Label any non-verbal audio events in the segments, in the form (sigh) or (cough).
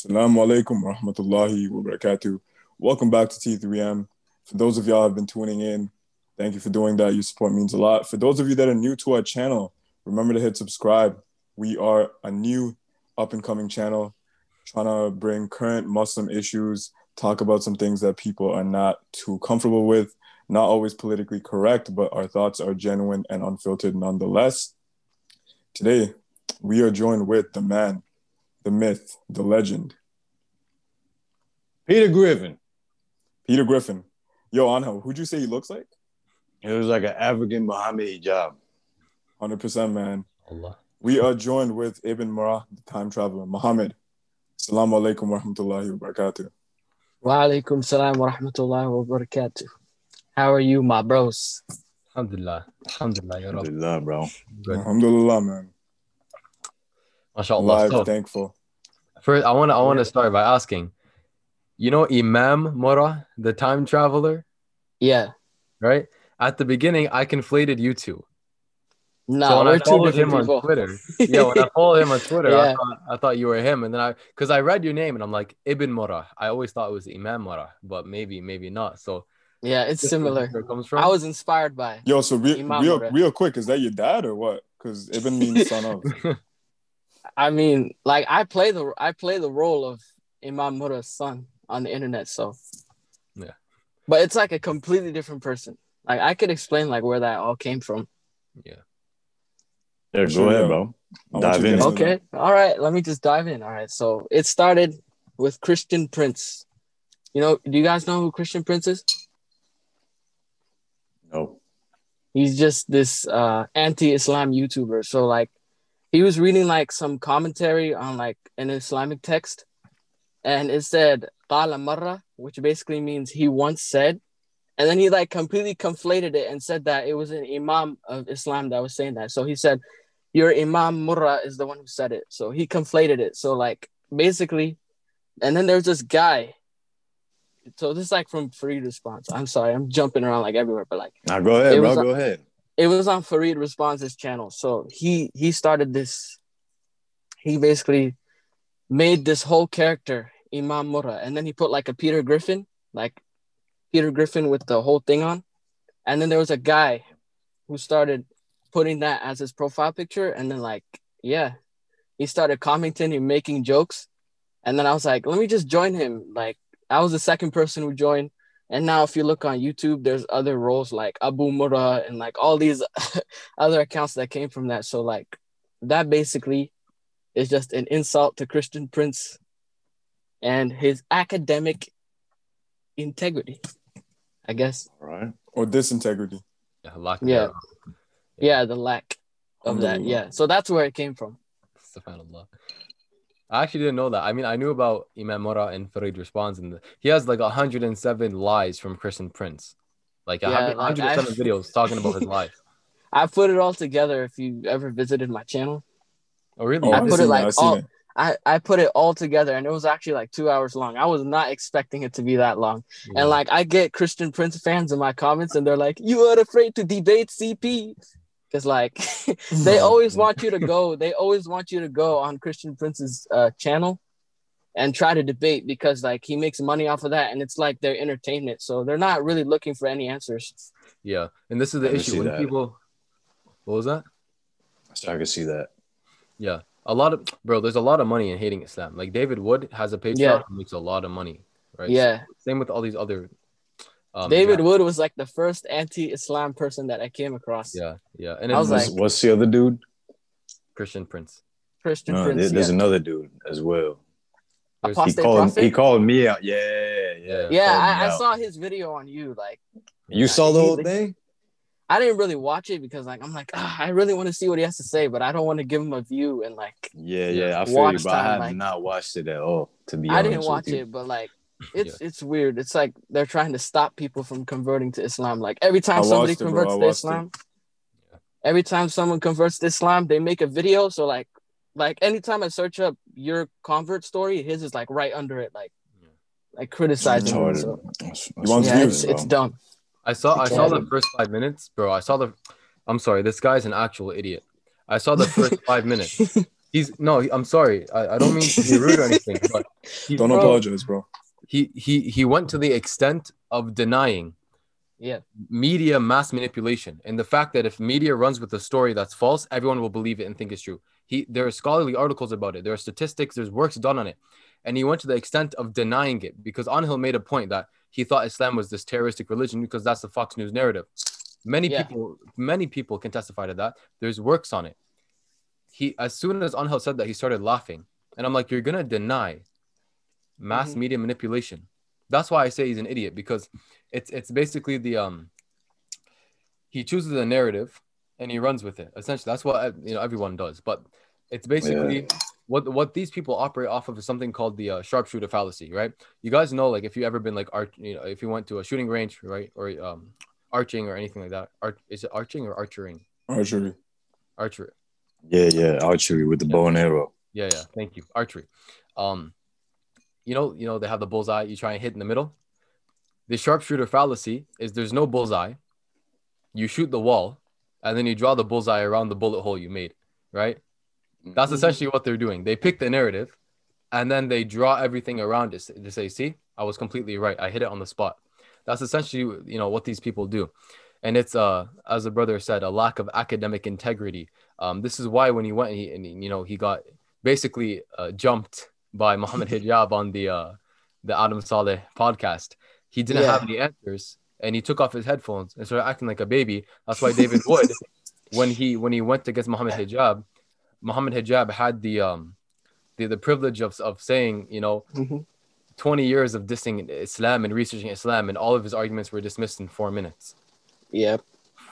Assalamu alaikum rahmatullahi wa barakatuh. Welcome back to T3M. For those of y'all have been tuning in, thank you for doing that. Your support means a lot. For those of you that are new to our channel, remember to hit subscribe. We are a new up and coming channel trying to bring current Muslim issues, talk about some things that people are not too comfortable with, not always politically correct, but our thoughts are genuine and unfiltered nonetheless. Today, we are joined with the man, the myth, the legend, Peter Griffin. Peter Griffin. Yo, Anho, who'd you say he looks like? It was like an African Muhammad Hijab. 100%, man. Allah. We are joined with Ibn Marah, the time traveler. Muhammad. Assalamu alaikum wa rahmatullahi wa barakatuh. Wa alaikum salam wa rahmatullahi wa barakatuh. How are you, my bros? Alhamdulillah. Alhamdulillah, ya Rab. Alhamdulillah, bro. Good. Alhamdulillah, man. MashaAllah. Alive, So, thankful. first, I want to I want to start by asking, you know, Imam Mura, the time traveler, Yeah. right? At the beginning, I conflated you two. No, so when I we're two followed him different on people. Twitter, (laughs) yeah, when I followed him on Twitter, I, thought, I thought you were him, and then I, because I read your name, and I'm like Ibn Mura. I always thought it was Imam Mura, but maybe, maybe not. So Yeah, it's similar. where it comes from. I was inspired by. Yo, so re- real, Murad. real quick, is that your dad or what? Because Ibn means (laughs) son of. I mean, like I play the I play the role of Imam Murrah's son on the internet, so Yeah. But it's like a completely different person. Like I could explain like where that all came from. yeah. Yeah, Sure, go ahead, bro. I want you Dive in. Okay. All right. Let me just dive in. All right. So it started with Christian Prince. You know, do you guys know who Christian Prince is? No. He's just this uh anti-Islam YouTuber. So like he was reading like some commentary on like an Islamic text and it said Qala marra, which basically means he once said. And then he like completely conflated it and said that it was an imam of Islam that was saying that. So he said, Your Imam Murrah is the one who said it. So he conflated it. So like basically, and then there's this guy. So this is like from Farid Responds. I'm sorry, I'm jumping around like everywhere, but like Now go ahead, bro. a- Go ahead. it was on Farid Response's channel. So he he started this. He basically made this whole character Imam Murrah, and then he put like a Peter Griffin, like Peter Griffin with the whole thing on, and then there was a guy who started putting that as his profile picture, and then like yeah, he started commenting and making jokes, and then I was like, let me just join him. Like I was the second person who joined. And now, if you look on YouTube, there's other roles like Abu Mura and like all these (laughs) other accounts that came from that. So, like, that basically is just an insult to Christian Prince and his academic integrity, I guess. All right. Or disintegrity. Yeah, lock Yeah. down. Yeah, the lack of that. Yeah. So, that's where it came from. Subhanallah. I actually didn't know that. I mean, I knew about Imam Mura and Farid Responds, and the, he has like 107 lies from Christian Prince. Like Yeah, like, 107 I- (laughs) videos talking about his life. I put it all together if you ever visited my channel. Oh, really? Oh, I I, put it like that. All- it. I, I put it all together and it was actually like two hours long. I was not expecting it to be that long. Yeah. And like I get Christian Prince fans in my comments and they're like, You are afraid to debate CP. Because like (laughs) they (laughs) always want you to go, they always want you to go on Christian Prince's uh, channel and try to debate because like he makes money off of that and it's like their entertainment. So they're not really looking for any answers. yeah. And this is the Let issue see when that. people. What was that? So I can see that. Yeah. A lot of bro, there's a lot of money in hating Islam. Like David Wood has a Patreon Yeah. and makes a lot of money, right? Yeah. Same with all these other. Um, David guys. Wood was like the first anti-Islam person that I came across. Yeah, yeah, and I then was like- what's the other dude? Christian Prince. Christian No, Prince. there- there's yeah. another dude as well. There's- He Apostate called Prophet? he called me out. Yeah, yeah. Yeah. Yeah, I, I saw his video on you. Like, You saw the whole thing? I didn't really watch it because, like, I'm like, ah, I really want to see what he has to say, but I don't want to give him a view. And like, Yeah, Yeah. yeah. I feel you, Watch but I have like- not watched it at all. To be I honest, didn't watch with you. it, but like, it's it's weird. It's like they're trying to stop people from converting to Islam. Like every time I somebody it, converts to watched it. Islam, every time someone converts to Islam, they make a video. So like, like anytime I search up your convert story, his is like right under it, like, Yeah. like criticizing. him. So, That's- He that's wants yeah, views, it's, it's dumb. I saw I saw the first five minutes, bro. I saw the I'm sorry, this guy's an actual idiot. I saw the first (laughs) five minutes He's no. I'm sorry. I, I don't mean to be rude or anything, (laughs) but he, Don't Bro. apologize, bro. he he he went to the extent of denying Yeah. media mass manipulation and the fact that if media runs with a story that's false, everyone will believe it and think it's true. He there are scholarly articles about it. There are statistics. There's works done on it, and he went to the extent of denying it because Anhil made a point that he thought Islam was this terroristic religion because that's the Fox News narrative. Many Yeah. people, many people can testify to that. There's works on it. He as soon as Anhil said that, he started laughing, and I'm like, you're gonna deny mass Mhm. media manipulation. That's why I say he's an idiot because it's it's basically the um he chooses a narrative and he runs with it. Essentially, that's what uh, you know everyone does. But it's basically what what these people operate off of is something called the uh, sharpshooter fallacy, right? You guys know, like if you ever been like art, you know, if you went to a shooting range, right, or um arching or anything like that. Art is it arching or archering? Archery. Archery. Yeah, yeah, archery with the bow and arrow. Yeah, yeah. Thank you. Archery. Um, you know, you know, they have the bullseye. You try and hit in the middle. The sharpshooter fallacy is there's no bullseye. You shoot the wall, and then you draw the bullseye around the bullet hole you made. Right. That's Mhm. essentially what they're doing. They pick the narrative, and then they draw everything around it to say, "See, I was completely right. I hit it on the spot." That's essentially, you know, what these people do, and it's uh, as the brother said, a lack of academic integrity. Um, this is why when he went, he and you know he got basically uh, jumped by (laughs) Muhammad Hijab on the uh, the Adam Saleh podcast. He didn't Yeah. have any answers, and he took off his headphones and started acting like a baby. That's why David Wood, (laughs) when he when he went against Muhammad Hijab, Muhammad Hijab had the um the, the privilege of, of saying, you know, Mhm. 20 years of dissing Islam and researching Islam, and all of his arguments were dismissed in four minutes. Yep.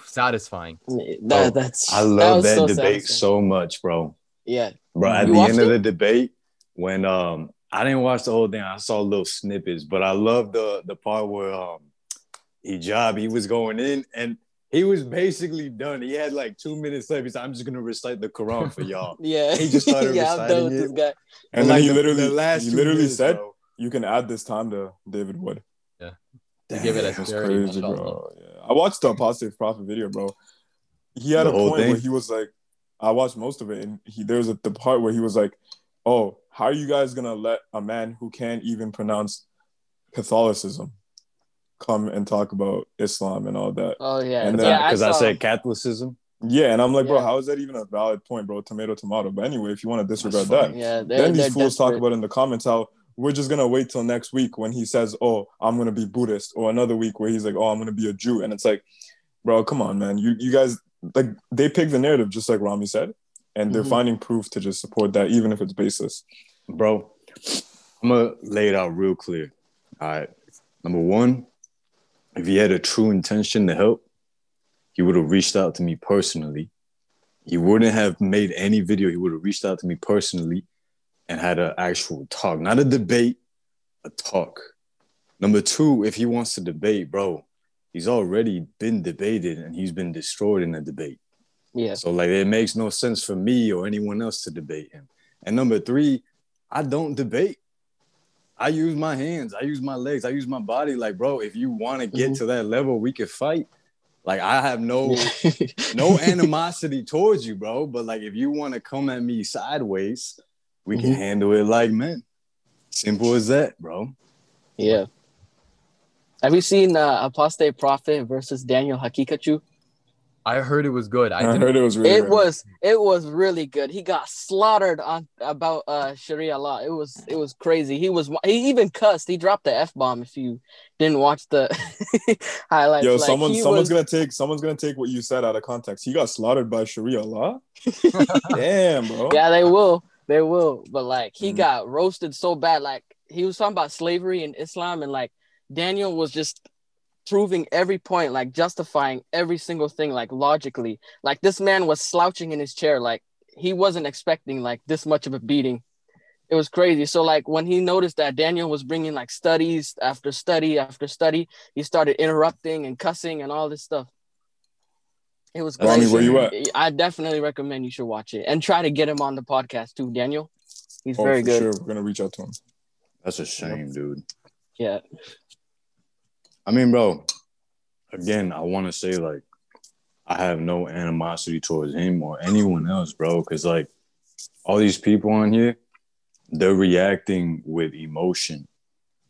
Satisfying. That, Oh, that's I love was that so debate so much, bro. Yeah. Bro, at You the watched end of the debate, when um I didn't watch the whole thing, I saw little snippets, but I love the the part where um Hijab he was going in and he was basically done. He had like two minutes left. He's like, I'm just gonna recite the Quran for (laughs) y'all. Yeah. He just started (laughs) yeah, I'm done with reciting this it. guy. And But, then like, he the- literally, the last he literally minutes, said, bro. "You can add this time to David Wood." They give it a That's crazy, bro. Yeah. I watched the Apostate Prophet video, bro. He had The a whole point where he was like, I watched most of it, and he there's a the part where he was like, "Oh, how are you guys gonna let a man who can't even pronounce Catholicism come and talk about Islam and all that?" Oh yeah. And Because then- yeah, I, 'cause I saw- said Catholicism. Yeah, and I'm like, bro, how is that even a valid point, bro? Tomato, tomato. But anyway, if you want to disregard that. Yeah, they're, then they're these fools talk about in the comments how we're just gonna wait till next week when he says, "Oh, I'm gonna be Buddhist," or another week where he's like, "Oh, I'm gonna be a Jew," and it's like, bro, come on, man. You you guys like they pick the narrative just like Rami said, and they're Mhm. finding proof to just support that, even if it's baseless. Bro, I'm gonna lay it out real clear. All right. Number one, if he had a true intention to help, he would have reached out to me personally. He wouldn't have made any video. He would have reached out to me personally and had an actual talk, not a debate, a talk. Number two, if he wants to debate, bro, he's already been debated and he's been destroyed in a debate. Yeah. So like it makes no sense for me or anyone else to debate him. And number three, I don't debate. I use my hands, I use my legs, I use my body. Like, bro, if you want to get Mhm. to that level, we could fight. Like, I have no (laughs) no (laughs) animosity towards you, bro. But like, if you want to come at me sideways, we can Mhm. handle it like men. Simple as that, bro. yeah. Have you seen uh, Apostate Prophet versus Daniel Haqiqatjou? I heard it was good. I, I, heard it was really. it good. was it was really good. He got slaughtered on about uh Sharia law. It was it was crazy. He was he even cussed. He dropped the f bomb. If you didn't watch the (laughs) highlights, Yo, Like, someone, someone's was- gonna take, someone's gonna take what you said out of context. He got slaughtered by Sharia law. (laughs) Damn, bro. Yeah, they will. They will. But like he Mm. got roasted so bad. Like he was talking about slavery and Islam, and like Daniel was just proving every point, like justifying every single thing, like logically. Like this man was slouching in his chair, like he wasn't expecting like this much of a beating. It was crazy. So like when he noticed that Daniel was bringing like studies after study after study, he started interrupting and cussing and all this stuff. It was Rami, crazy. where you at? I definitely recommend you should watch it and try to get him on the podcast too, Daniel. He's Oh, very for good. Sure, we're gonna reach out to him. That's a shame, dude. Yeah. I mean, bro, again, I want to say like I have no animosity towards him or anyone else, bro, because like all these people on here, they're reacting with emotion.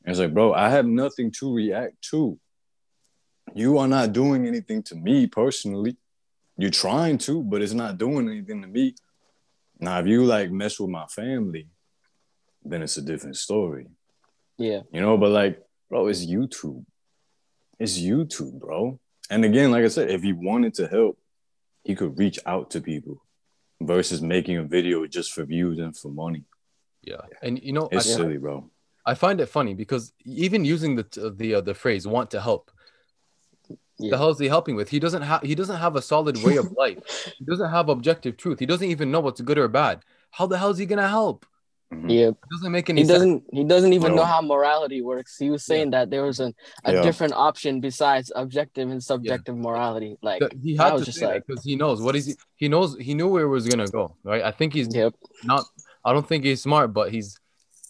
And it's like, bro, I have nothing to react to. You are not doing anything to me personally. You're trying to, but it's not doing anything to me. Now, if you like mess with my family, then it's a different story. Yeah. You know, but like, bro, it's YouTube. It's YouTube, bro. And again, like I said, if he wanted to help, he could reach out to people versus making a video just for views and for money. Yeah, and you know, It's I, silly, bro. I find it funny because even using the the uh, the phrase "want to help," Yeah. the hell is he helping with? He doesn't have he doesn't have a solid way of (laughs) life. he doesn't have objective truth. He doesn't even know what's good or bad. How the hell is he gonna help? Mhm. Yeah. It doesn't make any He sense. doesn't he doesn't even No. know how morality works. He was saying that there was an, a Yeah. different option besides objective and subjective morality. Like That- He I had was to just say like- because he knows what is he. He knows he knew where it was gonna go. Right. I think he's Yep. not. I don't think he's smart, but he's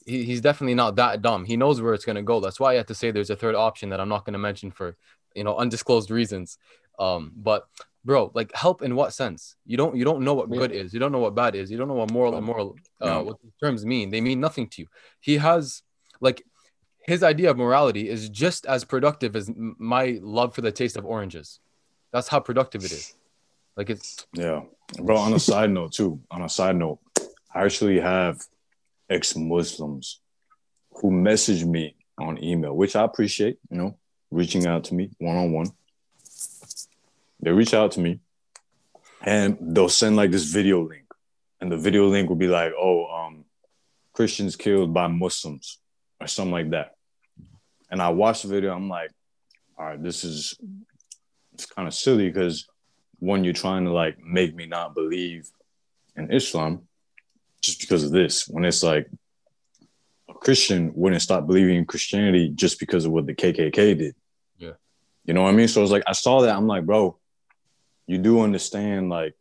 he, he's definitely not that dumb. He knows where it's gonna go. That's why I had to say there's a third option that I'm not gonna mention for you know undisclosed reasons. Um, but bro, like help in what sense? You don't you don't know what good is. You don't know what bad is. You don't know what moral and moral uh, what these terms mean. They mean nothing to you. He has like his idea of morality is just as productive as my love for the taste of oranges. That's how productive it is. Like it's Yeah. Bro, on a side note, too, on a side note, I actually have ex Muslims who message me on email, which I appreciate, you know, reaching out to me one on one. They reach out to me and they'll send like this video link. And the video link will be like, oh, um, Christians killed by Muslims or something like that. And I watch the video, I'm like, all right, this is it's kind of silly because one, you're trying to like make me not believe in Islam just because of this. When it's like a Christian wouldn't stop believing in Christianity just because of what the KKK did. Yeah. You know what I mean? So it's like I saw that. I'm like, bro, you do understand like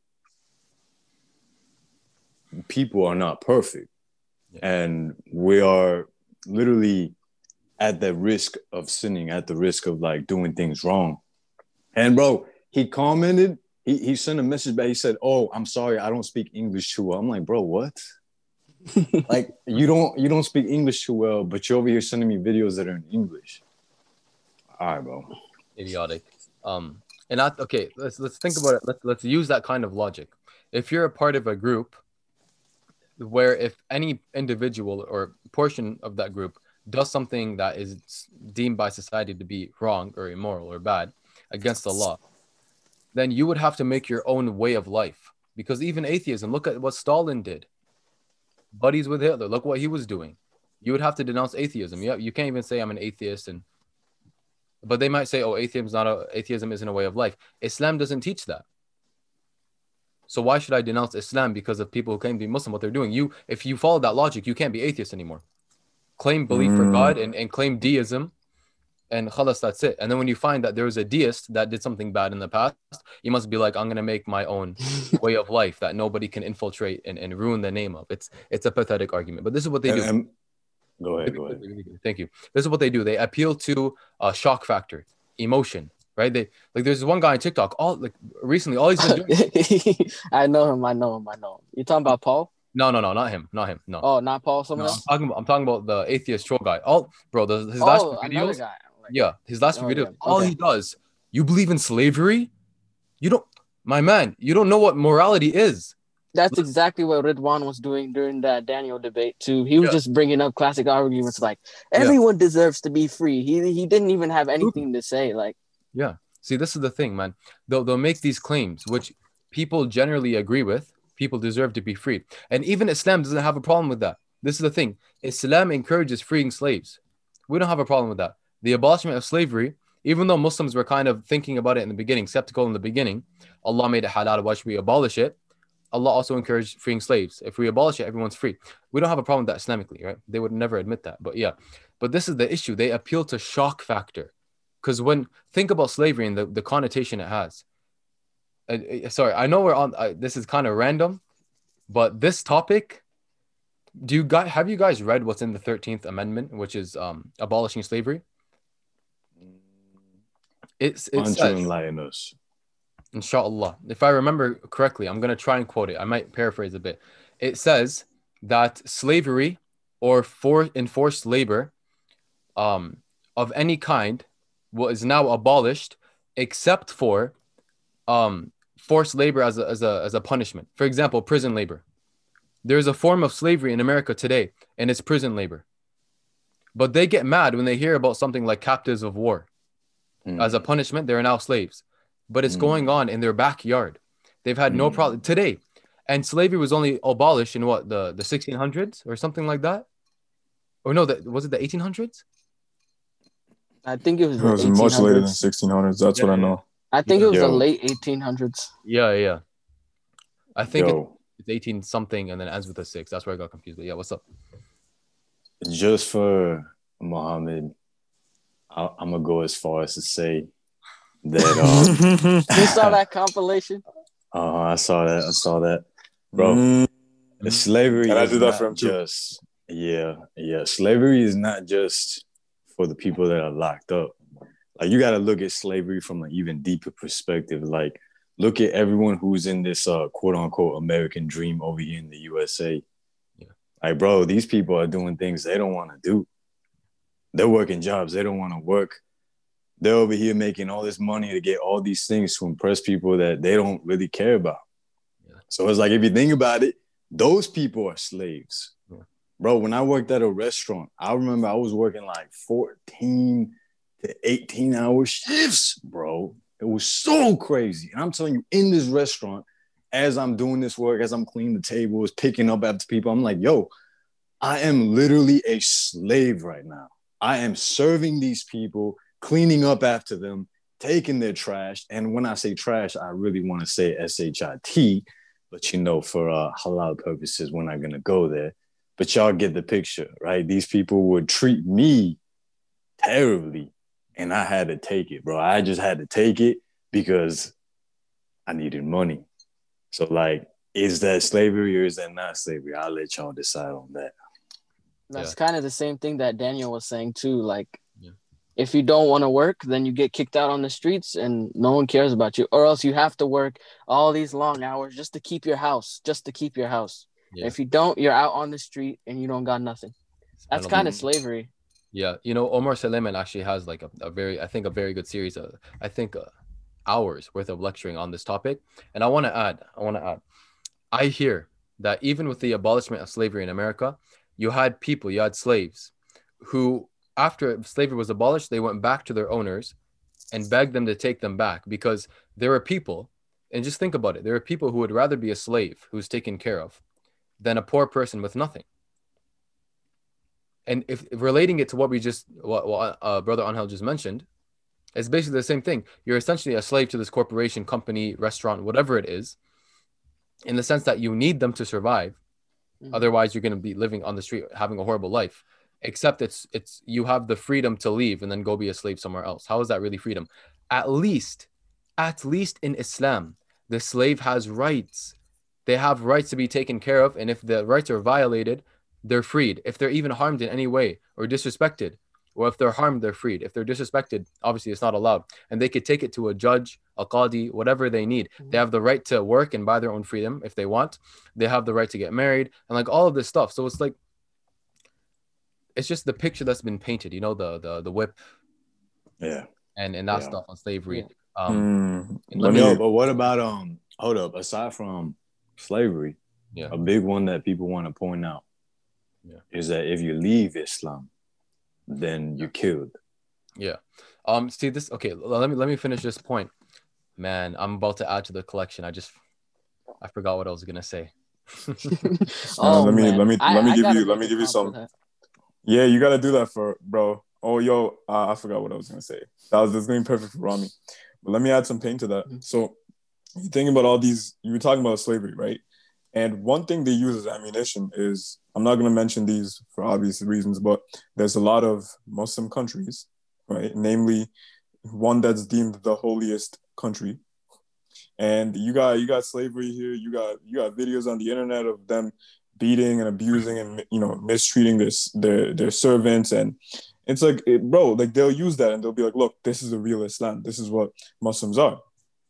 people are not perfect, Yeah. and we are literally at the risk of sinning, at the risk of like doing things wrong. And bro, he commented, he, he sent a message back. He said, Oh, I'm sorry, I don't speak English too well. I'm like, bro, what? (laughs) like you don't you don't speak English too well, but you're over here sending me videos that are in English. All right, bro. idiotic. Um, and not okay. Let's let's think about it. Let's let's use that kind of logic. If you're a part of a group, where if any individual or portion of that group does something that is deemed by society to be wrong or immoral or bad against the law, then you would have to make your own way of life. Because even atheism, look at what Stalin did. Buddies with Hitler, look what he was doing. You would have to denounce atheism. Yeah, you can't even say I'm an atheist and but they might say, "Oh, atheism is not a atheism isn't a way of life." Islam doesn't teach that. So why should I denounce Islam because of people who claim to be Muslim? What they're doing, you if you follow that logic, you can't be atheist anymore. Claim belief for Mm. God and, and claim deism, and khalas, that's it. And then when you find that there was a deist that did something bad in the past, you must be like, I'm gonna make my own (laughs) way of life that nobody can infiltrate and, and ruin the name of. It's it's a pathetic argument, but this is what they And- do. and- go ahead, go ahead. (laughs) Thank you. This is what they do. They appeal to a shock factor, emotion, right? They like there's one guy on TikTok. All like recently, all he's been doing. (laughs) I know him. I know him. I know him. You talking about Paul? No, no, no, not him, not him. No, Oh, not Paul. No, Someone I'm else. talking about I'm talking about the atheist troll guy. All bro, the, his last oh, few another videos. guy. Like, Yeah, his last few Oh, videos. yeah. All he does, you believe in slavery? You don't, my man. You don't know what morality is. That's exactly what Ridwan was doing during that Daniel debate too. He was Yeah. just bringing up classic arguments like Yeah. everyone deserves to be free. He he didn't even have anything to say. Like Yeah. See, this is the thing, man. They'll they'll make these claims, which people generally agree with. People deserve to be free, and even Islam doesn't have a problem with that. This is the thing. Islam encourages freeing slaves. We don't have a problem with that. The abolishment of slavery, even though Muslims were kind of thinking about it in the beginning, skeptical in the beginning, Allah made it halal. Why should we abolish it? Allah also encouraged freeing slaves. If we abolish it, everyone's free. We don't have a problem with that Islamically, right? They would never admit that. But yeah, but this is the issue. They appeal to shock factor. Because when think about slavery and the, the connotation it has. Uh, sorry, I know we're on. Uh, this is kind of random, but this topic. Do you guys have you guys read what's in the Thirteenth Amendment, which is um, abolishing slavery? It's it's. Why don't you enlighten us? Inshallah. If I remember correctly, I'm going to try and quote it. I might paraphrase a bit. it says that slavery or for enforced labor um, of any kind was now abolished except for um, forced labor as a, as, a, as a punishment. For example, prison labor. There's a form of slavery in America today, and it's prison labor. But they get mad when they hear about something like captives of war. Mm. As a punishment, they're now slaves. But it's Mm. going on in their backyard. They've had no Mm. problem today. And slavery was only abolished in what the, the 1600s or something like that? Or no, that was it the 1800s? I think it was. It the was much later than 1600s. That's what I know. I think it was the late 1800s. Yeah, yeah. I think it- it's 18 something and then ends with a six. That's where I got confused. But yeah, what's up? just for Muhammad, I, I'm gonna go as far as to say that. Um, (laughs) You saw (laughs) that compilation? uh, I saw that. I saw that. Bro, Mm, The slavery And I is did that not for him too. just yeah, yeah. Slavery is not just for the people that are locked up. Like you got to look at slavery from an even deeper perspective. Like look at everyone who's in this uh, quote unquote American dream over here in the USA. Yeah. Like bro, these people are doing things they don't want to do. They're working jobs they don't want to work. They're over here making all this money to get all these things to impress people that they don't really care about. Yeah. So it's like if you think about it, those people are slaves. Yeah. Bro, when I worked at a restaurant, I remember I was working like 14 to 18 hour shifts, bro. It was so crazy. And I'm telling you, in this restaurant, as I'm doing this work, as I'm cleaning the tables, picking up after people, I'm like, yo, I am literally a slave right now. I am serving these people, cleaning up after them, taking their trash. And when I say trash, I really want to say S H I T, but you know, for uh, halal purposes, we're not going to go there. But y'all get the picture, right? These people would treat me terribly, and I had to take it, bro. I just had to take it because I needed money. So, like, is that slavery or is that not slavery? I'll let y'all decide on that. That's kind of the same thing that Daniel was saying too. Like, Yeah. If you don't want to work, then you get kicked out on the streets and no one cares about you, or else you have to work all these long hours just to keep your house, just to keep your house. Yeah. If you don't, you're out on the street and you don't got nothing. That's kind of slavery. Yeah, you know, Omar Suleiman actually has like a, a very, I think, a very good series of, I think, uh, hours worth of lecturing on this topic. And I want to add, I want to add, I hear that even with the abolishment of slavery in America, you had people, you had slaves who, after slavery was abolished, they went back to their owners and begged them to take them back because there are people, and just think about it, there are people who would rather be a slave who's taken care of than a poor person with nothing. And if relating it to what we just what, what uh, brother Angel just mentioned it's basically the same thing. You're essentially a slave to this corporation company restaurant whatever it is in the sense that you need them to survive. Mhm. otherwise you're going to be living on the street having a horrible life except it's it's you have the freedom to leave and then go be a slave somewhere else. How is that really freedom? At least at least in islam the slave has rights. They have rights to be taken care of and if the rights are violated they're freed. If they're even harmed in any way or disrespected or if they're harmed they're freed. If they're disrespected obviously it's not allowed. And they could take it to a judge a qadi whatever they need. They mm-hmm. have the right to work and buy their own freedom if they want. They have the right to get married and like all of this stuff. So it's like it's just the picture that's been painted you know the the, the whip Yeah. and and that Yeah. stuff on slavery Yeah. um Mm, let let Yo, me, but what about um? Hold up. Aside from slavery, Yeah. a big one that people want to point out Yeah. is that if you leave Islam, then you're killed. Yeah. Um. See this. Okay. Let me let me finish this point. Man, I'm about to add to the collection. I just I forgot what I was gonna say. (laughs) Uh, let me- man. let me- let me I give gotta you- let me give you some- for that. Yeah, you got to do that for bro. Oh, yo, uh, I forgot what I was gonna say. That was that's going perfect for Rami. But let me add some pain to that. Mhm. So, you think about all these. You were talking about slavery, right? And one thing they use as ammunition is I'm not going to mention these for obvious reasons, but there's a lot of Muslim countries, right? Namely, one that's deemed the holiest country. And you got you got slavery here. You got you got videos on the internet of them beating and abusing and you know mistreating their their, their servants and it's like it, bro like they'll use that and they'll be like look this is a real islam this is what muslims are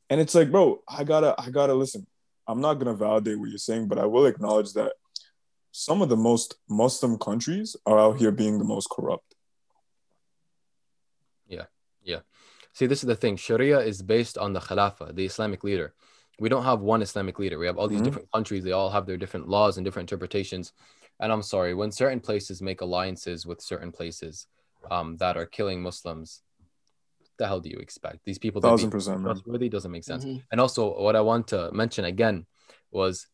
and it's like bro i gotta i gotta listen I'm not gonna validate what you're saying, but I will acknowledge that some of the most Muslim countries are out here being the most corrupt. Yeah yeah see, this is the thing. Sharia is based on the Khalifa, the Islamic leader. We don't have one Islamic leader. We have all these Mhm. different countries. They all have their different laws and different interpretations. And I'm sorry, when certain places make alliances with certain places um, that are killing Muslims, the hell do you expect? These people to be Thousand percent, trustworthy doesn't make sense. Mhm. And also, what I want to mention again was,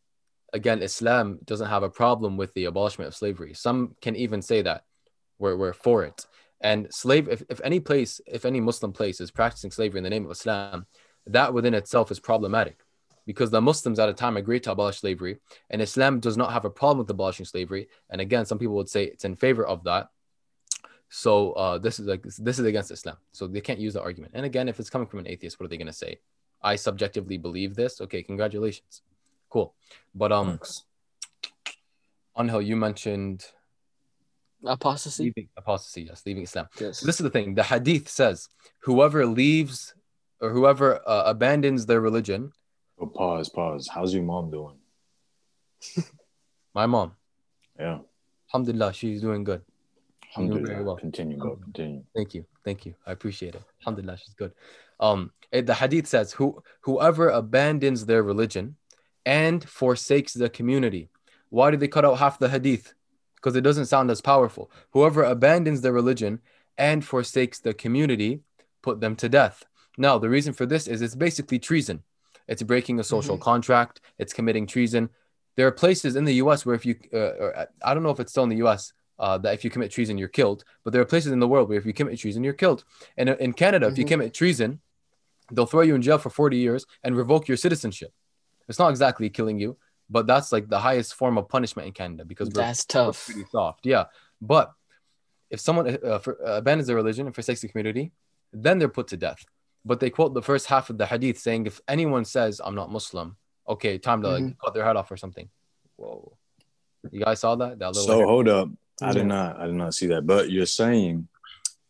again, Islam doesn't have a problem with the abolishment of slavery. Some can even say that we're, we're for it. And slave, if, if any place, if any Muslim place is practicing slavery in the name of Islam, that within itself is problematic because the Muslims at a time agreed to abolish slavery, and Islam does not have a problem with abolishing slavery. And again, some people would say it's in favor of that. So uh, this is like this is against Islam. So they can't use the argument. And again, if it's coming from an atheist, what are they going to say? I subjectively believe this. Okay, congratulations, cool. But um, Thanks. Angel, you mentioned Apostasy. leaving apostasy, yes, leaving Islam. Yes. So this is the thing. The hadith says, whoever leaves or whoever uh, abandons their religion, Oh, pause, pause. How's your mom doing? (laughs) my mom, Yeah. alhamdulillah, she's doing good. She's doing Alhamdulillah. well. Continue, bro. Continue. Thank you. Thank you. I appreciate it. Alhamdulillah, she's good. Um, it- the hadith says, Who whoever abandons their religion and forsakes the community. Why did they cut out half the hadith? Because it doesn't sound as powerful. Whoever abandons their religion and forsakes the community, put them to death. Now, the reason for this is it's basically treason. It's breaking a social contract. It's committing treason. There are places in the U.S. where if you, uh, or I don't know if it's still in the U.S. Uh, that if you commit treason, you're killed. But there are places in the world where if you commit treason, you're killed. And uh, in Canada, if you Mhm. commit treason, they'll throw you in jail for 40 years and revoke your citizenship. It's not exactly killing you, but that's like the highest form of punishment in Canada because That's tough. pretty soft. Yeah. But if someone uh, for, uh, abandons their religion and forsakes the community, then they're put to death. But they quote the first half of the hadith saying, if anyone says, I'm not Muslim, okay, time to like mm-hmm. cut their head off or something. Whoa. You guys saw that? That little So hold up. I Yeah. did not I did not see that. But you're saying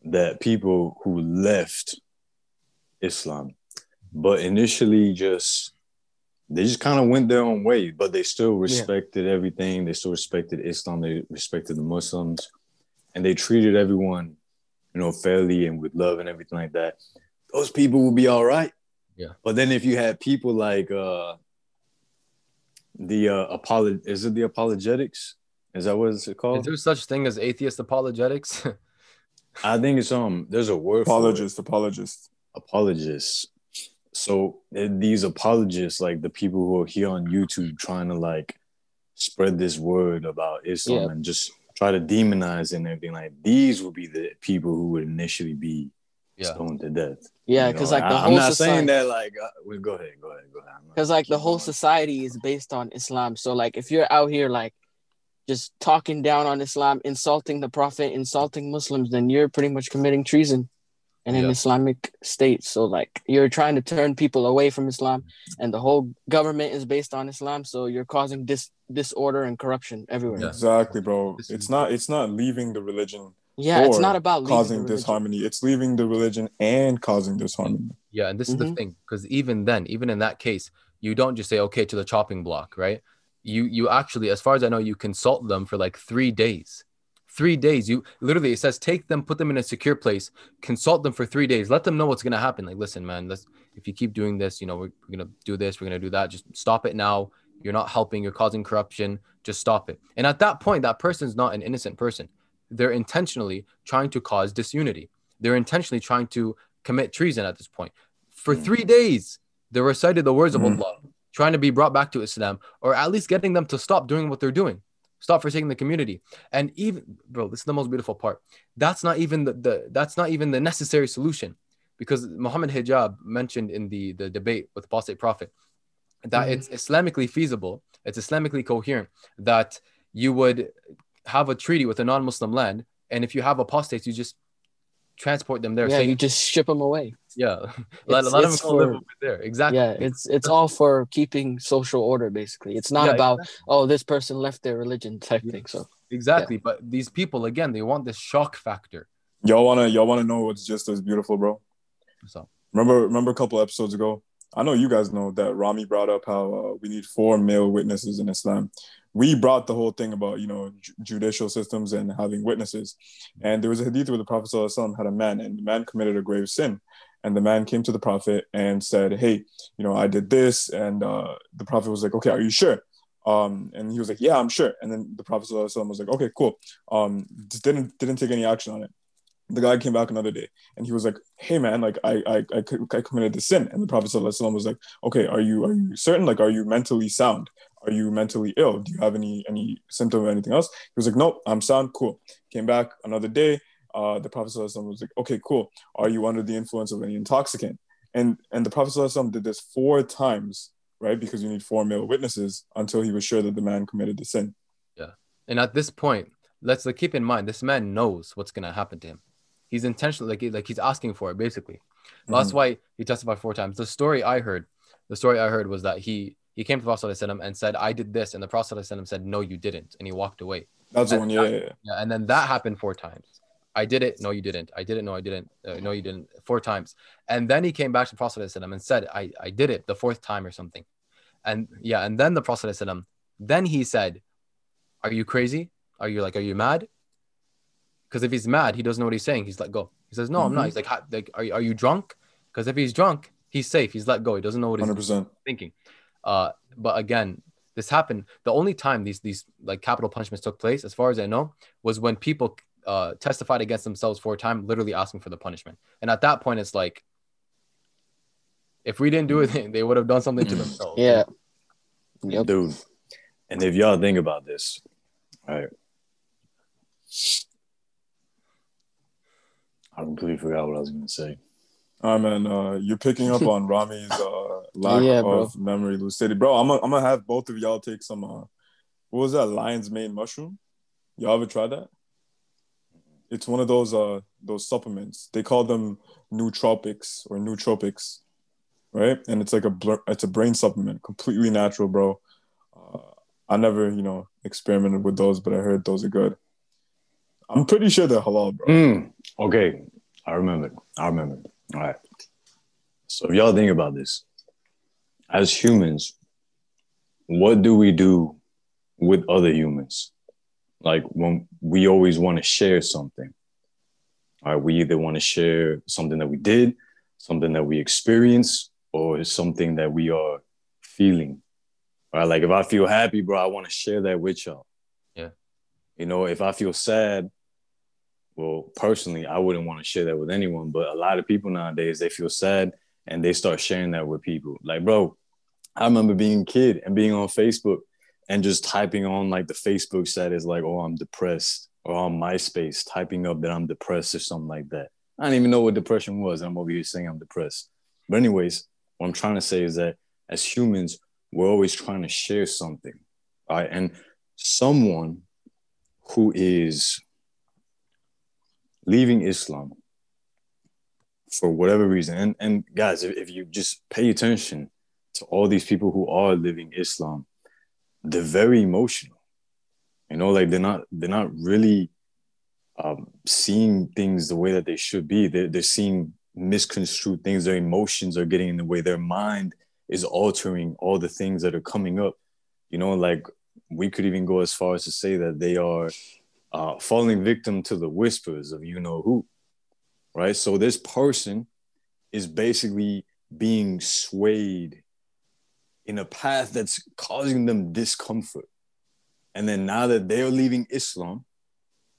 that people who left Islam, but initially just they just kind of went their own way, but they still respected everything. They still respected Islam. They respected the Muslims, and they treated everyone, you know, fairly and with love and everything like that. Those people will be all right. Yeah. But then if you had people like uh the uh apolo- is it the apologetics? Is that what it's called? Is there such thing as atheist apologetics? (laughs) I think it's um. There's a word Apologist, apologist. for it. apologists. So eh, these apologists, like the people who are here on YouTube, trying to like spread this word about Islam Yeah. and just try to demonize and everything. Like these would be the people who would initially be yeah. stoned to death. Yeah, You because know, like the I, whole I'm not society, saying that like. Uh, well, go ahead, go ahead, go ahead. Because like the whole going. society is based on Islam. So like if you're out here like just talking down on Islam, insulting the Prophet, insulting Muslims, then you're pretty much committing treason in an Yeah. Islamic state. So like you're trying to turn people away from Islam, and the whole government is based on Islam. So you're causing dis disorder and corruption everywhere. Yeah. Yeah, Exactly, bro. It's not. It's not leaving the religion it's Or not about causing the religion. disharmony. It's leaving the religion and causing disharmony. Yeah, and this is the Mhm. thing, because even then, even in that case, you don't just say okay to the chopping block, right? You you actually, as far as I know, you consult them for like three days. Three days. You literally it says take them, put them in a secure place, consult them for three days, let them know what's gonna happen. Like, listen, man, let's if you keep doing this, you know, we're, we're gonna do this, we're gonna do that. Just stop it now. You're not helping, you're causing corruption. Just stop it. And at that point, that person's not an innocent person. They're intentionally trying to cause disunity. They're intentionally trying to commit treason at this point. For Mm. three days, they recited the words of Mm. Allah, trying to be brought back to Islam, or at least getting them to stop doing what they're doing, stop forsaking the community. And even, bro, this is the most beautiful part. That's not even the, the that's not even the necessary solution, because Muhammad Hijab mentioned in the the debate with Apostate Prophet that Mhm. it's Islamically feasible, it's Islamically coherent that you would have a treaty with a non-Muslim land, and if you have apostates, you just transport them there. Yeah, saying, you just ship them away. yeah, (laughs) let, It's- let them it's go live over there. Exactly. Yeah, it's it's all for keeping social order. Basically, it's not Yeah, about oh this person left their religion type Yes. thing. So Exactly. But these people, again, they want this shock factor. Y'all wanna y'all wanna know what's just as beautiful, bro? So, Remember remember a couple episodes ago, I know you guys know that Rami brought up how uh, we need four male witnesses in Islam. We brought the whole thing about you know ju- judicial systems and having witnesses, and there was a hadith where the Prophet ﷺ had a man, and the man committed a grave sin, and the man came to the Prophet and said, "Hey, you know, I did this," and uh, the Prophet was like, "Okay, are you sure?" Um, and he was like, "Yeah, I'm sure." And then the Prophet ﷺ was like, "Okay, cool." Um, didn't didn't take any action on it the guy came back another day and he was like, "Hey man, like I I I, I committed the sin." And the Prophet ﷺ was like, "Okay, are you are you certain? Like, are you mentally sound? Are you mentally ill? Do you have any any symptom or anything else?" He was like, "Nope, I'm sound. Cool." Came back another day. Uh, the Prophet ﷺ was like, "Okay, cool. Are you under the influence of any intoxicant?" And and the Prophet ﷺ did this four times, right? Because you need four male witnesses until he was sure that the man committed the sin. Yeah. And at this point, let's like, keep in mind this man knows what's gonna happen to him. He's intentionally like like he's asking for it basically. Mm-hmm. That's why he testified four times. The story I heard, the story I heard was that he he came to the Prophet and said, "I did this," and the Prophet said, "No, you didn't," and he walked away. That's and the one, yeah, that, yeah, yeah. And then that happened four times. I did it. No, you didn't. I did it. No, I didn't. Uh, no, you didn't. Four times. And then he came back to the Prophet and said, I, I did it the fourth time or something. And yeah, and then the Prophet, then he said, Are you crazy? Are you like, are you mad? Because if he's mad, he doesn't know what he's saying. He's let go. He says, No, I'm Mhm. not. He's like, like are, you- are you drunk? Because if he's drunk, he's safe. He's let go. He doesn't know what he's Hundred percent. thinking. Uh, but again, this happened. The only time these these like capital punishments took place, as far as I know, was when people uh, testified against themselves for a time, literally asking for the punishment. And at that point, it's like, if we didn't do it, (laughs) they would have done something to themselves. Yeah. Yep. dude. And if y'all think about this, all right. I completely forgot what I was gonna say. Ah man, uh, you're picking up on Rami's uh, (laughs) lack Yeah, bro. of memory lucidity, bro. I'm gonna, I'm gonna have both of y'all take some. Uh, what was that? Lion's mane mushroom. Y'all ever tried that? It's one of those uh those supplements. They call them nootropics or nootropics, right? And it's like a bl- it's a brain supplement, completely natural, bro. Uh, I never you know experimented with those, but I heard those are good. I'm pretty sure they're halal, bro. Mm, okay, I remember. I remember. All right. So if y'all think about this, as humans, what do we do with other humans? Like when we always want to share something. All right, we either want to share something that we did, something that we experienced, or something that we are feeling. All right, like if I feel happy, bro, I want to share that with y'all. Yeah. You know, if I feel sad, well, personally, I wouldn't want to share that with anyone, but a lot of people nowadays they feel sad and they start sharing that with people. Like, bro, I remember being a kid and being on Facebook and just typing on like the Facebook status, like, oh, I'm depressed, or on MySpace, typing up that I'm depressed or something like that. I didn't even know what depression was. I'm over here saying I'm depressed. But, anyways, what I'm trying to say is that as humans, we're always trying to share something. Right. And someone who is leaving Islam for whatever reason, and, and guys, if, if you just pay attention to all these people who are living Islam, they're very emotional. You know, like they're not they're not really um, seeing things the way that they should be. They're, they're seeing misconstrued things. Their emotions are getting in the way. Their mind is altering all the things that are coming up. You know, like we could even go as far as to say that they are uh, falling victim to the whispers of you know who, right? So this person is basically being swayed in a path that's causing them discomfort. And then now that they're leaving Islam,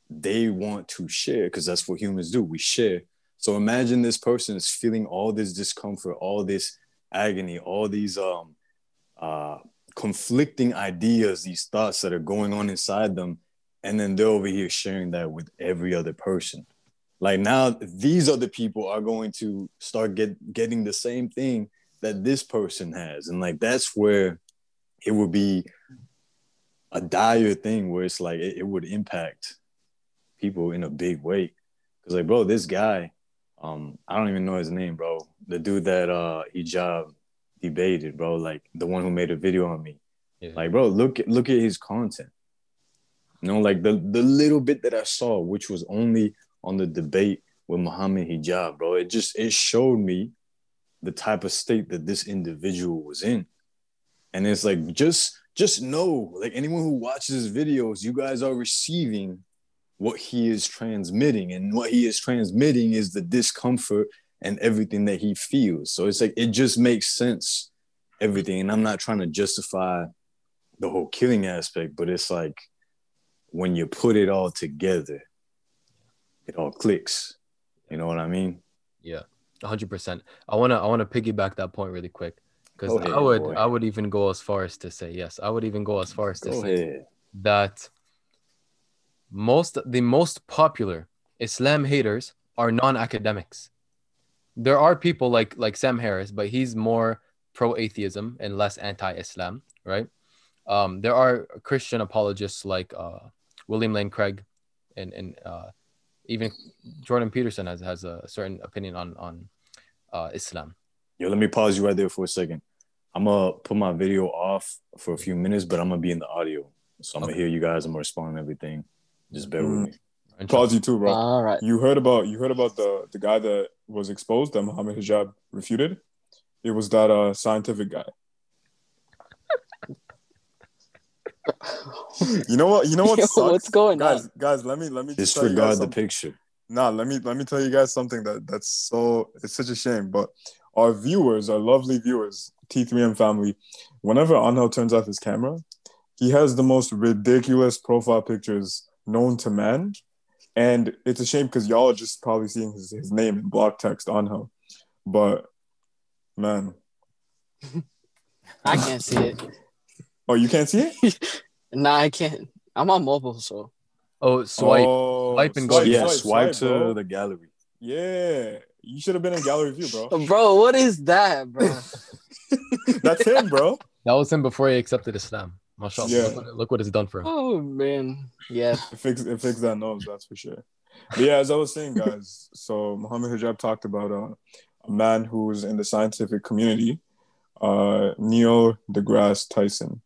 they want to share because that's what humans do. We share. So imagine this person is feeling all this discomfort, all this agony, all these um uh conflicting ideas, these thoughts that are going on inside them, and then they're over here sharing that with every other person. Like now, these other people are going to start get getting the same thing that this person has, and like that's where it would be a dire thing where it's like it, it would impact people in a big way. Cause like, bro, this guy, um, I don't even know his name, bro. The dude that uh hijab debated, bro, like the one who made a video on me. Yeah. Like, bro, look at look at his content. You know, like the the little bit that I saw, which was only on the debate with Muhammad Hijab, bro. It just it showed me the type of state that this individual was in. And it's like just just know, like anyone who watches his videos, you guys are receiving what he is transmitting. And what he is transmitting is the discomfort and everything that he feels. So it's like it just makes sense, everything. And I'm not trying to justify the whole killing aspect, but it's like when you put it all together, it all clicks. You know what I mean? Yeah, hundred percent. I wanna I wanna piggyback that point really quick because I would boy. I would even go as far as to say yes. I would even go as far as to Go say ahead. that most the most popular Islam haters are non-academics. There are people like like Sam Harris, but he's more pro-atheism and less anti-Islam, right? Um, there are Christian apologists like uh, William Lane Craig, and and uh, even Jordan Peterson has has a certain opinion on on uh, Islam. Yo, let me pause you right there for a second. I'm gonna put my video off for a few minutes, but I'm gonna be in the audio. So I'm gonna hear you guys. I'm gonna respond to everything. Just bear with me. Pause you too, bro. All right. You heard about you heard about the the guy that was exposed that Muhammad Hijab refuted. It was that uh scientific guy. You know what? You know what? (laughs) Yo, sucks? what's going guys? on? Guys, let me let me just tell you guys Disregard the picture. Nah, let me let me tell you guys something that that's so it's such a shame. But our viewers, our lovely viewers, T3M family, whenever Anhel turns off his camera, he has the most ridiculous profile pictures known to man. And it's a shame because y'all are just probably seeing his, his name in block text Anhel. But man. (laughs) I can't see it. Oh, you can't see it? (laughs) Nah, I can't. I'm on mobile, so Oh, swipe. Oh, Swipe and go. yeah, swipe, to bro. the gallery. Yeah. You should have been in gallery view, bro. (laughs) bro, what is that, bro? (laughs) That's him, bro. That was him before he accepted Islam. Mashallah. Yeah. Look, what, look what it's done for him. oh man, yeah. It fixed it fixed that nose, that's for sure. But yeah, as I was saying, guys, so Muhammad Hijab talked about uh, a man who's in the scientific community, uh, Neil deGrasse Tyson,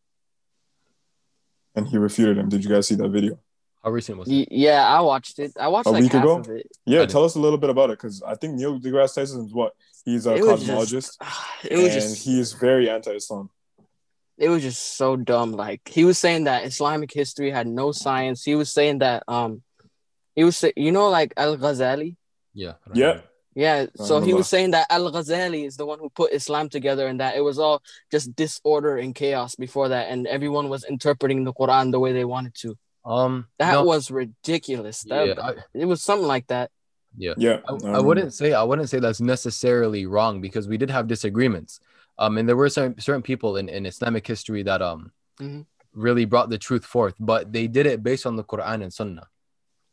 and he refuted him. Did you guys see that video? How recent was it? Yeah, I watched it. I watched A like week half ago? of it. Yeah, tell us a little bit about it, because I think Neil deGrasse Tyson is what he's a It was cosmologist, just- (sighs) It was and just he is very anti-Islam. it was just so dumb. Like he was saying that Islamic history had no science. He was saying that um he was say, you know like Al Ghazali. Yeah. Yeah, know. Yeah, so he was saying that Al Ghazali is the one who put Islam together and that it was all just disorder and chaos before that, and everyone was interpreting the Quran the way they wanted to. Um, That no, was ridiculous. That, yeah, I, it was something like that. yeah. yeah. I, um, I wouldn't say I wouldn't say that's necessarily wrong because we did have disagreements. Um, and there were certain certain people in, in Islamic history that um Mhm. really brought the truth forth, but they did it based on the Quran and Sunnah.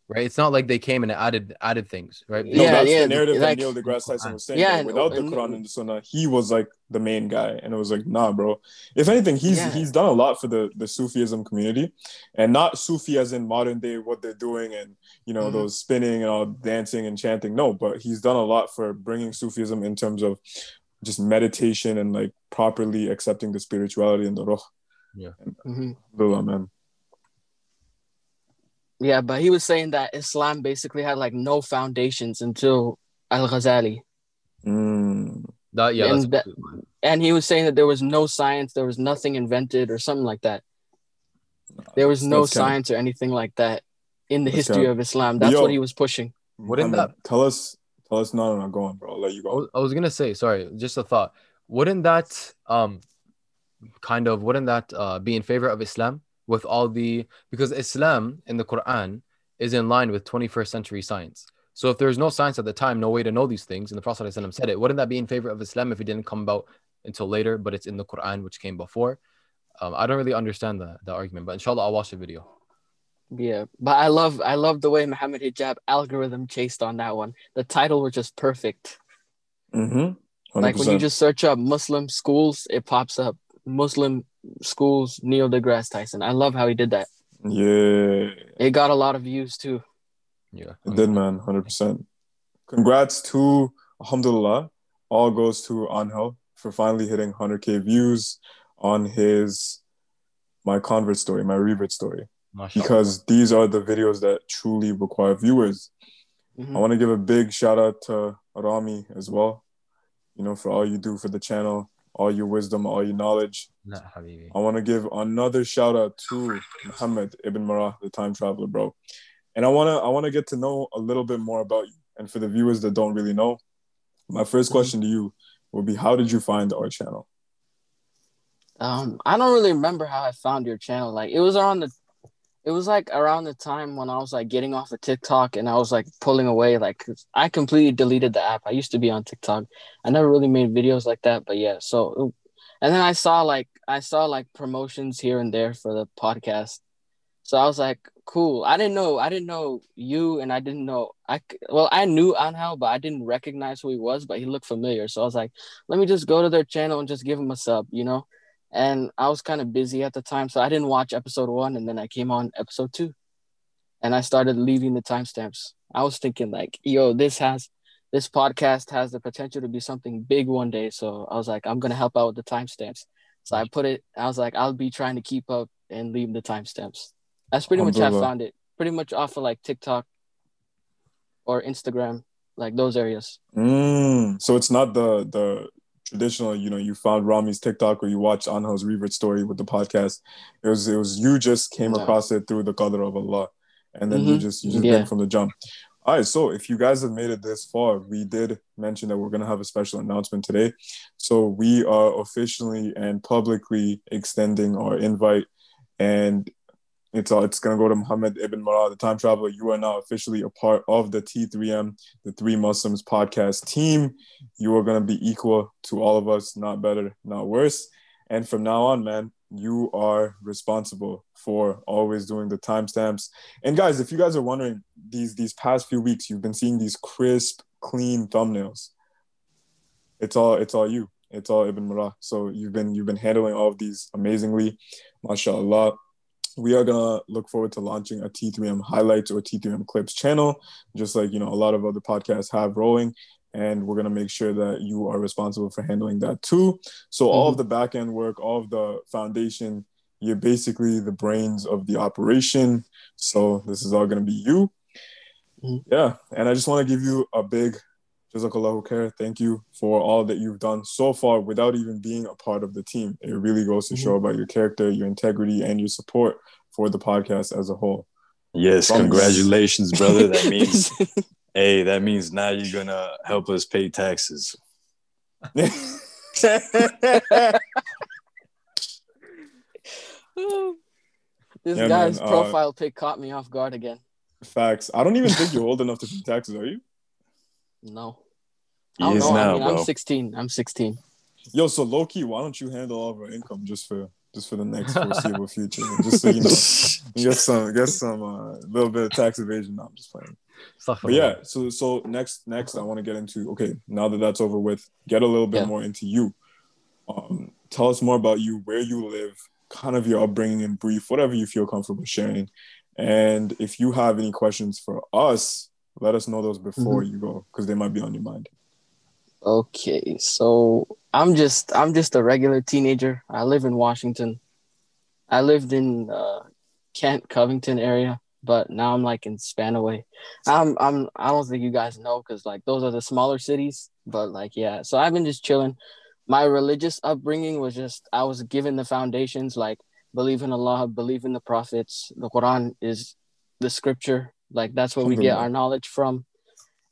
Right? It's not like they came and added added things, right? No, Yeah, that's yeah, the narrative like- that Neil deGrasse Tyson was saying. Yeah, Yeah, and- without the Quran and the Sunnah, he was like the main guy, and it was like, nah, bro. If anything, he's Yeah. he's done a lot for the the Sufism community, and not Sufi as in modern day what they're doing and you know Mhm. those spinning and all dancing and chanting. No, but he's done a lot for bringing Sufism in terms of just meditation and like properly accepting the spirituality and the ruh. Mhm. Alhamdulillah, man. Yeah, but he was saying that Islam basically had like no foundations until Al Ghazali. Mm. That yeah, And that- And he was saying that there was no science, there was nothing invented or something like that. There was no That's cap. science or anything like that in the history cap. of Islam. That's Yo. what he was pushing. Wouldn't Muhammad, tell us tell us no no no go on, bro. I'll let you I go. was, I was gonna say, sorry, just a thought. Wouldn't that um kind of wouldn't that uh, be in favor of Islam with all the because Islam in the Quran is in line with 21st century science. So if there's no science at the time, no way to know these things, and the Prophet ﷺ said it, wouldn't that be in favor of Islam if it didn't come about until later, but it's in the Quran which came before? Um, I don't really understand the, the argument, but inshallah I'll watch the video. Yeah, but I love I love the way Muhammad Hijab algorithm chased on that one. The title was just perfect. Mm-hmm. Like when you just search up Muslim schools, it pops up Muslim schools Neil deGrasse Tyson. I love how he did that. yeah, It got a lot of views too. Yeah. it did, man, hundred percent. Congrats to Alhamdulillah. All goes to Angel for finally hitting hundred k views on his my convert story, my revert story, Mashallah. because these are the videos that truly require viewers. Mhm. I want to give a big shout out to Rami as well. you know, for all you do for the channel, all your wisdom, all your knowledge. Nah. I want to give another shout out to Muhammad Ibn Marah, the time traveler, bro. And I wanna I wanna get to know a little bit more about you. And for the viewers that don't really know, my first question to you would be how did you find our channel? Um, I don't really remember how I found your channel. Like it was around the it was like around the time when I was like getting off of TikTok and I was like pulling away. Like I completely deleted the app. I used to be on TikTok. I never really made videos like that, but yeah. So, and then I saw like I saw like promotions here and there for the podcast. So I was like, cool. I didn't know. I didn't know you, and I didn't know. I well, I knew Anhel, but I didn't recognize who he was. But he looked familiar. So I was like, let me just go to their channel and just give him a sub, you know and I was kind of busy at the time, so I didn't watch episode one, and then I came on episode two, and I started leaving the timestamps. I was thinking like, yo, this has this podcast has the potential to be something big one day. So I was like, I'm gonna help out with the timestamps. So I put it. I was like, I'll be trying to keep up and leave the timestamps. That's pretty much how I found it. Pretty much off of like TikTok or Instagram, like those areas. Mm, so it's not the the traditional, you know, you found Rami's TikTok or you watched Anhel's revert story with the podcast. It was it was you just came No. across it through the qadr of Allah. And then you Mhm. just you just Yeah. from the jump. All right, so if you guys have made it this far, we did mention that we're gonna have a special announcement today. So we are officially and publicly extending our invite, and it's all it's gonna go to Muhammad Ibn Marah, the time traveler. You are now officially a part of the T3M, the Three Muslims podcast team. You are gonna be equal to all of us, not better, not worse. And from now on, man, you are responsible for always doing the timestamps. And guys, if you guys are wondering, these these past few weeks, you've been seeing these crisp, clean thumbnails. It's all it's all you. It's all Ibn Marah. So you've been you've been handling all of these amazingly, mashallah. We are gonna look forward to launching a T3M highlights or T3M clips channel, just like you know a lot of other podcasts have rolling. And we're gonna make sure that you are responsible for handling that too. So all of the back end work, all of the foundation, you're basically the brains of the operation. So this is all gonna be you. Mhm. Yeah, and I just want to give you a big Jazakallahu khair. Thank you for all that you've done so far without even being a part of the team. It really goes to Mhm. show about your character, your integrity, and your support for the podcast as a whole. Yes, From- congratulations, brother. That (laughs) means hey, that means now you're gonna help us pay taxes. (laughs) this Yeah, guy's man, uh, profile pic caught me off guard again. Facts. I don't even think you're old enough to pay taxes, are you? No. He I don't is know. now, I mean, bro. I'm 16. I'm 16. Yo, so low key, why don't you handle all of our income just for just for the next foreseeable future? Just so you know, (laughs) get some get some uh, little bit of tax evasion. No, I'm just playing. Stuff But yeah, so so next next I want to get into okay, now that that's over with, get a little bit Yeah. more into you. Um, tell us more about you, where you live, kind of your upbringing in brief, whatever you feel comfortable sharing. And if you have any questions for us, let us know those before Mm-hmm. you go because they might be on your mind. Okay, so I'm just I'm just a regular teenager. I live in Washington. I lived in uh, Kent, Covington area, but now I'm like in Spanaway. I'm I'm I don't think you guys know because like those are the smaller cities. But like yeah, so I've been just chilling. My religious upbringing was just I was given the foundations like believe in Allah, believe in the prophets. The Quran is the scripture. Like that's where we get our knowledge from.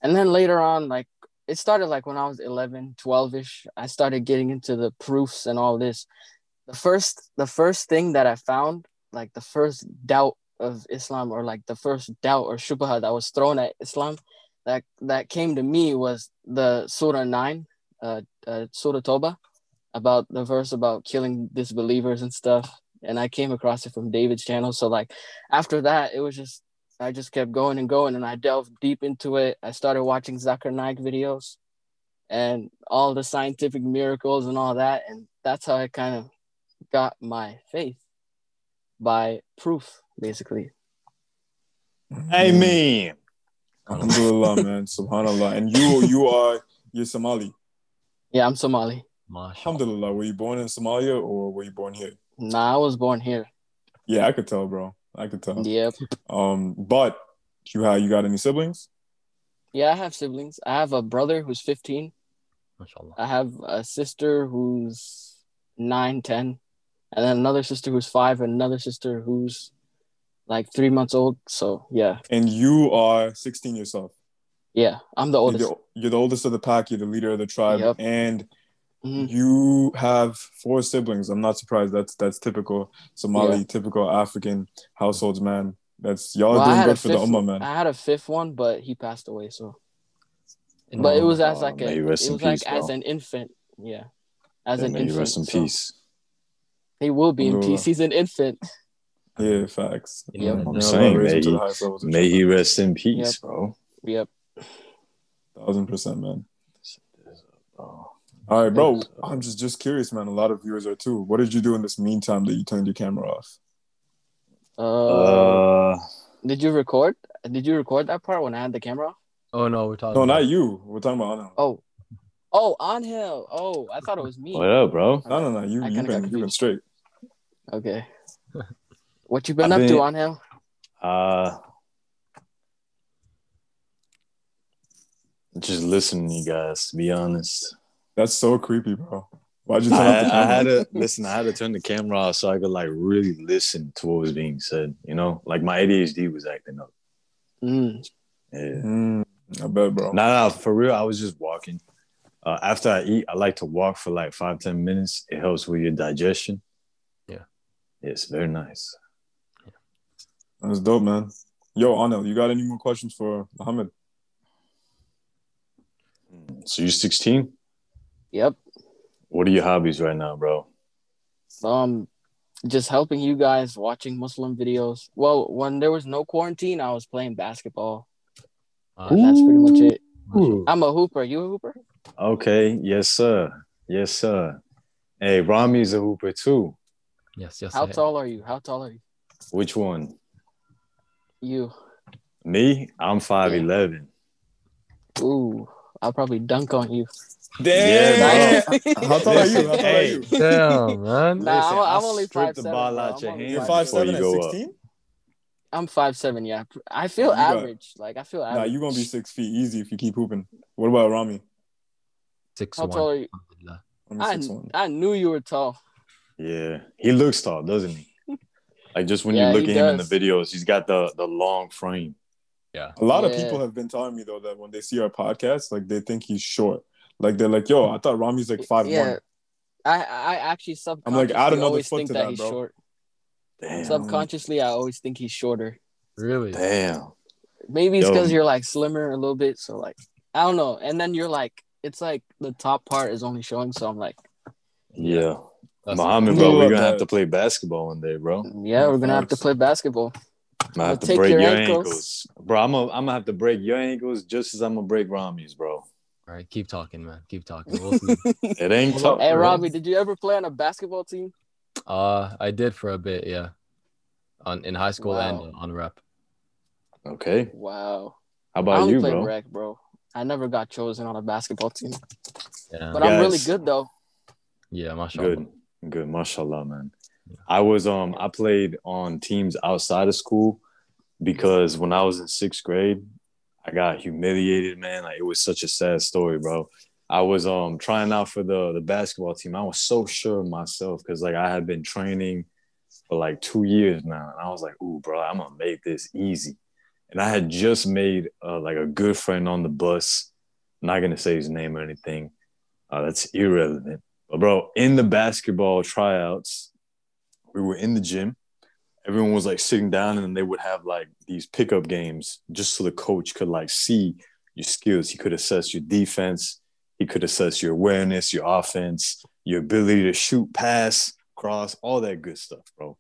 And then later on, like it started like when I was 11, 12 ish. I started getting into the proofs and all this. The first, the first thing that I found, like the first doubt of Islam, or like the first doubt or shubha that was thrown at Islam, that that came to me was the Surah nine, uh, uh Surah Toba, about the verse about killing disbelievers and stuff. And I came across it from David's channel. So like after that, it was just I just kept going and going, and I delved deep into it. I started watching Zakir Naik videos and all the scientific miracles and all that, and that's how I kind of got my faith by proof, basically. Amen. Mm. Alhamdulillah, (laughs) man. Subhanallah. And you you are you're Somali. Yeah, I'm Somali. Mashallah. Alhamdulillah. Were you born in Somalia or were you born here? Nah, I was born here. Yeah, I could tell, bro. I could tell. Yep. Um, but you have you got any siblings? Yeah, I have siblings. I have a brother who's 15, Mashallah. I have a sister who's nine, ten, and then another sister who's five, and another sister who's like three months old. So yeah, And you are 16 yourself. yeah, I'm the You're oldest. the, you're the oldest of the pack. You're the leader of the tribe, Yep. and Mhm. you have four siblings. I'm not surprised. That's that's typical Somali, Yeah. typical African households, man. That's y'all Well, doing good for the fifth- ummah, man. I had a fifth one, but he passed away. So, In but it was as Oh, like a, may it was in like peace, as bro. an infant. Yeah, as Yeah, an may you infant. rest in so peace. He will be in peace. He's an infant. Yeah, facts. Yep. Yeah, I'm may Allah saying, may he- highest levels of May he rest in peace, Yep. bro. Yep. thousand percent, man. Oh. All right, bro. I'm just just curious, man. A lot of viewers are too. What did you do in this meantime that you turned your camera off? Uh, Uh, did you record? Did you record that part when I had the camera off? Oh no, we're talking. No, about- not you. We're talking about Anna. Oh, oh, Angel. Oh, I thought it was me. what up, bro? No, no, no. You I you've been you've been straight. Okay. (laughs) What you been I've up to, been- Angel? Uh, just listening to you guys, to be honest. That's so creepy, bro. Why'd you turn I, off the camera? I had to listen. I had to turn the camera off so I could like really listen to what was being said. You know, like my ADHD was acting up. Mm. Yeah. Mm, I bet, bro. No, no, for real. I was just walking. Uh, after I eat, I like to walk for like five, ten minutes. It helps with your digestion. Yeah. It's very nice. That's dope, man. Yo, Anhel, you got any more questions for Muhammad? So you're 16? Yep. What are your hobbies right now, bro? Um, just helping you guys watching Muslim videos. Well, when there was no quarantine, I was playing basketball. Uh, that's pretty much it. Ooh. I'm a hooper. You a hooper? Okay. Yes, sir. Yes, sir. Hey, Rami's a hooper too. Yes, yes. How tall are you? How tall are you? Which one? You. Me? I'm 5'11. Ooh, I'll probably dunk on you. Yeah, (laughs) How tall are you? How tall are you? Damn, man. Nah, I'm- I'll I'm only strip the 5'7", ball out your hand You're five five seven you at sixteen? I'm five seven. Yeah, I feel You got- average. Like I feel average. Nah, average. you gonna be six feet easy if you keep hooping. What about Rami? Six How one. tall are you? I'm I, six. I knew you were tall. Yeah. He looks tall, doesn't he? (laughs) Like just when Yeah, you look he at him in the videos, he's got the the long frame. Yeah. A lot of people have been telling me though that when they see our podcast, like they think he's short. Like they're like, "Yo, mm-hmm. I thought Rami's like five yeah, one." I I actually I'm subconsciously like, add another always foot think to that, that, he's bro. short. Damn. Subconsciously, I always think he's shorter. Really? Damn. Maybe it's Yo. because you're like slimmer a little bit. So like, I don't know. And then you're like, it's like the top part is only showing. So I'm like, Yeah. That's- Muhammad, bro, we're gonna that. have to play basketball one day, bro. yeah, we're gonna have to play basketball. I'm gonna have to take break your your, ankles. ankles. Bro, I'm gonna, I'm gonna have to break your ankles just as I'm gonna break Rami's, bro. All right, keep talking, man. Keep (laughs) talking. We'll see. It ain't tough. Hey, bro. Robbie, did you ever play on a basketball team? uh, I did for a bit, yeah. On in high school Wow. and on rep. Okay. Wow. How I about only you, played bro? rec, bro. I never got chosen on a basketball team, Yeah. but I'm really good though. yeah, mashallah. Good. Good. Mashallah, man. I was um I played on teams outside of school because when I was in sixth grade, I got humiliated, man. Like it was such a sad story, bro. I was um trying out for the the basketball team. I was so sure of myself because like I had been training for like two years now, and I was like, "Ooh, bro, I'm gonna make this easy." And I had just made uh, like a good friend on the bus. I'm not gonna say his name or anything. Uh, that's irrelevant. But bro, in the basketball tryouts, we were in the gym. Everyone was like sitting down, and they would have like these pickup games just so the coach could like see your skills. He could assess your defense. He could assess your awareness, your offense, your ability to shoot, pass, cross, all that good stuff, bro.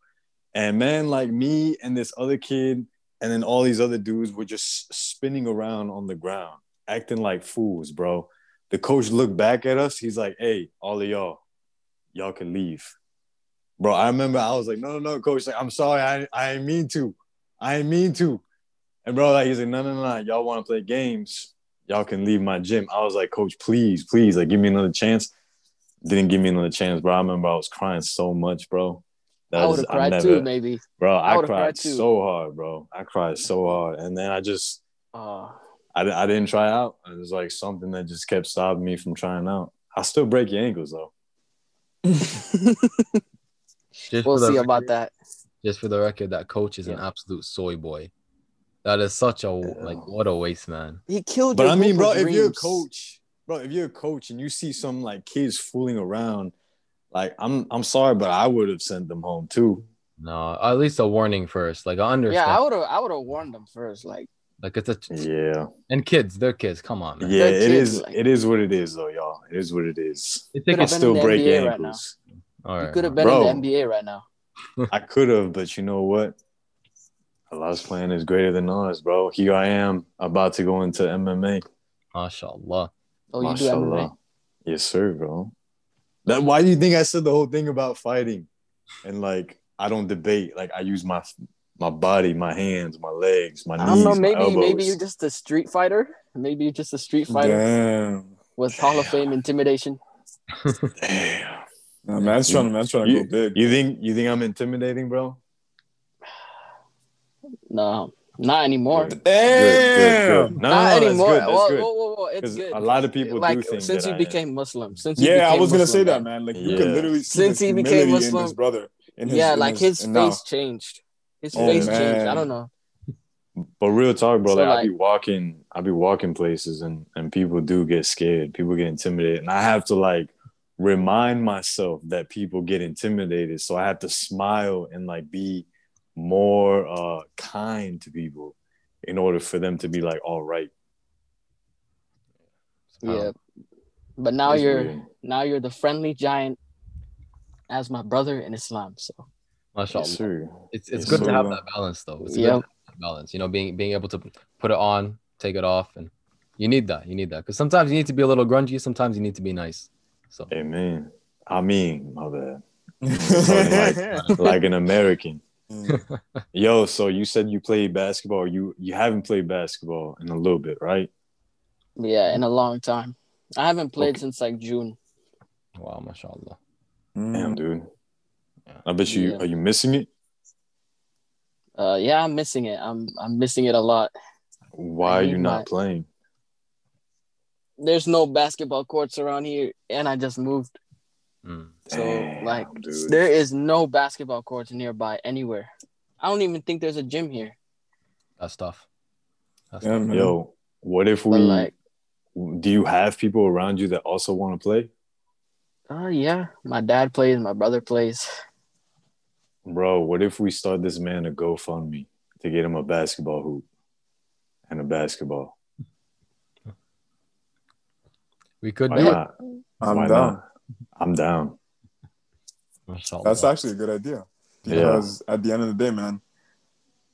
And man, like me and this other kid, and then all these other dudes were just spinning around on the ground, acting like fools, bro. The coach looked back at us. He's like, hey, all of y'all, y'all can leave. Bro, I remember I was like, no, no, no, coach. Like, I'm sorry, I, I mean to. I mean to. And bro, like he's like, no, no, no, no. Y'all want to play games? Y'all can leave my gym. I was like, coach, please, please, like give me another chance. Didn't give me another chance, bro. I remember I was crying so much, bro. That I was- would have cried too, maybe. Bro, I I, cried cried too. so hard, bro. I cried so hard. And then I just Uh, I, I didn't try out. It was like something that just kept stopping me from trying out. I still break your ankles though. (laughs) Just we'll see record- about that. Just for the record, that coach is an absolute soy boy. That is such a like what a waste, man. He killed. But I mean, bro, of if you're a coach, bro, if you're a coach and you see some like kids fooling around, like I'm I'm sorry, but I would have sent them home too. No, at least a warning first. Like I understand. yeah, I would have. I would have warned them first. Like, like it's a Yeah. and kids, they're kids. Come on, man. Yeah, They're it kids, is like- it is what it is though, y'all. It is what it is. They I take Could've it. been still in the break NBA right now. ankles. All you could have been Bro. in the NBA right now. I could have, but you know what? Allah's plan is greater than ours, bro. Here I am about to go into MMA. Mashallah. Oh, you do MMA. Yes, sir, bro. That why do you think I said the whole thing about fighting? And like I don't debate. Like I use my my body, my hands, my legs, my I knees, don't know. my Maybe elbows. maybe you're just a street fighter. Maybe you're just a street fighter Damn. with Hall of Fame intimidation. (laughs) Damn. Nah, man's trying, man's trying to You, go big. you think you think I'm intimidating, bro? No, not anymore. Good, good, good. No, not no, no, that's anymore. good. That's whoa, whoa, whoa, whoa! It's 'Cause good. a lot of people do like think since that you I am. became Muslim. Since Yeah, I became was gonna Muslim, say that, man. man. Like you can literally see Since he became humility in Muslim- his brother. In his, yeah, in like his and now- face changed. His Oh, face changed. I don't know. But real talk, bro. So, like, I like- be walking, I be walking places, and and people do get scared. People get intimidated, and I have to like remind myself that people get intimidated. So I have to smile and like be more uh kind to people in order for them to be like, all right. Yeah, but now you're weird. now you're the friendly giant as my brother in Islam. So Mashallah. Yes, sir. It's it's Yes, good to have that balance though. It's Yep. good to have that balance. You know, being being able to put it on, take it off, and you need that. You need that because sometimes you need to be a little grungy. Sometimes you need to be nice. So Amen. I mean, my bad. Talking (laughs) like an American. (laughs) Yo, so you said you played basketball. You you haven't played basketball in a little bit, right? yeah, in a long time. I haven't played Okay. since like June. wow, mashallah. Damn, Mm. dude. Yeah. I bet you Yeah. are you missing it? Uh, yeah, I'm missing it. I'm I'm missing it a lot. Why are you not my- playing? There's no basketball courts around here, and I just moved. Mm. So Damn, like, dude. there is no basketball courts nearby anywhere. I don't even think there's a gym here. That's tough. That's Yeah, tough. Yo, what if But we like, do you have people around you that also want to play? oh yeah, my dad plays, my brother plays. Bro, what if we start this man a GoFundMe to get him a basketball hoop and a basketball? We could Why do it. I'm Why down. not? I'm down. That's actually a good idea Yeah. because at the end of the day, man,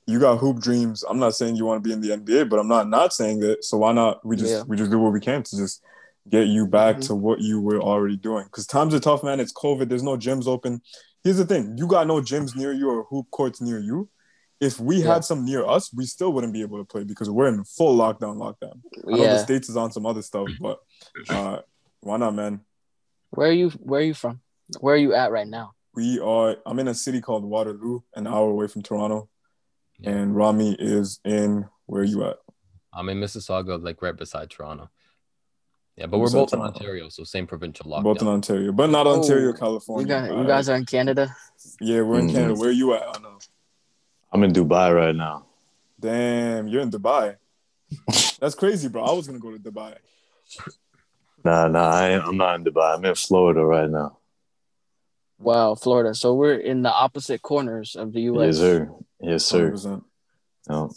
you got hoop dreams. I'm not saying you want to be in the NBA, but I'm not not saying that. So why not? We just Yeah. we just do what we can to just get you back Mhm. to what you were already doing. Because times are tough, man. It's COVID. There's no gyms open. Here's the thing: you got no gyms near you or hoop courts near you. If we Yeah. had some near us, we still wouldn't be able to play because we're in full lockdown. Lockdown. I know the states is on some other stuff, but uh, why not, man? where are you? Where are you from? Where are you at right now? We are. I'm in a city called Waterloo, an hour away from Toronto, Yeah. and Rami is in where are you at? I'm in Mississauga, like right beside Toronto. Yeah, but we're both in Ontario, so same provincial lockdown. Both in Ontario, but not Ontario, Oh, California. You guys, you guys are in Canada. Yeah, we're in Mhm. Canada. Where are you at? I know. I'm in Dubai right now. Damn, you're in Dubai. (laughs) That's crazy, bro. I was gonna go to Dubai. Nah, nah, I ain't, I'm not in Dubai. I'm in Florida right now. Wow, Florida. So we're in the opposite corners of the U.S. Yes, sir. Yes, sir. 100%. No.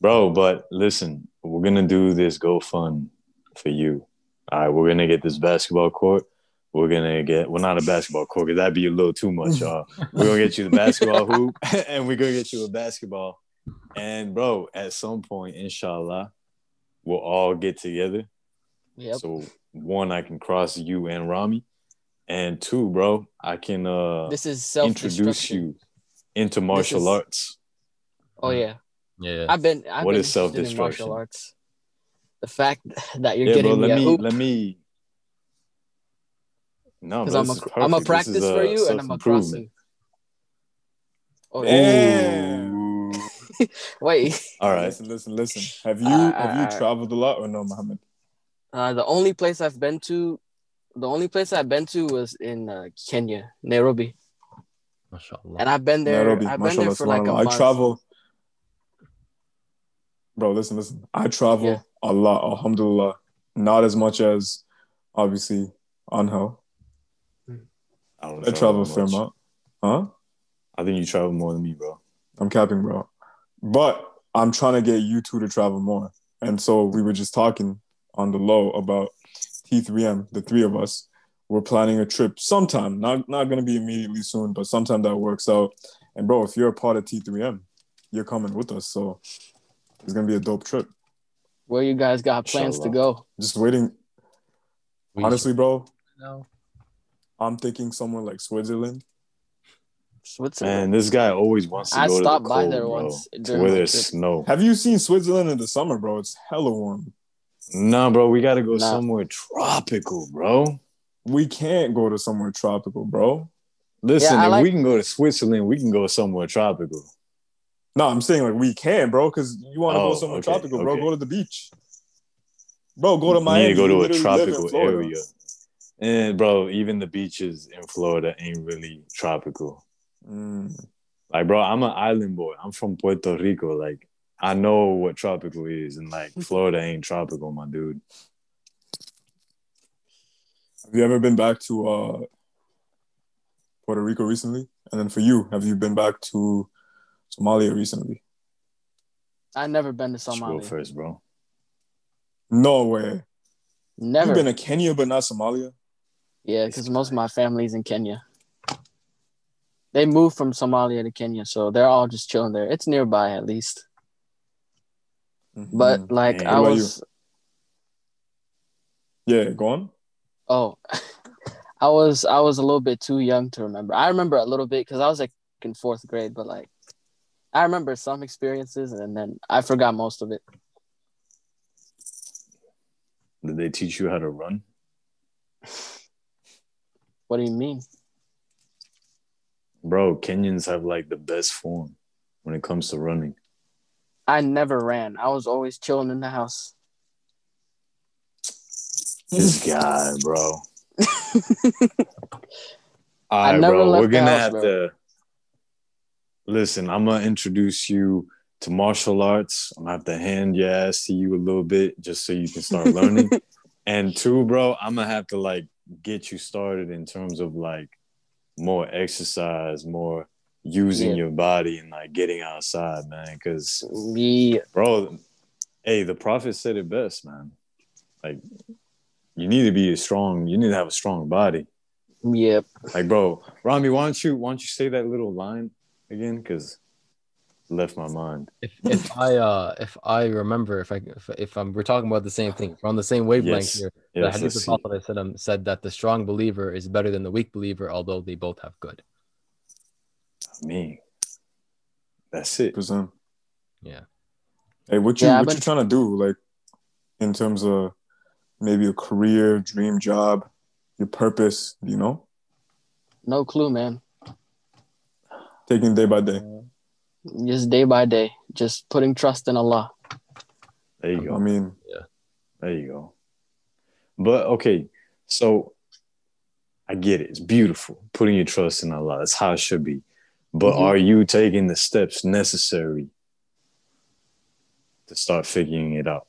Bro, but listen, we're gonna do this GoFund for you. All right, we're gonna get this basketball court. We're gonna get well, not a basketball court because that'd be a little too much, (laughs) y'all. We're gonna get you the basketball hoop, (laughs) and we're gonna get you a basketball. And bro, at some point, inshallah, we'll all get together. Yep. So one, I can cross you and Rami, and two, bro, I can uh This is self introduce you into martial is- arts. Oh yeah, Yeah, I've been. I've What been is self-destruction? martial arts. The fact (laughs) that you're yeah, getting bro. Let a me hoop let me. No, because I'm this a is I'm a practice this is, for uh, you and I'm a cross Oh, Damn. Ooh. (laughs) Wait, All right. Listen, listen, listen. Have you Uh, have you uh, traveled a lot or no, Mohammed? uh, the only place I've been to, the only place I've been to was in uh, Kenya, Nairobi, MashaAllah. and I've been there. Nairobi, I've been there for like a subhanallah. I travel. Bro, listen, listen. I travel Yeah. a lot, alhamdulillah. Not as much as obviously Anhel. I, don't I travel a fair much. amount. Huh? I think you travel more than me, bro. I'm capping, bro. But I'm trying to get you two to travel more. And so we were just talking on the low about T3M, the three of us. We're planning a trip sometime, not not gonna be immediately soon, but sometime that works out. And bro, if you're a part of T3M, you're coming with us. So it's gonna be a dope trip. Where you guys got plans to Inshallah. go? Just waiting. We Honestly, bro, No. I'm thinking somewhere like Switzerland. Switzerland. Man, this guy always wants to I go stopped to the by cold, there bro. once To during where there's snow. Have you seen Switzerland in the summer, bro? It's hella warm. Nah, bro, we gotta go Nah. somewhere tropical, bro. We can't go to somewhere tropical, bro. Listen, Yeah, if like- we can go to Switzerland, we can go somewhere tropical. No, I'm saying like we can, bro, because you want to Oh, go somewhere okay, tropical, bro. okay. Go to the beach. Bro, go to You Miami. need to go to a literally live in tropical area. And bro, even the beaches in Florida ain't really tropical. Mm. Like, bro, I'm an island boy. I'm from Puerto Rico. Like, I know what tropical is, and like (laughs) Florida ain't tropical, my dude. Have you ever been back to uh, Puerto Rico recently? And then for you, have you been back to Somalia recently? I never been to Let's go Somalia. first, bro. No way. Never. You've been to Kenya, but not Somalia. Yeah, because most of my family's in Kenya. They moved from Somalia to Kenya, so they're all just chilling there. It's nearby at least. But Mhm. like Man, I what about was yeah, go on. oh (laughs) I was I was a little bit too young to remember. I remember a little bit because I was like in fourth grade, but like I remember some experiences and then I forgot most of it. Did they teach you how to run? (laughs) What do you mean? Bro, Kenyans have like the best form when it comes to running. I never ran. I was always chilling in the house. This guy, bro. (laughs) All I never bro. We're gonna house, have bro. to listen. I'm gonna introduce you to martial arts. I'm gonna have to hand your ass to you a little bit just so you can start learning. (laughs) and two, bro, I'm gonna have to like get you started in terms of like more exercise, more using Yeah. your body and like getting outside, man. Because Yeah. bro, hey, the prophet said it best, man. Like you need to be a strong, you need to have a strong body. Yep. Like, bro, Rami, why don't you why don't you say that little line again? Because left my mind. If if I uh if I remember if I if, if I'm we're talking about the same thing, we're on the same wavelength Yes. here. the Yes, hadith let's of see. Prophet said that the strong believer is better than the weak believer, although they both have good. Me. That's it. Percent. Yeah. Hey, what you Yeah, what but- you trying to do? Like in terms of maybe a career, dream job, your purpose, you know? No clue, man. Taking day by day. Just day by day. Just putting trust in Allah. There you go. I mean, yeah, There you go. But okay, so I get it. It's beautiful. Putting your trust in Allah. That's how it should be. But Mhm. are you taking the steps necessary to start figuring it out?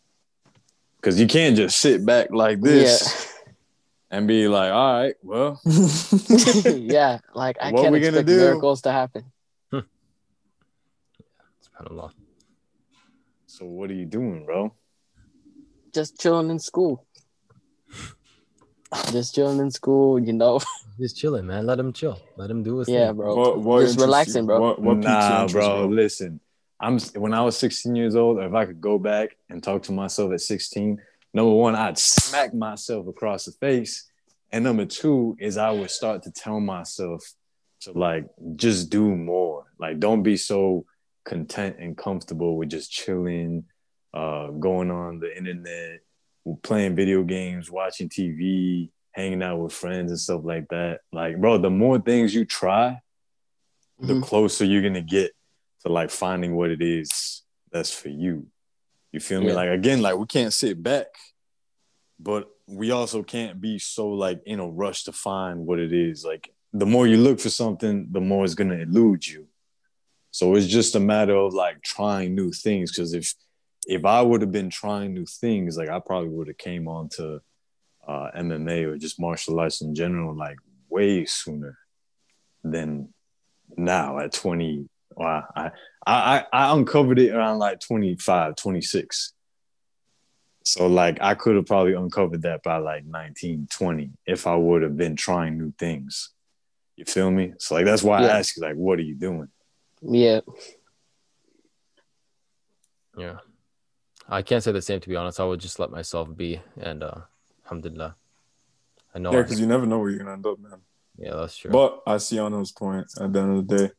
Because you can't just sit back like this (laughs) and be like, all right, well, Yeah. (laughs) yeah. Like I What can't we gonna expect do? miracles to happen. SubhanAllah. so what are you doing, bro? Just chilling in school. Just chilling in school, you know. (laughs) Just chilling, man. Let him chill. Let him do his yeah, thing. bro. what, what Just relaxing, bro. What, what nah, interest, bro, Listen, I'm when I was 16 years old. If I could go back and talk to myself at 16, number one, I'd smack myself across the face, and number two is I would start to tell myself to like just do more. Like, don't be so content and comfortable with just chilling, uh, going on the internet, playing video games, watching TV, hanging out with friends and stuff like that. Like, bro, the more things you try, the Mhm. closer you're gonna get to like finding what it is that's for you. You feel me? Yeah. Like again, like we can't sit back, but we also can't be so like in a rush to find what it is. Like the more you look for something, the more it's gonna elude you. So it's just a matter of like trying new things. Cause if if I would have been trying new things, like I probably would have came on to uh, MMA or just martial arts in general, like way sooner than now at 20. Wow. I, I, I uncovered it around like 25, 26. So like I could have probably uncovered that by like 19, 20 if I would have been trying new things. You feel me? So like that's why Yeah. I ask you, like, what are you doing? Yeah. Yeah. I can't say the same to be honest. I would just let myself be and uh alhamdulillah. I know Yeah, because you never know where you're gonna end up, man. yeah, that's true. But I see on his point at the end of the day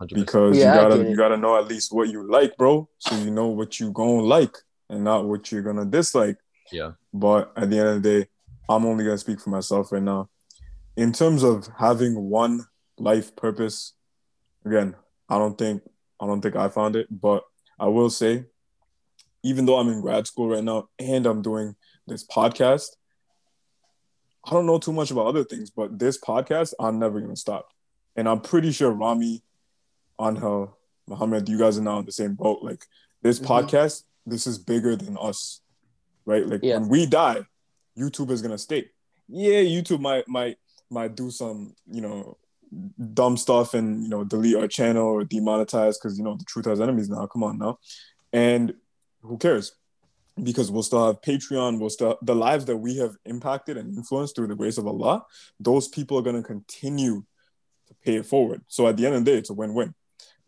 100%. because Yeah, you gotta you gotta know at least what you like, bro, so you know what you gonna like and not what you're gonna dislike. yeah. But at the end of the day, I'm only gonna speak for myself right now. In terms of having one life purpose, again, I don't think I don't think I found it, but I will say, even though I'm in grad school right now and I'm doing this podcast, I don't know too much about other things, but this podcast, I'm never gonna stop. And I'm pretty sure Rami, Anhel, Muhammad, you guys are now in the same boat. Like this Mhm. podcast, this is bigger than us, right? Like Yeah. when we die, YouTube is gonna stay. Yeah, YouTube might might might do some, you know, dumb stuff and you know delete our channel or demonetize because you know the truth has enemies now. Come on now, and who cares? Because we'll still have Patreon. We'll still the lives that we have impacted and influenced through the grace of Allah. Those people are gonna continue to pay it forward. So at the end of the day, it's a win-win.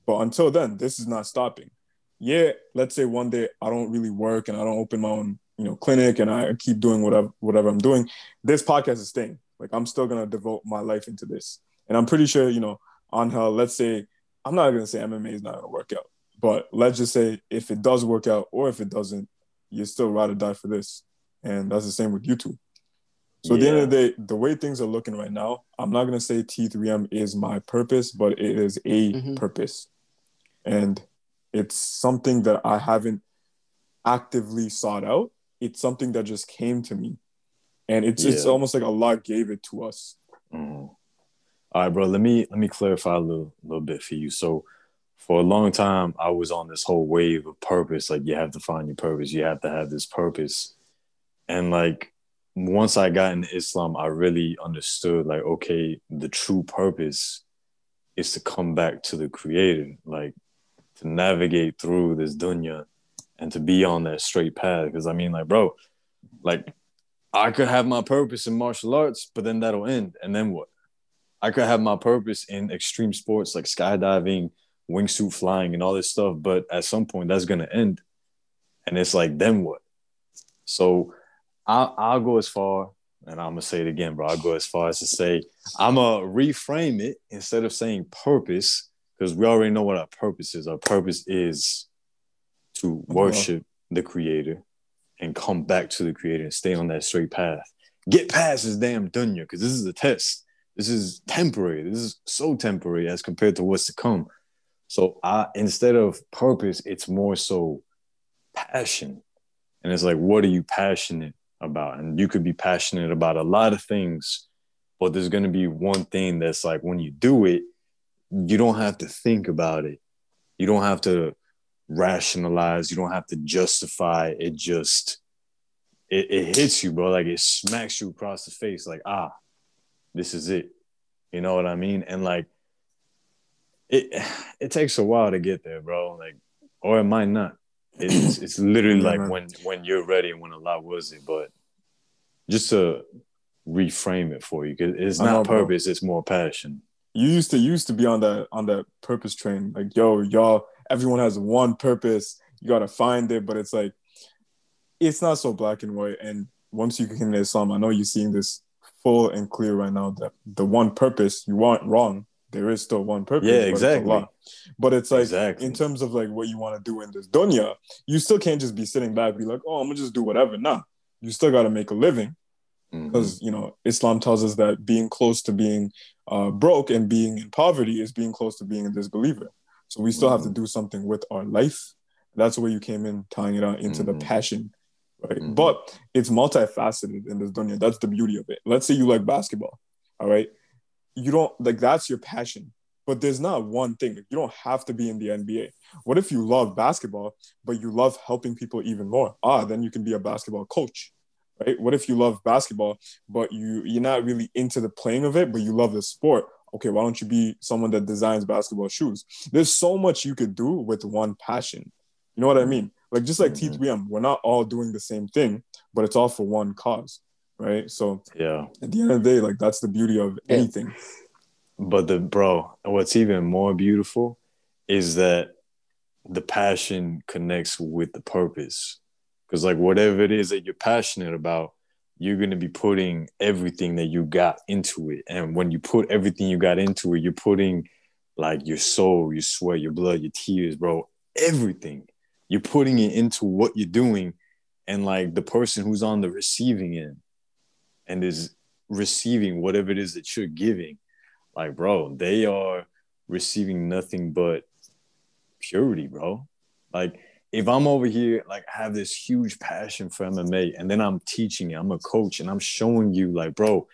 But until then, this is not stopping. Yeah, let's say one day I don't really work and I don't open my own, you know, clinic and I keep doing whatever whatever I'm doing. This podcast is staying. Like I'm still gonna devote my life into this. And I'm pretty sure, you know, on how let's say I'm not gonna say MMA is not gonna work out, but let's just say if it does work out or if it doesn't, you're still ride or die for this. And that's the same with YouTube. So at the end of the day, the way things are looking right now, I'm not gonna say T3M is my purpose, but it is a Mhm. purpose. And it's something that I haven't actively sought out. It's something that just came to me. And it's it's almost like Allah gave it to us. Mhm. All right, bro. Let me let me clarify a little little bit for you. So, for a long time, I was on this whole wave of purpose. Like, you have to find your purpose. You have to have this purpose. And like, once I got into Islam, I really understood. Like, okay, the true purpose is to come back to the Creator. Like, to navigate through this dunya and to be on that straight path. Because I mean, like, bro, like, I could have my purpose in martial arts, but then that'll end. And then what? I could have my purpose in extreme sports like skydiving, wingsuit flying, and all this stuff, but at some point that's gonna end. And it's like, then what? So I'll, I'll go as far, and I'm gonna say it again, bro. I'll go as far as to say I'm gonna reframe it instead of saying purpose, because we already know what our purpose is. Our purpose is to uh-huh. worship the creator and come back to the creator and stay on that straight path. Get past this damn dunya, because this is a test. This is temporary. This is so temporary as compared to what's to come. So I instead of purpose, it's more so passion. And it's like, what are you passionate about? And you could be passionate about a lot of things, but there's gonna be one thing that's like when you do it, you don't have to think about it. You don't have to rationalize, you don't have to justify it just it, it hits you, bro. Like it smacks you across the face, like, ah, this is it. You know what I mean? And like it it takes a while to get there, bro. Like, or it might not. It's (clears throat) it's literally Yeah, like man. when when you're ready and when Allah was it. But just to reframe it for you, because it's not know, bro. purpose, it's more passion. You used to you used to be on that on that purpose train. Like, yo, y'all, everyone has one purpose. You gotta find it, but it's like it's not so black and white. And once you get into Islam, I know you're seeing this full and clear right now that the one purpose you aren't wrong. There is still one purpose. Yeah, but it's exactly. But it's like Exactly. in terms of like what you want to do in this dunya, you still can't just be sitting back, be like, oh, I'm gonna just do whatever. Nah, you still gotta make a living because you know Islam tells us that being close to being uh, broke and being in poverty is being close to being a disbeliever. So we still have to do something with our life. That's where you came in, tying it out into the Mhm. passion, right? Mhm. But it's multifaceted in this dunya. That's the beauty of it. Let's say you like basketball, all right? You don't like that's your passion, but there's not one thing. You don't have to be in the NBA. What if you love basketball, but you love helping people even more? Ah, then you can be a basketball coach, right? What if you love basketball, but you you're not really into the playing of it, but you love the sport? Okay, why don't you be someone that designs basketball shoes? There's so much you could do with one passion. You know what I mean? Like just like Mhm. T3M, we're not all doing the same thing, but it's all for one cause, right? So Yeah. at the end of the day, like that's the beauty of anything. But the bro, what's even more beautiful is that the passion connects with the purpose. Because like whatever it is that you're passionate about, you're gonna be putting everything that you got into it. And when you put everything you got into it, you're putting like your soul, your sweat, your blood, your tears, bro, everything. You're putting it into what you're doing. And like the person who's on the receiving end and is receiving whatever it is that you're giving like bro they are receiving nothing but purity bro like if i'm over here like have this huge passion for mma and then i'm teaching i'm a coach and i'm showing you like bro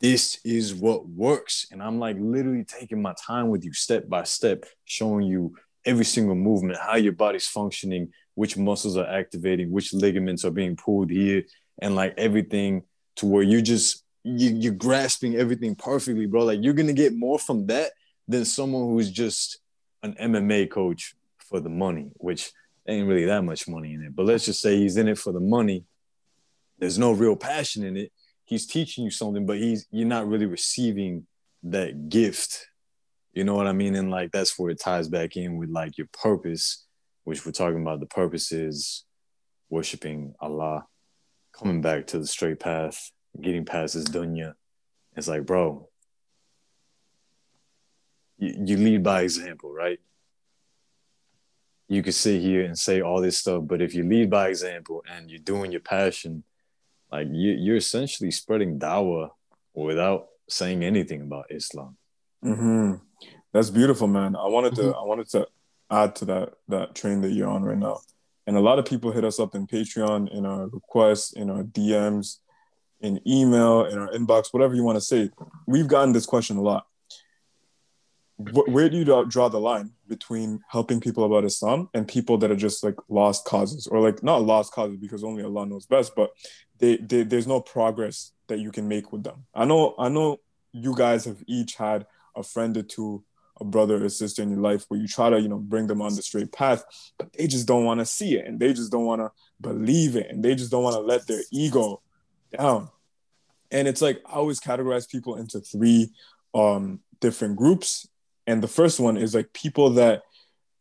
this is what works and i'm like literally taking my time with you step by step showing you every single movement how your body's functioning which muscles are activating which ligaments are being pulled here and like everything to where you just you, you're grasping everything perfectly, bro. Like you're gonna get more from that than someone who's just an MMA coach for the money, which ain't really that much money in it. But let's just say he's in it for the money. There's no real passion in it. He's teaching you something, but he's you're not really receiving that gift. You know what I mean? And like that's where it ties back in with like your purpose, which we're talking about. The purpose is worshiping Allah, coming back to the straight path, getting past this dunya. It's like, bro, you, you lead by example, right? You could sit here and say all this stuff, but if you lead by example and you're doing your passion, like you, you're essentially spreading dawah without saying anything about Islam. Hmm That's beautiful, man. I wanted to I wanted to add to that that train that you're on right now. And a lot of people hit us up in Patreon, in our requests, in our DMs, in email, in our inbox, whatever you want to say. We've gotten this question a lot. Where do you draw- draw the line between helping people about Islam and people that are just like lost causes, or like not lost causes because only Allah knows best, but they, they there's no progress that you can make with them. I know I know you guys have each had a friend or two, a brother or sister in your life where you try to, you know, bring them on the straight path, but they just don't want to see it and they just don't want to believe it and they just don't want to let their ego down. And it's like I always categorize people into three um different groups. And the first one is like people that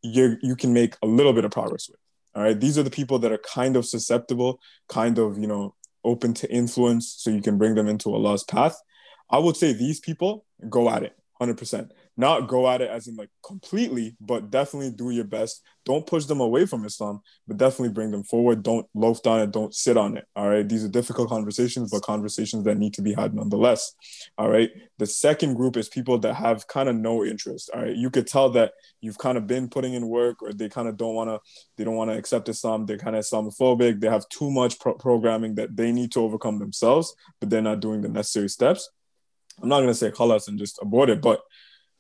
you you can make a little bit of progress with. All right. These are the people that are kind of susceptible, kind of, you know, open to influence so you can bring them into Allah's path. I would say these people go at it 100%. Not go at it as in like completely, but definitely do your best. Don't push them away from Islam, but definitely bring them forward. Don't loaf down it. Don't sit on it. All right. These are difficult conversations, but conversations that need to be had nonetheless. All right. The second group is people that have kind of no interest. All right. You could tell that you've kind of been putting in work or they kind of don't want to, they don't want to accept Islam. They're kind of Islamophobic. They have too much pro- programming that they need to overcome themselves, but they're not doing the necessary steps. I'm not going to say khalas and just abort it, but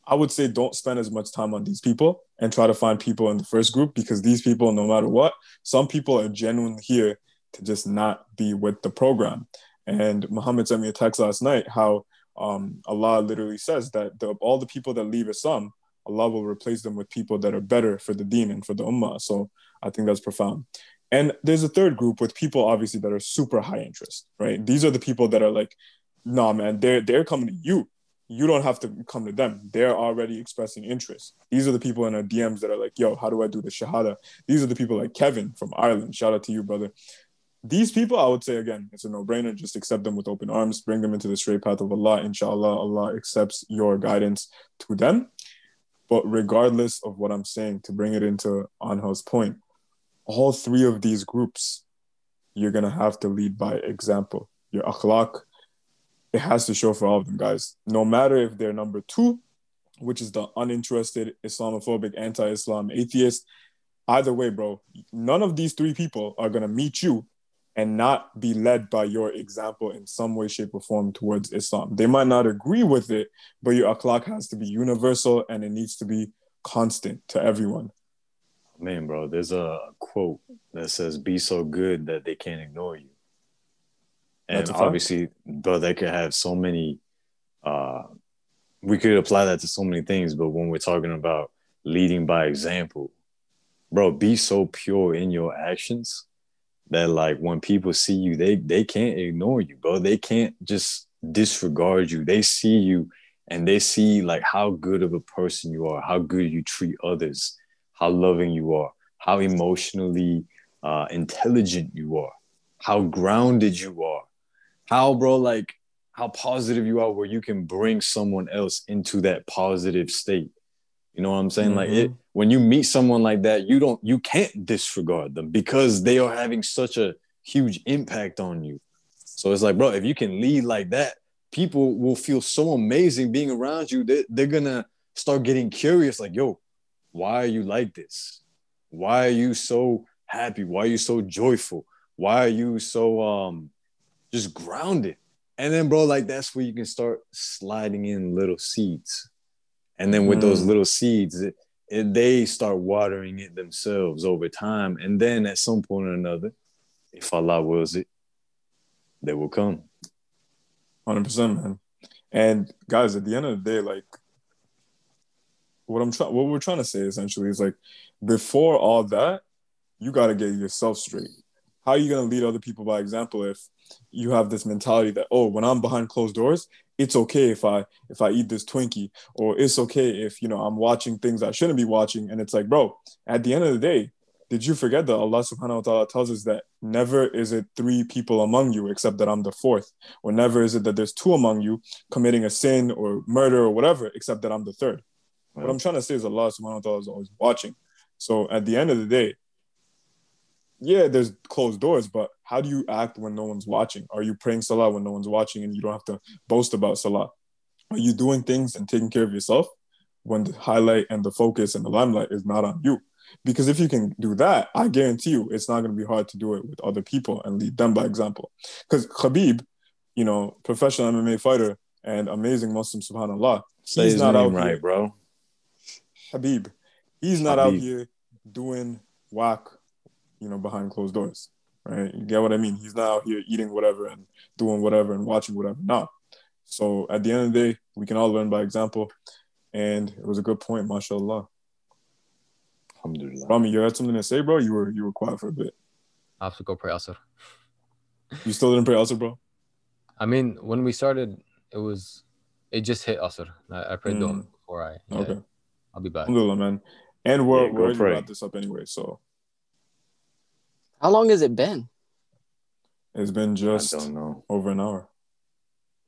I would say don't spend as much time on these people and try to find people in the first group because these people, no matter what, some people are genuinely here to just not be with the program. And Muhammad sent me a text last night how um, Allah literally says that the, all the people that leave Islam, Allah will replace them with people that are better for the deen and for the ummah. So I think that's profound. And there's a third group with people obviously that are super high interest, right? These are the people that are like, nah, man, they're they're coming to you. You don't have to come to them. They're already expressing interest. These are the people in our DMs that are like, yo, how do I do the shahada? These are the people like Kevin from Ireland. Shout out to you, brother. These people, I would say again, it's a no-brainer. Just accept them with open arms, bring them into the straight path of Allah. Inshallah, Allah accepts your guidance to them. But regardless of what I'm saying, to bring it into Anhel's point, all three of these groups, you're gonna have to lead by example. Your akhlaq, it has to show for all of them, guys. No matter if they're number two which is the uninterested, Islamophobic, anti-Islam, atheist. Either way, bro, none of these three people are gonna meet you and not be led by your example in some way, shape, or form towards Islam. They might not agree with it, but your akhlaq has to be universal and it needs to be constant to everyone. Man, bro, there's a quote that says, "Be so good that they can't ignore you." And That's a fact. obviously, bro, they could have so many. Uh, we could apply that to so many things, but when we're talking about leading by example, bro, be so pure in your actions that like when people see you, they they can't ignore you, bro. They can't just disregard you. They see you and they see like how good of a person you are, how good you treat others, how loving you are, how emotionally uh, intelligent you are, how grounded you are, how bro like how positive you are, where you can bring someone else into that positive state. You know what I'm saying? Like it when you meet someone like that, you don't you can't disregard them because they are having such a huge impact on you. So it's like, bro, if you can lead like that, people will feel so amazing being around you. They, they're gonna start getting curious, like, yo, why are you like this? Why are you so happy? Why are you so joyful? Why are you so um just grounded? And then, bro, like that's where you can start sliding in little seeds. And then with those Mm. little seeds, it, it, they start watering it themselves over time. And then at some point or another, if Allah wills it, they will come. Hundred percent, man. And guys, at the end of the day, like what I'm trying, what we're trying to say essentially is like, before all that, you got to get yourself straight. How are you gonna lead other people by example if you have this mentality that oh, when I'm behind closed doors, it's okay if I if I eat this Twinkie, or it's okay if you know I'm watching things I shouldn't be watching, and it's like, bro, at the end of the day, did you forget that Allah Subhanahu wa Taala tells us that never is it three people among you except that I'm the fourth, or never is it that there's two among you committing a sin or murder or whatever except that I'm the third. What I'm trying to say is Allah Subhanahu wa Taala is always watching. So at the end of the day, yeah, there's closed doors, but how do you act when no one's watching? Are you praying salah when no one's watching and you don't have to boast about salah? Are you doing things and taking care of yourself when the highlight and the focus and the limelight is not on you? Because if you can do that, I guarantee you it's not going to be hard to do it with other people and lead them by example. Because Khabib, you know, professional MMA fighter and amazing Muslim, subhanAllah, Say he's not out right, here. bro. Khabib, he's not out Khabib. here doing whack, you know, behind closed doors, right? You get what I mean? He's not out here eating whatever and doing whatever and watching whatever. No. So at the end of the day, we can all learn by example. And it was a good point, mashallah. Alhamdulillah. Rami, you had something to say, bro? You were you were quiet for a bit. I have to go pray Asr. You still didn't pray also, bro? I mean, when we started, it was it just hit Asr. I, I prayed Mm. Dua before I. yeah, Okay. I'll be back. Alhamdulillah, man. And we're, Yeah, we're already pray. this up anyway. So How long has it been? it's been I just don't know. over an hour.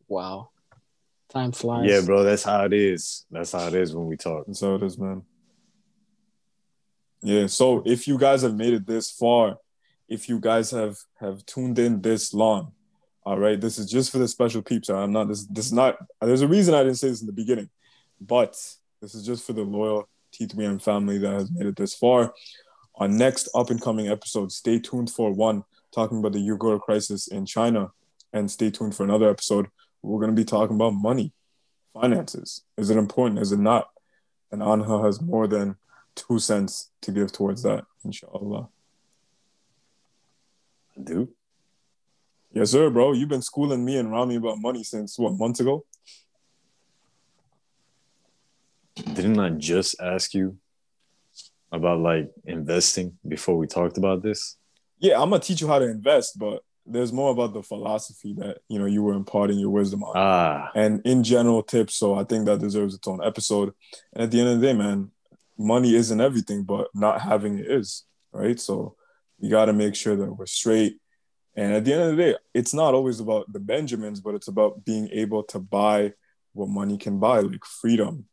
Wow. Time flies. Yeah, bro, that's how it is. That's how it is when we talk. That's how it is, man. Yeah. So if you guys have made it this far, if you guys have have tuned in this long, all right, this is just for the special peeps. I'm not this. This is not. There's a reason I didn't say this in the beginning, but this is just for the loyal T3M family that has made it this far. Our next up and coming episode, stay tuned for one talking about the Uyghur crisis in China, and stay tuned for another episode. We're going to be talking about money, finances. Is it important? Is it not? and Anhel has more than two cents to give towards that, inshallah. I do. Yes, sir, bro. You've been schooling me and Rami about money since what months ago? Didn't I just ask you about like investing before we talked about this? Yeah, I'm gonna teach you how to invest, but there's more about the philosophy that you know you were imparting your wisdom on. Ah, and in general tips. So I think that deserves its own episode. And at the end of the day, man, money isn't everything, but not having it is, right? So we got to make sure that we're straight. And at the end of the day, it's not always about the Benjamins, but it's about being able to buy what money can buy, like freedom,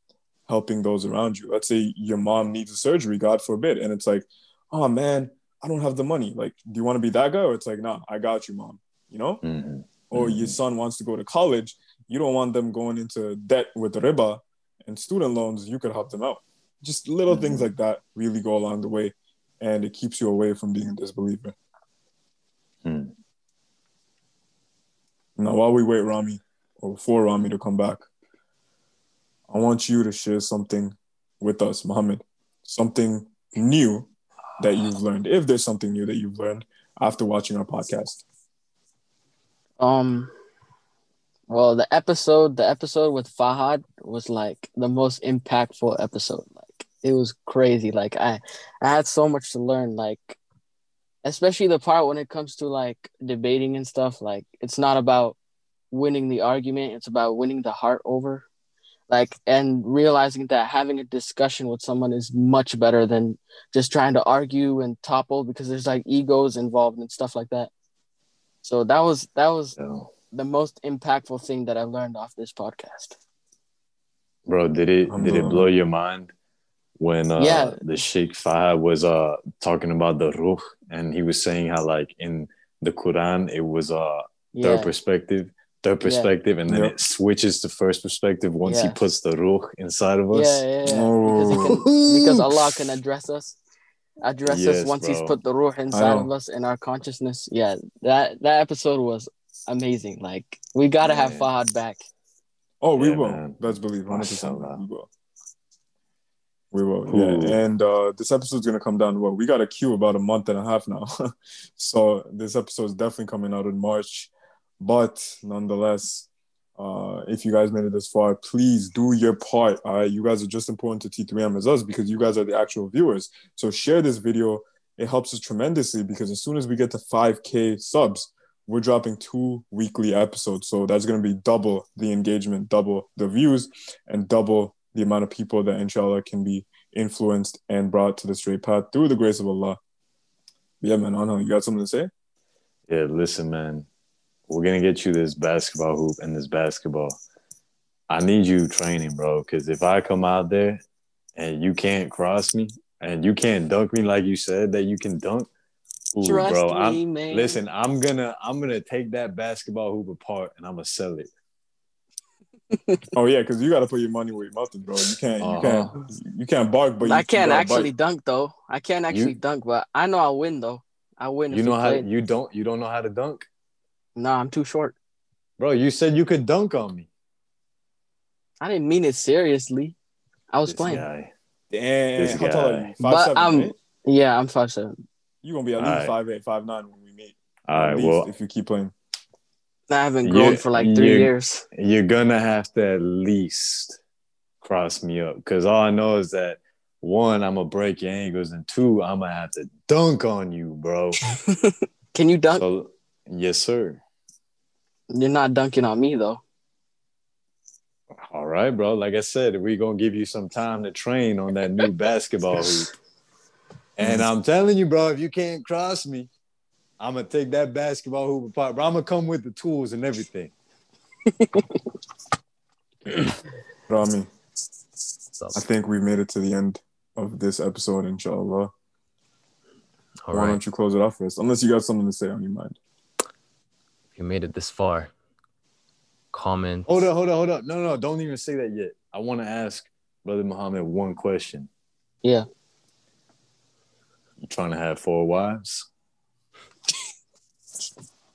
helping those around you. Let's say your mom needs a surgery, God forbid, and it's like, oh man, I don't have the money. Like, do you want to be that guy? Or it's like, nah, I got you, mom. You know? mhm. or your son wants to go to college, you don't want them going into debt with riba and student loans, you could help them out. Just little Mm-hmm. things like that really go along the way, and it keeps you away from being a disbeliever. Hmm. Now, while we wait, Rami, or for Rami to come back, I want you to share something with us, Muhammad. Something new that you've learned, if there's something new that you've learned after watching our podcast. Um, well, the episode, the episode with Fahad was like the most impactful episode. Like it was crazy. Like I, I had so much to learn. Like, especially the part when it comes to like debating and stuff. Like it's not about winning the argument; it's about winning the heart over. Like and realizing that having a discussion with someone is much better than just trying to argue and topple because there's like egos involved and stuff like that. So that was that was So, the most impactful thing that I've learned off this podcast. bro, did it did it blow your mind when uh, Yeah. the Sheikh Fahad was uh talking about the ruh and he was saying how like in the Quran it was uh third Yeah, perspective, third perspective, and then Yep. it switches to first perspective once he puts the ruh inside of us. yeah, yeah. Oh. Because, he can, because Allah can address us, address Yes, us once He's put the ruh inside of us in our consciousness. Yeah, that that episode was amazing. Like we gotta have Fahad back. Oh, we Yeah, will. man. Let's believe 100%. We will. We will. Cool. Yeah. And uh, this episode's going to come down. Well, we got a queue about a month and a half now. (laughs) so this episode is definitely coming out in March. But nonetheless, uh, if you guys made it this far, please do your part. All right. You guys are just important to T3M as us because you guys are the actual viewers. So share this video. It helps us tremendously because as soon as we get to 5K subs, we're dropping two weekly episodes. So that's going to be double the engagement, double the views, and double the amount of people that inshallah can be influenced and brought to the straight path through the grace of Allah. Yeah, man, Anna, you got something to say? Yeah, listen, man. We're gonna get you this basketball hoop and this basketball. I need you training, bro. Because if I come out there and you can't cross me and you can't dunk me like you said that you can dunk, ooh, Trust bro. me, I'm, man. listen, I'm gonna I'm gonna take that basketball hoop apart and I'm gonna sell it. (laughs) Oh yeah, because you got to put your money where your mouth is, bro. You can't, you Uh-huh. can't, you can't bark, but you, I can't you actually bite. dunk though. I can't actually dunk, but I know I'll win though. I win. You if know we how played. you don't you don't know how to dunk, No, I'm too short. bro. You said you could dunk on me. I didn't mean it seriously. I was This playing. guy. Damn, This how tall are guy. you? But seven, I'm- right? Yeah, I'm five seven. You gonna be at least Alright. five eight, five nine when we meet. All At right, least well, if you keep playing. I haven't grown Yeah, for like three you- years. you're gonna have to at least cross me up because all I know is that one, I'm gonna break your ankles, and two, I'm gonna have to dunk on you, bro. (laughs) Can you dunk? So, yes, sir. You're not dunking on me though. All right, bro. Like I said, we're gonna give you some time to train on that new basketball hoop. And I'm telling you, bro, if you can't cross me, I'm gonna take that basketball hoop apart, bro. I'm gonna come with the tools and everything. (laughs) Rami, I think we made it to the end of this episode, inshallah. all Why right. don't you close it off first? Unless you got something to say on your mind. If you made it this far, comment. Hold up, hold up, hold up. No, no, don't even say that yet. I want to ask Brother Muhammad one question. Yeah. You trying to have four wives?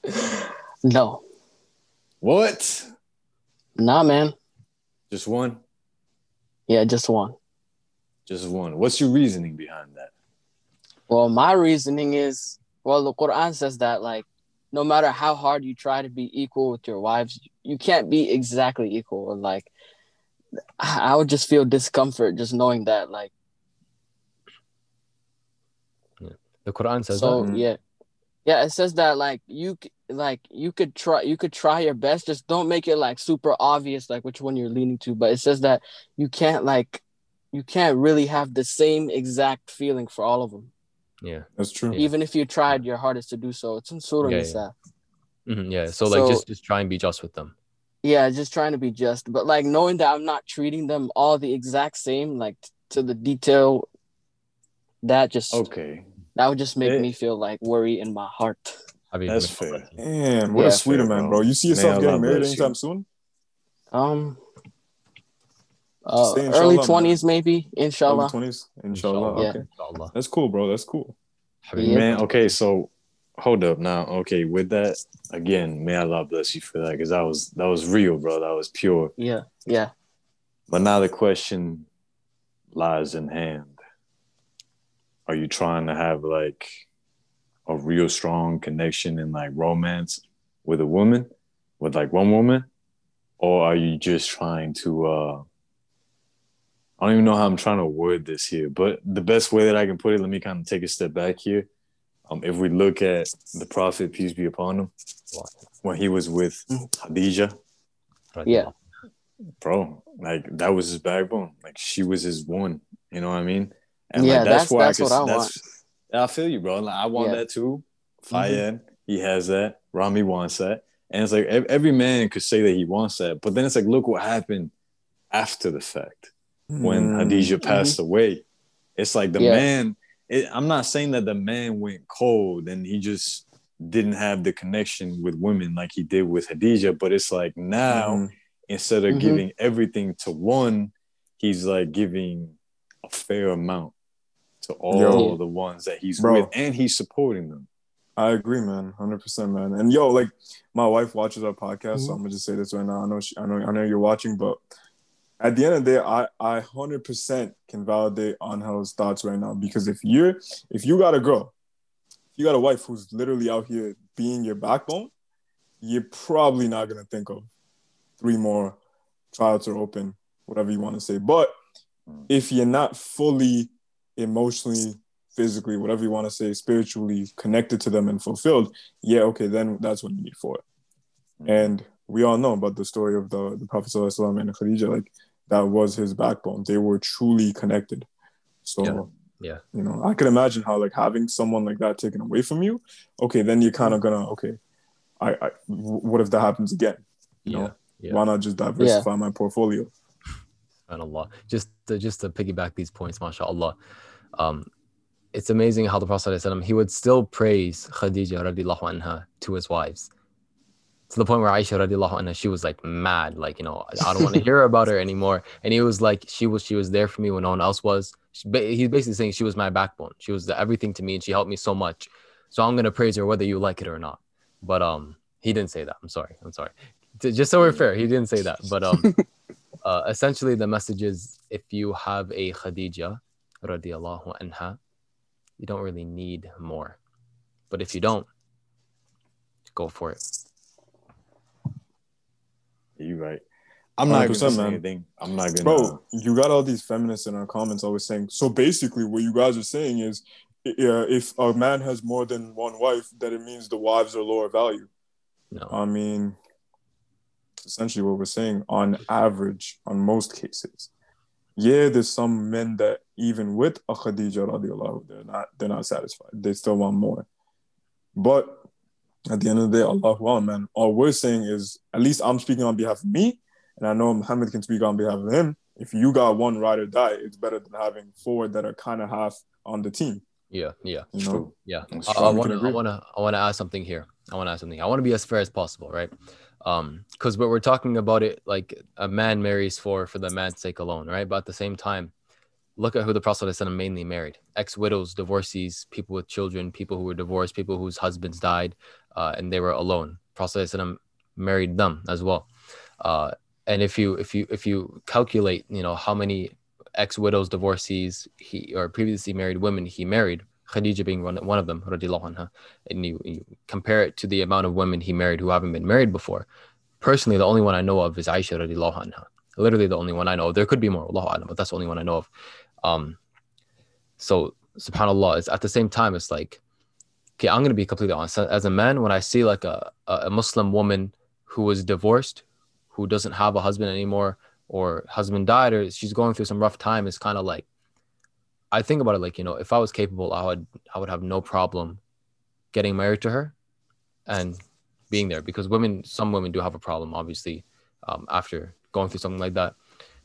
(laughs) No. What? Nah, man. Just one? Yeah, just one. Just one. What's your reasoning behind that? Well, my reasoning is well, the Quran says that like no matter how hard you try to be equal with your wives, you can't be exactly equal. Or like I I would just feel discomfort just knowing that. Like The Quran says so that. Mm-hmm. yeah. Yeah, it says that like you like you could try you could try your best, just don't make it like super obvious like which one you're leaning to. But it says that you can't like you can't really have the same exact feeling for all of them, Yeah. That's true. Yeah. even if you tried your hardest to do so. It's in Surah Yeah, yeah. Nisa. Mhm, yeah. So like So- just just try and be just with them. Yeah, just trying to be just, but like knowing that I'm not treating them all the exact same, like t- to the detail, that just Okay. that would just make Eh. me feel like worry in my heart. Have you That's fair. Damn, what Yeah, a sweeter fair, man, bro. bro. You see yourself Allah getting married bless you. anytime soon? Um, Uh, early inshallah, man. 20s, maybe. Inshallah. Twenties, inshallah. Inshallah. Yeah. Okay, Inshallah. that's cool, bro. That's cool. Yeah. Man, okay, so hold up now. Okay, with that again, may Allah bless you for that because that was that was real, bro. That was pure. Yeah. Yeah. But now the question lies in hand. Are you trying to have like a real strong connection and like romance with a woman, with like one woman? Or are you just trying to uh I don't even know how I'm trying to word this here, but the best way that I can put it, let me kind of take a step back here. Um, if we look at the Prophet, peace be upon him, when he was with Khadijah, Yeah. bro, like that was his backbone. Like she was his one. You know what I mean? Yeah, like, that's- that's could- what I want. I feel you, bro. Like I want Yeah. that too. Fayed, he has that. Rami wants that. And it's like every man could say that he wants that, but then it's like, look what happened after the fact when Mm. Khadijah passed away. It's like the Mm-hmm. Yeah. man. It, I'm not saying that the man went cold and he just didn't have the connection with women like he did with Khadijah, but it's like now Mhm. instead of Mhm. giving everything to one, he's like giving a fair amount to all Yo. the ones that he's Bro. with, and he's supporting them. I agree, man, hundred percent, man. And yo, like my wife watches our podcast, so Mhm. I'm gonna just say this right now. I know, she, I know, I know you're watching, but at the end of the day, I, I hundred percent can validate Anhel's thoughts right now because if you're, if you got a girl, if you got a wife who's literally out here being your backbone, you're probably not gonna think of three more trials are open, whatever you want to say. But hmm. if you're not fully emotionally physically, whatever you want to say, spiritually connected to them and fulfilled, yeah, okay, then that's what you need for it. Hmm. And we all know about the story of the, the Prophet and Khadijah, like that was his backbone. They were truly connected. So, Yeah. Yeah. you know, I can imagine how like having someone like that taken away from you, okay, then you're kind of gonna, okay, I, I what if that happens again? You Yeah. know, Yeah. why not just diversify my portfolio? And Allah. Just to, just to piggyback these points, mashallah. Um, it's amazing how the Prophet ﷺ, he would still praise Khadija radiallahu anha to his wives. To the point where Aisha radiallahu anha, she was like mad, like, you know, (laughs) I don't want to hear about her anymore. And he was like, she was she was there for me when no one else was. She, he's basically saying she was my backbone. She was the everything to me and she helped me so much. So I'm gonna praise her whether you like it or not. But um he didn't say that. I'm sorry. I'm sorry. Just so we're fair, he didn't say that. But um (laughs) uh, essentially the message is if you have a Khadija radiallahu anha, you don't really need more. But if you don't, go for it. You're right. I'm not going to say man. anything. I'm not going to. Bro, you got all these feminists in our comments always saying. So basically, what you guys are saying is, uh, if a man has more than one wife, that it means the wives are lower value. No. I mean, essentially what we're saying. On average, on most cases, yeah, there's some men that even with a Khadija radiallahu, they're not they're not satisfied. They still want more. But at the end of the day, Allahu Alam, man. All we're saying is, at least I'm speaking on behalf of me, and I know Muhammad can speak on behalf of him. If you got one ride or die, it's better than having four that are kind of half on the team. Yeah, yeah, You know, True. yeah. I, true. I want to, I want to, I want to add something here. I want to add something. I want to be as fair as possible, right? Um, because what we're talking about it like a man marries for for the man's sake alone, right? But at the same time, look at who the Prophet ﷺ mainly married: ex-widows, divorcees, people with children, people who were divorced, people whose husbands died, uh, and they were alone. Prophet married them as well. Uh, and if you if you if you calculate, you know how many ex-widows, divorcees, he or previously married women he married, Khadija being one, one of them, anha, and you, you compare it to the amount of women he married who haven't been married before. Personally, the only one I know of is Aisha anha. Literally the only one I know of. There could be more, Allahu alam, but that's the only one I know of. Um, so subhanallah, it's at the same time, it's like, okay, I'm gonna be completely honest. As a man, when I see like a, a Muslim woman who was divorced, who doesn't have a husband anymore, or husband died, or she's going through some rough time, it's kind of like I think about it like, you know, if I was capable, I would I would have no problem getting married to her and being there because women some women do have a problem obviously um, after going through something like that.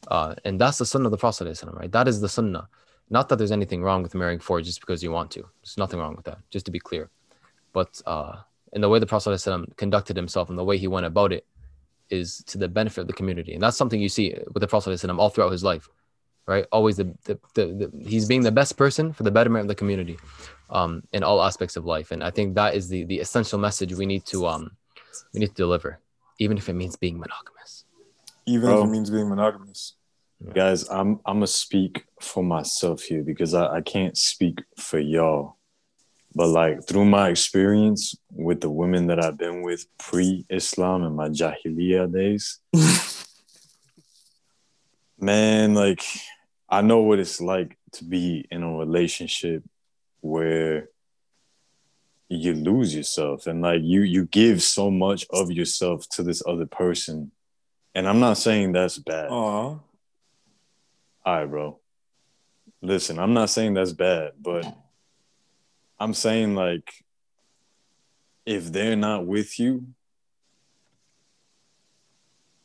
Uh, and that's the sunnah of the Prophet, right? That is the sunnah. Not that there's anything wrong with marrying four just because you want to. There's nothing wrong with that, just to be clear. But uh, in the way the Prophet ﷺ conducted himself and the way he went about it, is to the benefit of the community. And that's something you see with the Prophet ﷺ all throughout his life, right? Always the, the, the, the he's being the best person for the betterment of the community um, in all aspects of life. And I think that is the, the essential message we need to um, we need to deliver, even if it means being monogamous. Even Bro. if it means being monogamous. Guys, I'm I'm gonna speak for myself here because I, I can't speak for y'all. But like through my experience with the women that I've been with pre-Islam and my Jahiliyyah days, (laughs) man, like I know what it's like to be in a relationship where you lose yourself and like you you give so much of yourself to this other person. And I'm not saying that's bad. Aw. All right, bro. Listen, I'm not saying that's bad, but I'm saying like if they're not with you,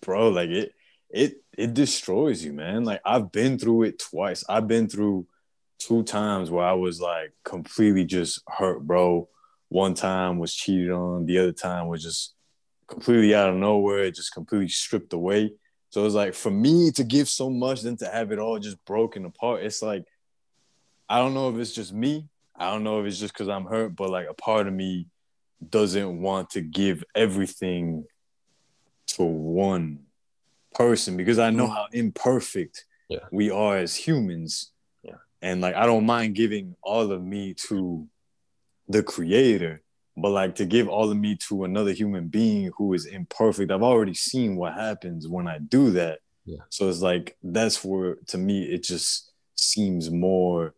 bro, like it it it destroys you, man. Like I've been through it twice. I've been through two times where I was like completely just hurt, bro. One time was cheated on, the other time was just completely out of nowhere, just completely stripped away. So it's like for me to give so much, then to have it all just broken apart. It's like I don't know if it's just me. I don't know if it's just because I'm hurt, but like a part of me doesn't want to give everything to one person because I know mm. how imperfect Yeah. we are as humans. Yeah. And like I don't mind giving all of me to the creator, but like to give all of me to another human being who is imperfect. I've already seen what happens when I do that. Yeah. So it's like that's where to me it just seems more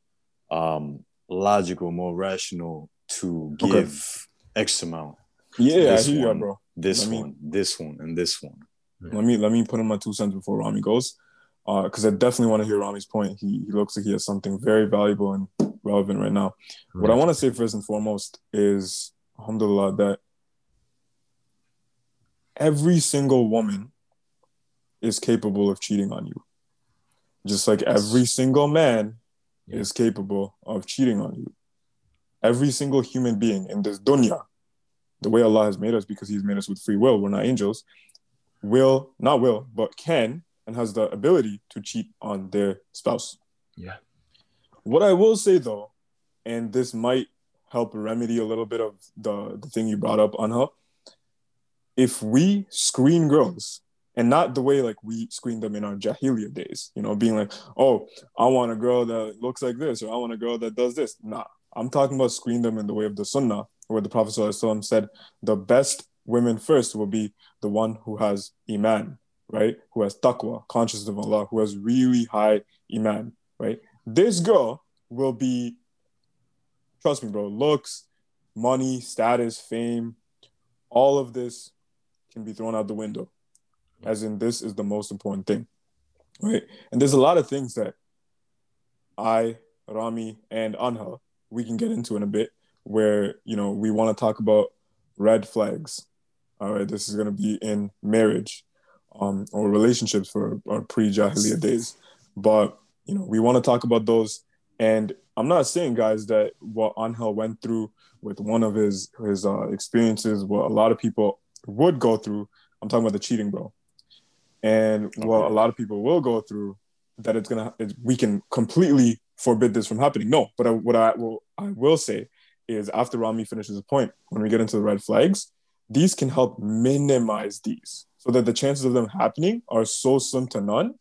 um logical, more rational to Okay. give X amount. Yeah, This I hear you, one. bro. This me- one, this one, and this one. Let me let me put in my two cents before Rami goes, because I definitely want to hear Rami's point. He, he looks like he has something very valuable and relevant right now. What I want to say first and foremost is, alhamdulillah, that every single woman is capable of cheating on you. Just like every single man Yeah. is capable of cheating on you. Every single human being in this dunya, the way Allah has made us, because He's made us with free will, we're not angels, will, not will, but can and has the ability to cheat on their spouse. Yeah. What I will say though, and this might help remedy a little bit of the, the thing you brought up on her, if we screen girls, and not the way like we screen them in our Jahiliyyah days, you know, being like, oh, I want a girl that looks like this, or I want a girl that does this. Nah, I'm talking about screen them in the way of the Sunnah, where the Prophet ﷺ said the best women first will be the one who has Iman, right? Who has taqwa, conscious of Allah, who has really high Iman, right? This girl will be, trust me, bro, looks, money, status, fame, all of this can be thrown out the window. As in, this is the most important thing, right? And there's a lot of things that I, Rami, and Anhel, we can get into in a bit where, you know, we want to talk about red flags. All right, this is going to be in marriage um, or relationships for our pre Jahiliyyah days. But, you know, we want to talk about those. And I'm not saying, guys, that what Anhel went through with one of his his uh, experiences, what a lot of people would go through. I'm talking about the cheating, bro. And what a lot of people will go through, that it's gonna, it, we can completely forbid this from happening. No, but I, what I will, I will say is after Rami finishes the point, when we get into the red flags, these can help minimize these, so that the chances of them happening are so slim to none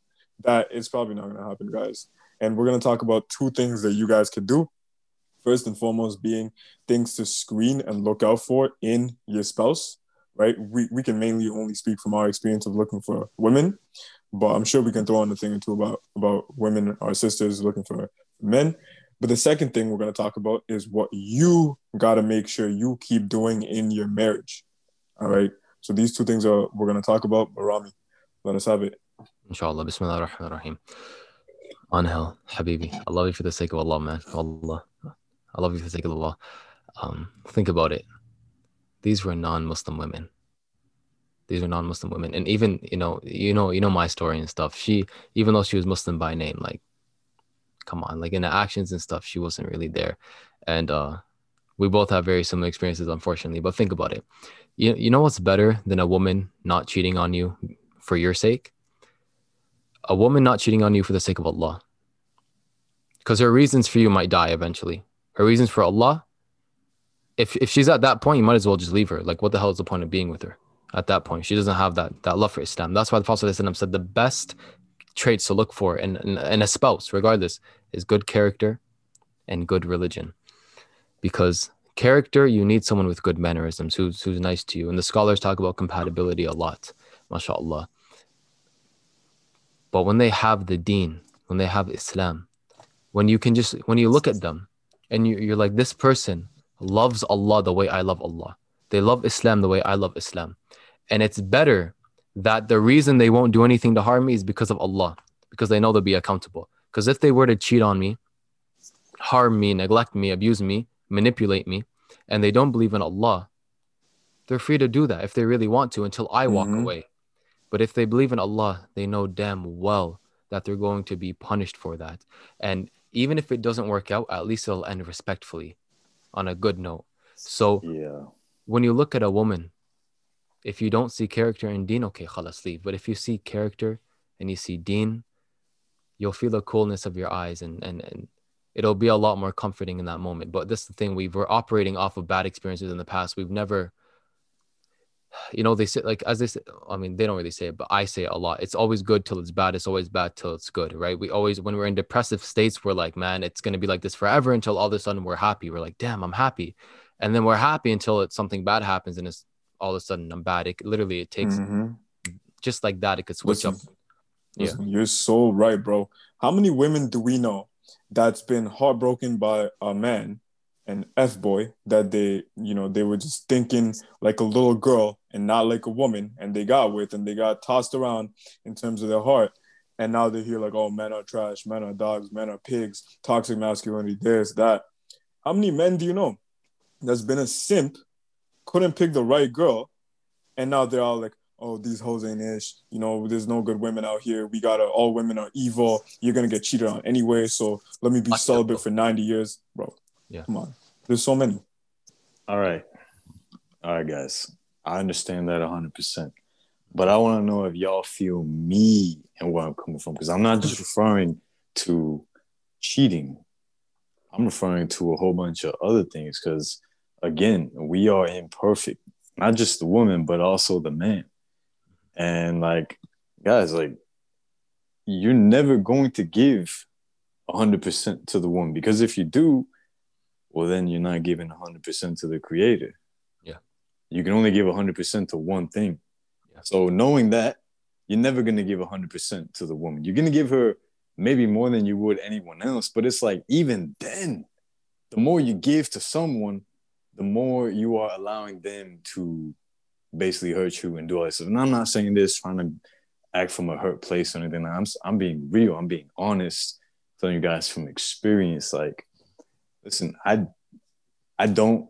that it's probably not gonna happen, guys. And we're gonna talk about two things that you guys can do. First and foremost, being things to screen and look out for in your spouse right? We, we can mainly only speak from our experience of looking for women, but I'm sure we can throw in a thing or two about, about women, our sisters looking for men. But the second thing we're going to talk about is what you got to make sure you keep doing in your marriage. All right. So these two things are we're going to talk about. But Rami, let us have it. Inshallah. Bismillah ar-Rahman ar-Rahim. Anhel, Habibi. I love you for the sake of Allah, man. Allah. I love you for the sake of Allah. Um, think about it. These were non-Muslim women. These are non-Muslim women. And even, you know, you know, you know my story and stuff. She, even though she was Muslim by name, like, come on, like in the actions and stuff, she wasn't really there. And uh We both have very similar experiences, unfortunately. But think about it. You, you know what's better than a woman not cheating on you for your sake? A woman not cheating on you for the sake of Allah. Because her reasons for you might die eventually. Her reasons for Allah, if, if she's at that point, you might as well just leave her. Like, what the hell is the point of being with her at that point? She doesn't have that, that love for Islam. That's why the Prophet said the best traits to look for in, in, in a spouse, regardless, is good character and good religion. Because character, you need someone with good mannerisms who's, who's nice to you. And the scholars talk about compatibility a lot, mashallah. But when they have the deen, when they have Islam, when you can just, when you look at them and you, you're like, this person loves Allah the way I love Allah. They love Islam the way I love Islam. And it's better that the reason they won't do anything to harm me is because of Allah, because they know they'll be accountable. Because if they were to cheat on me, harm me, neglect me, abuse me, manipulate me, and they don't believe in Allah, they're free to do that if they really want to until I walk Mhm. away. But if they believe in Allah, they know damn well that they're going to be punished for that. And even if it doesn't work out, at least it'll end respectfully on a good note. So Yeah. when you look at a woman, if you don't see character in deen, okay, khalas, leave. But if you see character and you see deen, you'll feel the coolness of your eyes and, and, and it'll be a lot more comforting in that moment. But this is the thing, we were operating off of bad experiences in the past. We've never, (sighs) you know, they say, like, as they say, I mean, they don't really say it, but I say it a lot. It's always good till it's bad. It's always bad till it's good, right? We always, when we're in depressive states, we're like, man, it's going to be like this forever until all of a sudden we're happy. We're like, damn, I'm happy. And then we're happy until it's something bad happens and it's all of a sudden I'm bad. It literally, it takes Mhm. just like that. It could switch Listen, up. Yeah. you're so right, bro. How many women do we know that's been heartbroken by a man, an F boy, that they, you know, they were just thinking like a little girl and not like a woman, and they got with and they got tossed around in terms of their heart. And now they hear like, oh, men are trash, men are dogs, men are pigs, toxic masculinity, this, that. How many men do you know that's been a simp, couldn't pick the right girl, and now they're all like, oh, these hoes ain't ish. You know, there's no good women out here. We gotta, all women are evil. You're gonna get cheated on anyway. So let me be Fuck celibate for 90 years, bro. Yeah. Come on. There's so many. All right. All right, guys. I understand that 100%. But I want to know if y'all feel me and where I'm coming from. Because I'm not just referring to cheating, I'm referring to a whole bunch of other things. Because, again, we are imperfect, not just the woman, but also the man. And, like, guys, like, you're never going to give 100% to the woman. Because if you do, well, then you're not giving 100% to the creator. You can only give 100% to one thing. Yeah. So knowing that, you're never going to give 100% to the woman. You're going to give her maybe more than you would anyone else. But it's like, even then, the more you give to someone, the more you are allowing them to basically hurt you and do all this stuff. And I'm not saying this trying to act from a hurt place or anything. I'm, I'm being real. I'm being honest, telling you guys from experience. Like, listen, I I don't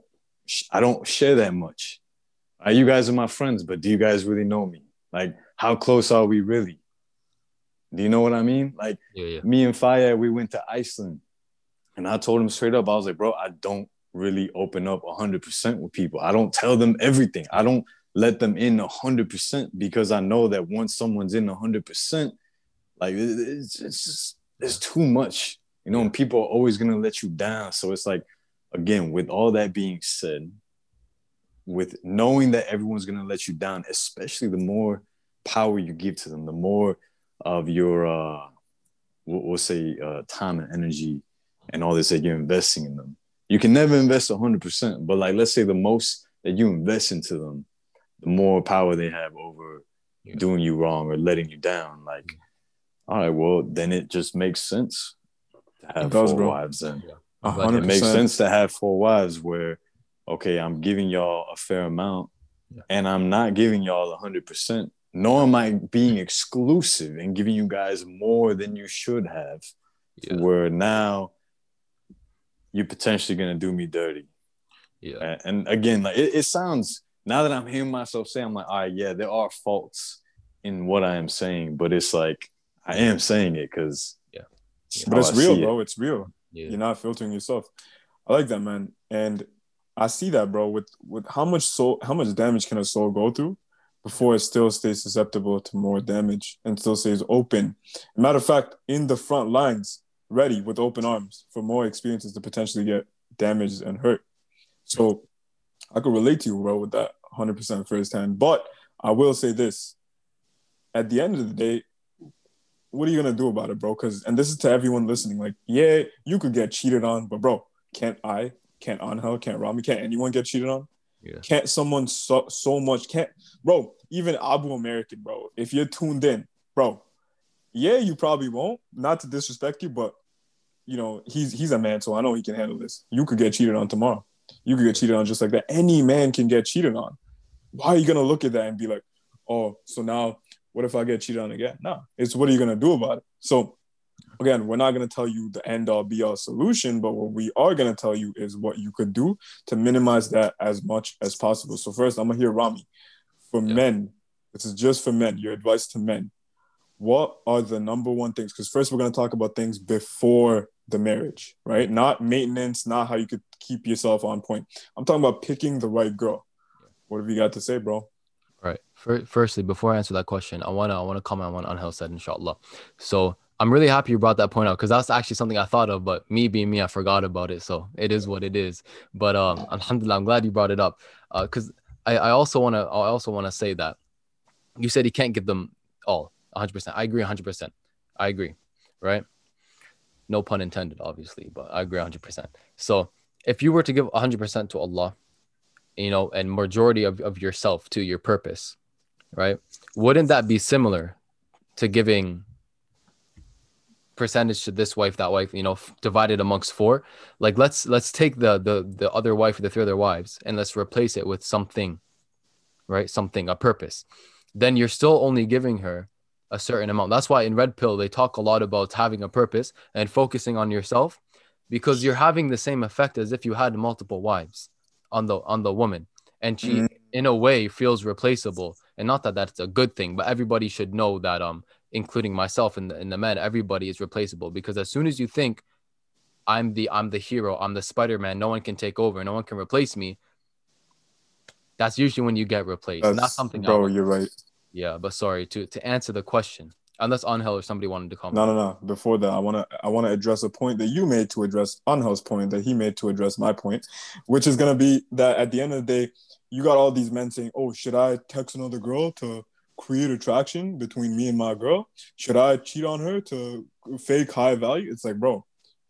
I don't share that much. Uh, you guys are my friends, but do you guys really know me? Like, how close are we really? Do you know what I mean? Like, Yeah, yeah. me and Faya, we went to Iceland, and I told him straight up, I was like, bro, I don't really open up 100% with people. I don't tell them everything. I don't let them in 100% because I know that once someone's in 100%, like, it- it's, it's just, it's too much, you know, and people are always going to let you down. So it's like, again, with all that being said, with knowing that everyone's going to let you down, especially the more power you give to them, the more of your, uh, we'll, we'll say, uh, time and energy and all this that you're investing in them. You can never invest 100%, but like, let's say the most that you invest into them, the more power they have over Yeah. doing you wrong or letting you down. Like, all right, well, then it just makes sense to have does, four bro. wives then. A But it It makes sense to have four wives where, okay, I'm giving y'all a fair amount Yeah. and I'm not giving y'all 100%, nor am I being exclusive and giving you guys more than you should have, Yeah. where now you're potentially going to do me dirty. Yeah. And, and again, like it, it sounds, now that I'm hearing myself say, I'm like, all right, yeah, there are faults in what I am saying, but it's like, I am saying it because Yeah. But it's real, bro. It's real. Yeah. You're not filtering yourself. I like that, man. And I see that, bro. With with how much soul, how much damage can a soul go through before it still stays susceptible to more damage and still stays open? Matter of fact, in the front lines, ready with open arms for more experiences to potentially get damaged and hurt. So I could relate to you, bro, with that 100% firsthand. But I will say this: at the end of the day, what are you gonna do about it, bro? Because and this is to everyone listening. Like, yeah, you could get cheated on, but bro, can't I? Can't Anhel? Can't Rami? Can't anyone get cheated on? Yeah. Can't someone so so much? Can't, bro? Even Abu American, bro. If you're tuned in, bro, yeah, you probably won't. Not to disrespect you, but you know he's he's a man, so I know he can handle this. You could get cheated on tomorrow. You could get cheated on just like that. Any man can get cheated on. Why are you gonna look at that and be like, oh, so now what if I get cheated on again? No, it's what are you gonna do about it? So again, we're not gonna tell you the end all be all solution, but what we are gonna tell you is what you could do to minimize that as much as possible. So first, I'm gonna hear Rami. For Yeah. men, this is just for men. Your advice to men. What are the number one things? Because first, we're gonna talk about things before the marriage, right? Not maintenance, not how you could keep yourself on point. I'm talking about picking the right girl. What have you got to say, bro? Right. Fir- Firstly, before I answer that question, I wanna I wanna comment on what Anhel said, inshallah. So I'm really happy you brought that point out because that's actually something I thought of, but me being me, I forgot about it. So it is what it is. But um, Alhamdulillah, I'm glad you brought it up. Uh, because I, I also wanna I also wanna say that you said he can't give them all 100. percent I agree 100. percent I agree. Right. No pun intended, obviously, but I agree 100. percent So if you were to give 100 percent to Allah, you know, and majority of, of yourself to your purpose, right? Wouldn't that be similar to giving percentage to this wife, that wife, you know, f- divided amongst four? Like let's let's take the the the other wife, the three other wives, and let's replace it with something, right? Something, a purpose. Then you're still only giving her a certain amount. That's why in Red Pill they talk a lot about having a purpose and focusing on yourself because you're having the same effect as if you had multiple wives on the on the woman and she Mhm. in a way feels replaceable and not that that's a good thing but everybody should know that um including myself and the, and the men everybody is replaceable because as soon as you think i'm the i'm the hero i'm the spider-man no one can take over no one can replace me that's usually when you get replaced that's something bro. You're right. yeah but sorry to to answer the question unless Anhel or somebody wanted to comment No, no, no. Before that, I wanna I wanna address a point that you made to address Anhel's point that he made to address my point, which is gonna be that at the end of the day, you got all these men saying, "Oh, should I text another girl to create attraction between me and my girl? Should I cheat on her to fake high value?" It's like, bro,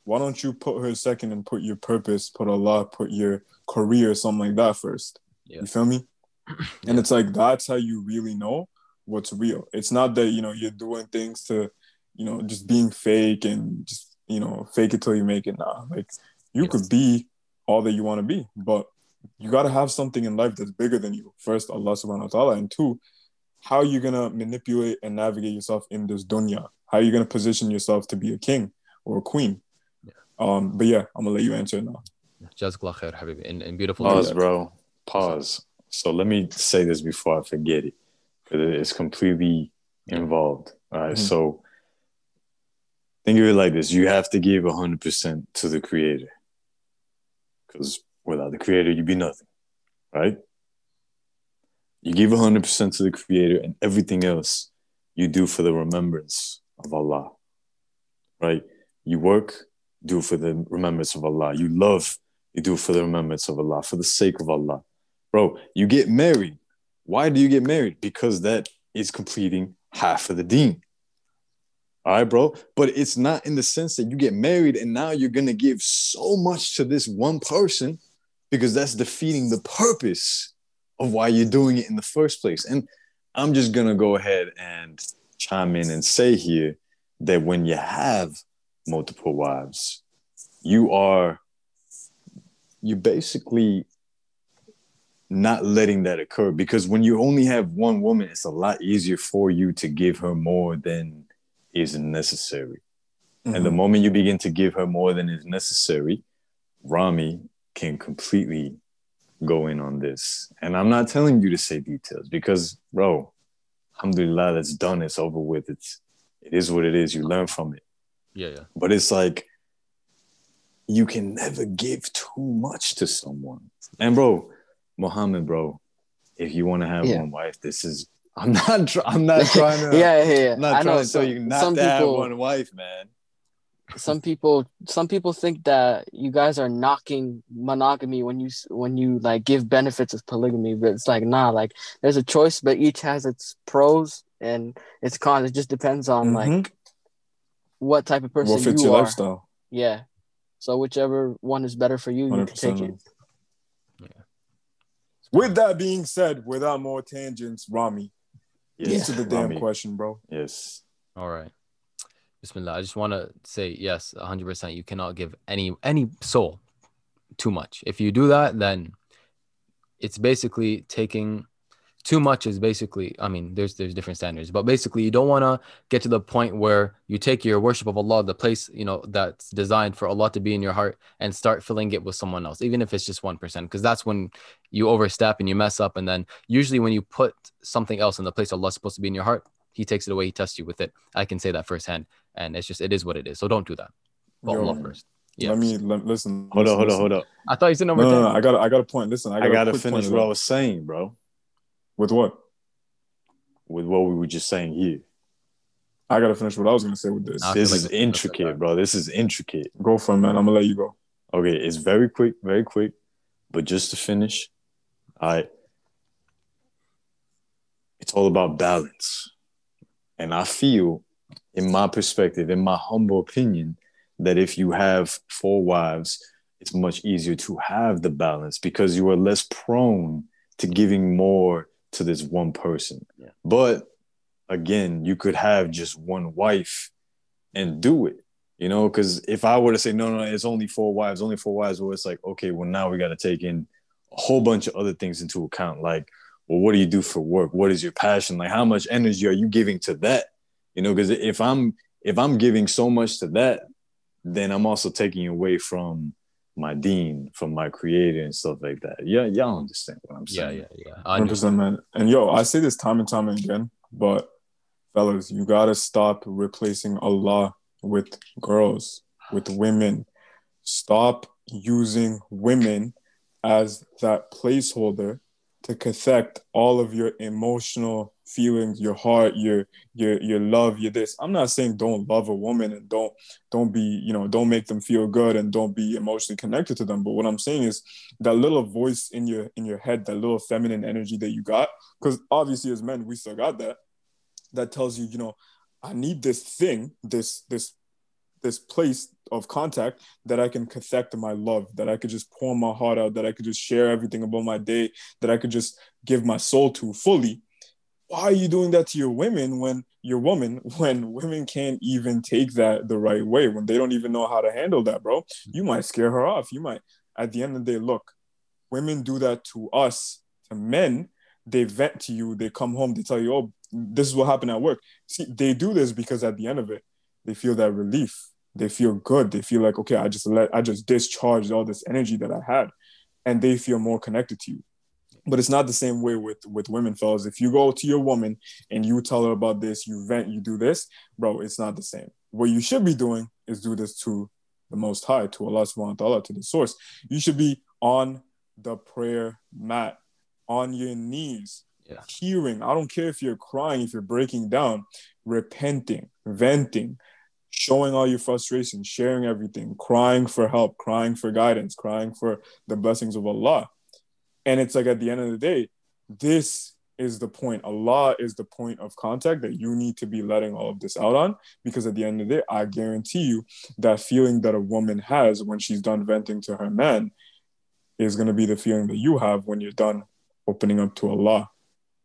why don't you put her second and put your purpose, put Allah, put your career, something like that first? Yeah. You feel me? (clears throat) And it's like that's how you really know what's real. It's not that you know you're doing things to, you know, just being fake and just you know fake it till you make it. Nah, like you Yes. could be all that you want to be, but you got to have something in life that's bigger than you. First, Allah Subhanahu wa Taala, and two, how are you gonna manipulate and navigate yourself in this dunya? How are you gonna position yourself to be a king or a queen? Yeah. Um, but yeah, I'm gonna let you answer it now. Jazakallah khair, habibi. And, and beautiful Pause, words. bro. Pause. So let me say this before I forget it, because it's completely involved. All right, Mhm. So think of it like this: you have to give hundred percent to the creator, because without the creator, you'd be nothing, right? You give hundred percent to the creator, and everything else you do for the remembrance of Allah, right? You work, do for the remembrance of Allah. You love, you do for the remembrance of Allah, for the sake of Allah. Bro, you get married. Why do you get married? Because that is completing half of the deen. All right, bro. But it's not in the sense that you get married and now you're going to give so much to this one person because that's defeating the purpose of why you're doing it in the first place. And I'm just going to go ahead and chime in and say here that when you have multiple wives, you are you basically not letting that occur because when you only have one woman, it's a lot easier for you to give her more than is necessary. And the Mhm. moment you begin to give her more than is necessary, Rami can completely go in on this. And I'm not telling you to say details because, bro, alhamdulillah, that's done. It's over with. It's it is what it is. You learn from it. Yeah, yeah. But it's like you can never give too much to someone. And bro, Muhammad, bro, if you want to have Yeah. one wife, this is I'm not tr- I'm not (laughs) trying to yeah, yeah, yeah. I'm not I trying know to tell some, you not some to have people, one wife, man. Some people, some people think that you guys are knocking monogamy when you when you like give benefits of polygamy, but it's like nah, like there's a choice, but each has its pros and its cons. It just depends on Mhm. like what type of person what fits you your are. lifestyle? Yeah. So whichever one is better for you, you can take it. man. With that being said, without more tangents, Rami, Yes, answer the damn Rami. question, bro. Yes. All right. Bismillah. I just want to say yes, 100%. You cannot give any any soul too much. If you do that, then it's basically taking too much is basically I mean there's there's different standards, but basically you don't want to get to the point where you take your worship of Allah, the place, you know, that's designed for Allah to be in your heart and start filling it with someone else, even if it's just 1% because that's when you overstep and you mess up and then usually when you put something else in the place Allah's supposed to be in your heart, he takes it away, he tests you with it. I can say that firsthand and it's just it is what it is. So don't do that. Put Yo, Allah first. Yeah. Let me let, listen. Hold listen, up, hold up, listen. hold up. I thought you said number No, 10. no, no, I got I got a point. Listen, I I, got gotta finish point what I was saying, bro. with what? With what we were just saying here. I gotta finish what I was gonna say with this. I feel This like is that's- that's intricate, bro. This is intricate. Go for it, man. I'm gonna let you go. Okay, it's very quick, very quick. But just to finish, all right. It's all about balance. And I feel, in my perspective, in my humble opinion, that if you have four wives, it's much easier to have the balance because you are less prone to giving more to this one person. Yeah. But again, you could have just one wife and do it. You know, because if I were to say no, no, it's only four wives, only four wives, well, it's like okay, well now we got to take in a whole bunch of other things into account, like, well, what do you do for work? What is your passion? Like, how much energy are you giving to that? You know, because if I'm if I'm giving so much to that, then I'm also taking away from my deen, from my creator, and stuff like that. Yeah, y'all understand what I'm saying? yeah, yeah. I Hundred percent, man. And yo, I say this time and time again, but fellas, you gotta stop replacing Allah with girls, with women. Stop using women as that placeholder to connect all of your emotional feelings, your heart, your your your love, your this. I'm not saying don't love a woman and don't don't be, you know, don't make them feel good and don't be emotionally connected to them. But what I'm saying is that little voice in your in your head, that little feminine energy that you got, because obviously as men, we still got that, that tells you, you know, I need this thing, this this this place of contact that I can connect my love, that I could just pour my heart out, that I could just share everything about my day, that I could just give my soul to fully. Why are you doing that to your women when your woman, (laughs) when women can't even take that the right way, when they don't even know how to handle that, bro? You might scare her off. You might, at the end of the day, look, women do that to us, to men. They vent to you, they come home, they tell you, oh, this is what happened at work. See, they do this because at the end of it, they feel that relief. They feel good. They feel like, okay, I just let, I just discharged all this energy that I had, and they feel more connected to you. But it's not the same way with with women, fellas. If you go to your woman and you tell her about this, you vent, you do this, bro, it's not the same. What you should be doing is do this to the Most High, to Allah Subhanahu wa Taala, to the Source. You should be on the prayer mat, on your knees, Yeah. hearing. I don't care if you're crying, if you're breaking down, repenting, venting, showing all your frustration, sharing everything, crying for help, crying for guidance, crying for the blessings of Allah. And it's like at the end of the day, this is the point. Allah is the point of contact that you need to be letting all of this out on. Because at the end of the day, I guarantee you that feeling that a woman has when she's done venting to her man is going to be the feeling that you have when you're done opening up to Allah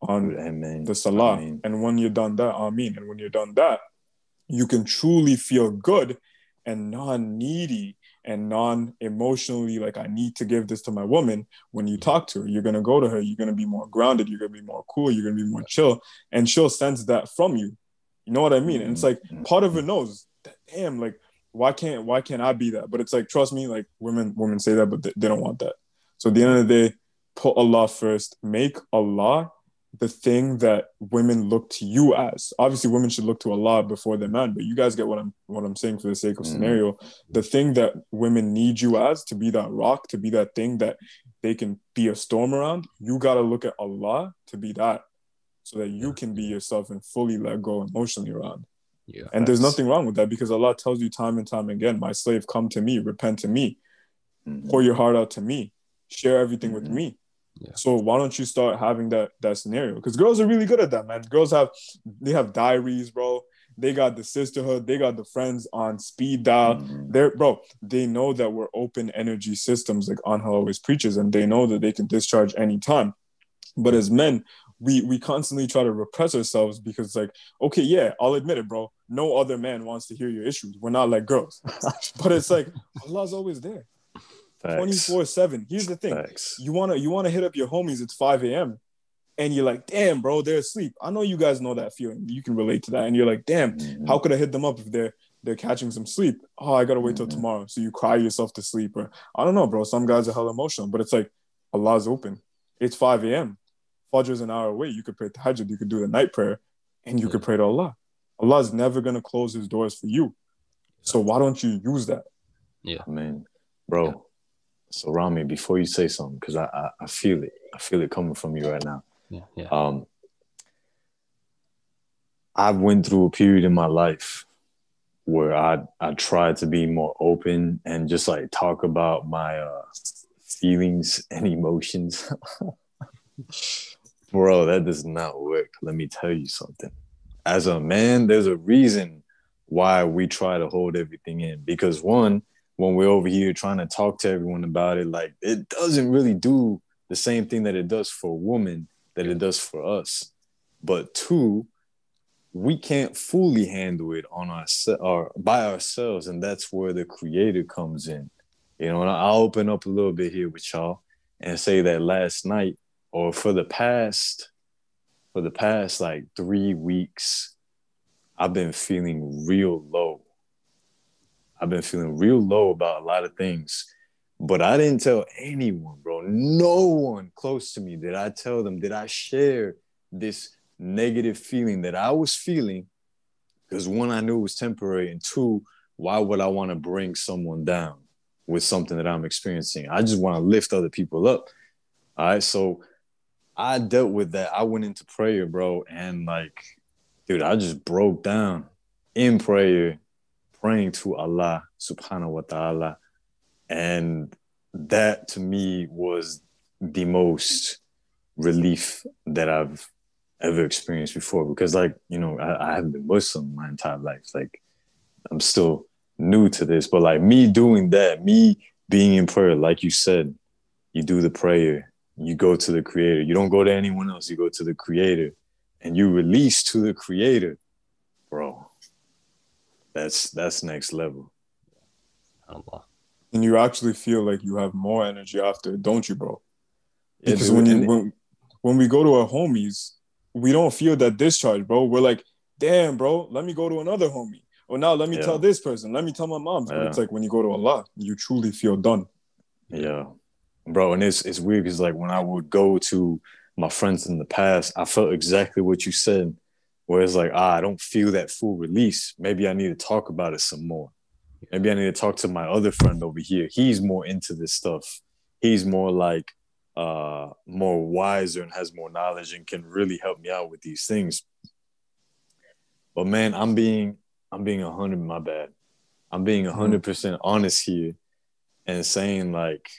on Amen. the salah. Ameen. And when you're done that, Ameen. And when you're done that, you can truly feel good and non needy and non emotionally like, I need to give this to my woman. When you talk to her, you're going to go to her, you're going to be more grounded, you're going to be more cool, you're going to be more chill. And she'll sense that from you. You know what I mean? And it's like mm-hmm. part of her knows that, damn, like, why can't why can't I be that? But it's like, trust me, like women women say that, but they, they don't want that. So at the end of the day, put Allah first. Make Allah the thing that women look to you as. Obviously, women should look to Allah before their man, but you guys get what I'm what I'm saying for the sake of Mhm. scenario. The thing that women need you as to be that rock, to be that thing that they can be a storm around. You gotta look at Allah to be that, so that you can be yourself and fully let go emotionally around. Yeah. And there's nothing wrong with that because Allah tells you time and time again, "My slave, come to me, repent to me, Mhm. pour your heart out to me, share everything with Mhm. me." Yeah. So why don't you start having that that scenario? Because girls are really good at that, man. Girls have they have diaries, bro. They got the sisterhood. They got the friends on speed dial. Mhm. They're bro. They know that we're open energy systems, like Anha always preaches, and they know that they can discharge anytime. But as men, we we constantly try to repress ourselves because, like, okay, yeah, I'll admit it, bro. No other man wants to hear your issues. We're not like girls, (laughs) but it's like Allah's always there, twenty Facts. four seven. Here's the thing: Facts. you wanna you wanna hit up your homies. It's five a.m. and you're like, damn, bro, they're asleep. I know you guys know that feeling. You can relate to that, and you're like, damn, Mhm. how could I hit them up if they're they're catching some sleep? Oh, I gotta wait till Mhm. tomorrow. So you cry yourself to sleep, or I don't know, bro. Some guys are hell emotional, but it's like Allah's open. It's 5 a.m. Fajr's an hour away. You could pray Tahajjud, you could do the night prayer, and you could pray to Allah. Allah's never gonna close his doors for you. So why don't you use that? I mean, bro. So Rami, before you say something, because I, I I feel it, I feel it coming from you right now. Yeah. Yeah. Um, I went through a period in my life where I I tried to be more open and just like talk about my uh, feelings and emotions. (laughs) Bro, that does not work. Let me tell you something. As a man, there's a reason why we try to hold everything in. Because one, when we're over here trying to talk to everyone about it, like it doesn't really do the same thing that it does for a woman that it does for us. But two, we can't fully handle it on our or by ourselves, and that's where the creator comes in. You know, and I'll open up a little bit here with y'all and say that last night or for the past for the past like three weeks, I've been feeling real low. I've been feeling real low about a lot of things. But I didn't tell anyone, bro. No one close to me did I tell them, did I share this negative feeling that I was feeling? Because one, I knew it was temporary, and two, why would I want to bring someone down with something that I'm experiencing? I just want to lift other people up. All right. So I dealt with that. I went into prayer, bro, and like, dude, I just broke down in prayer, praying to Allah subhanahu wa ta'ala. And that to me was the most relief that I've ever experienced before. Because, like, you know, I, I haven't been Muslim my entire life. Like, I'm still new to this, but like me doing that, me being in prayer, like you said, you do the prayer, you go to the creator. You don't go to anyone else, you go to the creator and you release to the creator, bro. That's that's next level. Allah. And you actually feel like you have more energy after, it, don't you, bro? Because dude, when you when, when we go to our homies, we don't feel that discharge, bro. We're like, damn, bro, let me go to another homie. Or now let me Yeah. tell this person. Let me tell my mom. Yeah. it's like when you go to Allah, you truly feel done. Yeah, bro, and it's it's weird because like when I would go to my friends in the past, I felt exactly what you said. Where it's like, ah, I don't feel that full release. Maybe I need to talk about it some more. Maybe I need to talk to my other friend over here. He's more into this stuff. He's more like uh more wiser and has more knowledge and can really help me out with these things. But man, I'm being I'm being a hundred my bad. I'm being a hundred percent honest here and saying like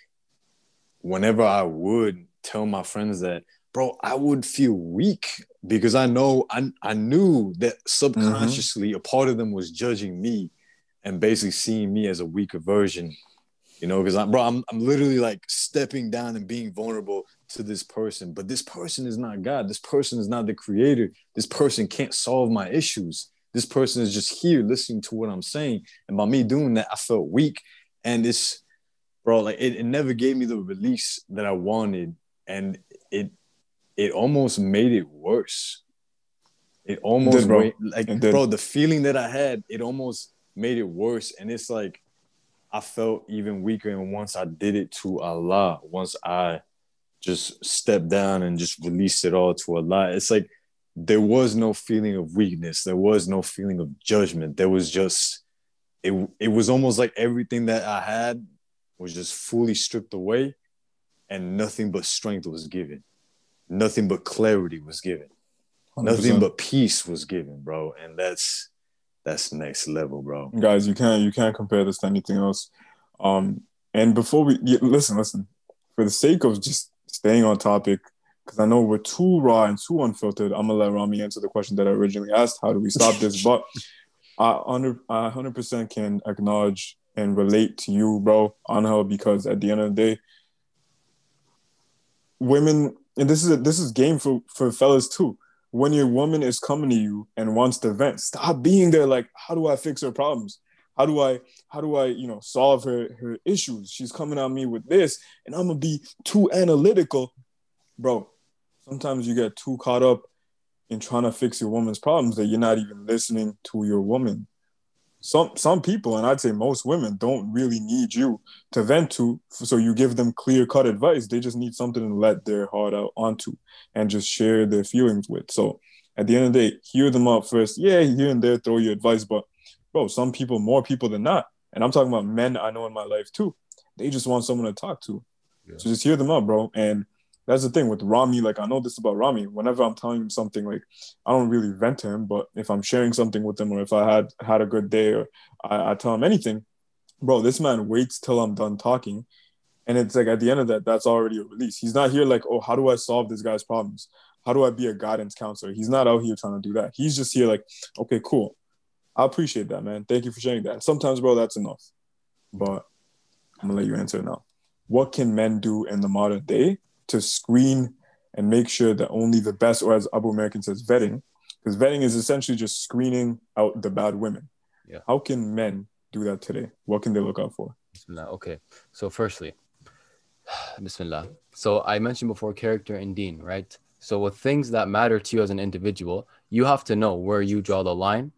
whenever I would tell my friends that, bro, I would feel weak because I know I, I knew that mm-hmm. subconsciously a part of them was judging me and basically seeing me as a weaker version. You know, because I'm bro, I'm I'm literally like stepping down and being vulnerable to this person. But this person is not God. This person is not the creator. This person can't solve my issues. This person is just here listening to what I'm saying. And by me doing that, I felt weak. And it's bro, like it, it never gave me the release that I wanted. And it it almost made it worse. It almost bro. made- like It bro, the feeling that I had, it almost made it worse. And it's like I felt even weaker. And once I did it to Allah, once I just stepped down and just released it all to Allah. It's like there was no feeling of weakness. There was no feeling of judgment. There was just it. It was almost like everything that I had was just fully stripped away, and nothing but strength was given. Nothing but clarity was given. 100%. Nothing but peace was given, bro. And that's that's next level, bro. guys you can't you can't compare this to anything else um and before we yeah, listen listen for the sake of just staying on topic because i know we're too raw and too unfiltered i'm gonna let rami answer the question that i originally asked how do we stop this (laughs) but i under i 100% can acknowledge and relate to you bro Anhel, because at the end of the day women and this is a, this is game for for fellas too when your woman is coming to you and wants to vent, stop being there like, how do I fix her problems? How do I, how do I, you know, solve her her issues? She's coming at me with this, and I'm gonna be too analytical. Bro, sometimes you get too caught up in trying to fix your woman's problems that you're not even listening to your woman. Some some people, and I'd say most women, don't really need you to vent to, so you give them clear cut advice. They just need something to let their heart out onto and just share their feelings with. So at the end of the day, hear them out first. Yeah, here and there, throw your advice, but bro, some people, more people than not, and I'm talking about men I know in my life too. They just want someone to talk to. Yeah. So just hear them out, bro. And that's the thing with Rami. Like I know this about Rami. Whenever I'm telling him something, like I don't really vent to him, but if I'm sharing something with him, or if I had had a good day, or I, I tell him anything, bro, this man waits till I'm done talking. And it's like at the end of that, that's already a release. He's not here like, oh, how do I solve this guy's problems? How do I be a guidance counselor? He's not out here trying to do that. He's just here like, okay, cool. I appreciate that, man. Thank you for sharing that. Sometimes, bro, that's enough. But I'm gonna let you answer now. What can men do in the modern day to screen and make sure that only the best, or as Abu American says, vetting, because vetting is essentially just screening out the bad women. Yeah. How can men do that today? What can they look out for? Bismillah. Okay. So firstly, (sighs) Bismillah. So I mentioned before character and deen, right? So with things that matter to you as an individual, you have to know where you draw the line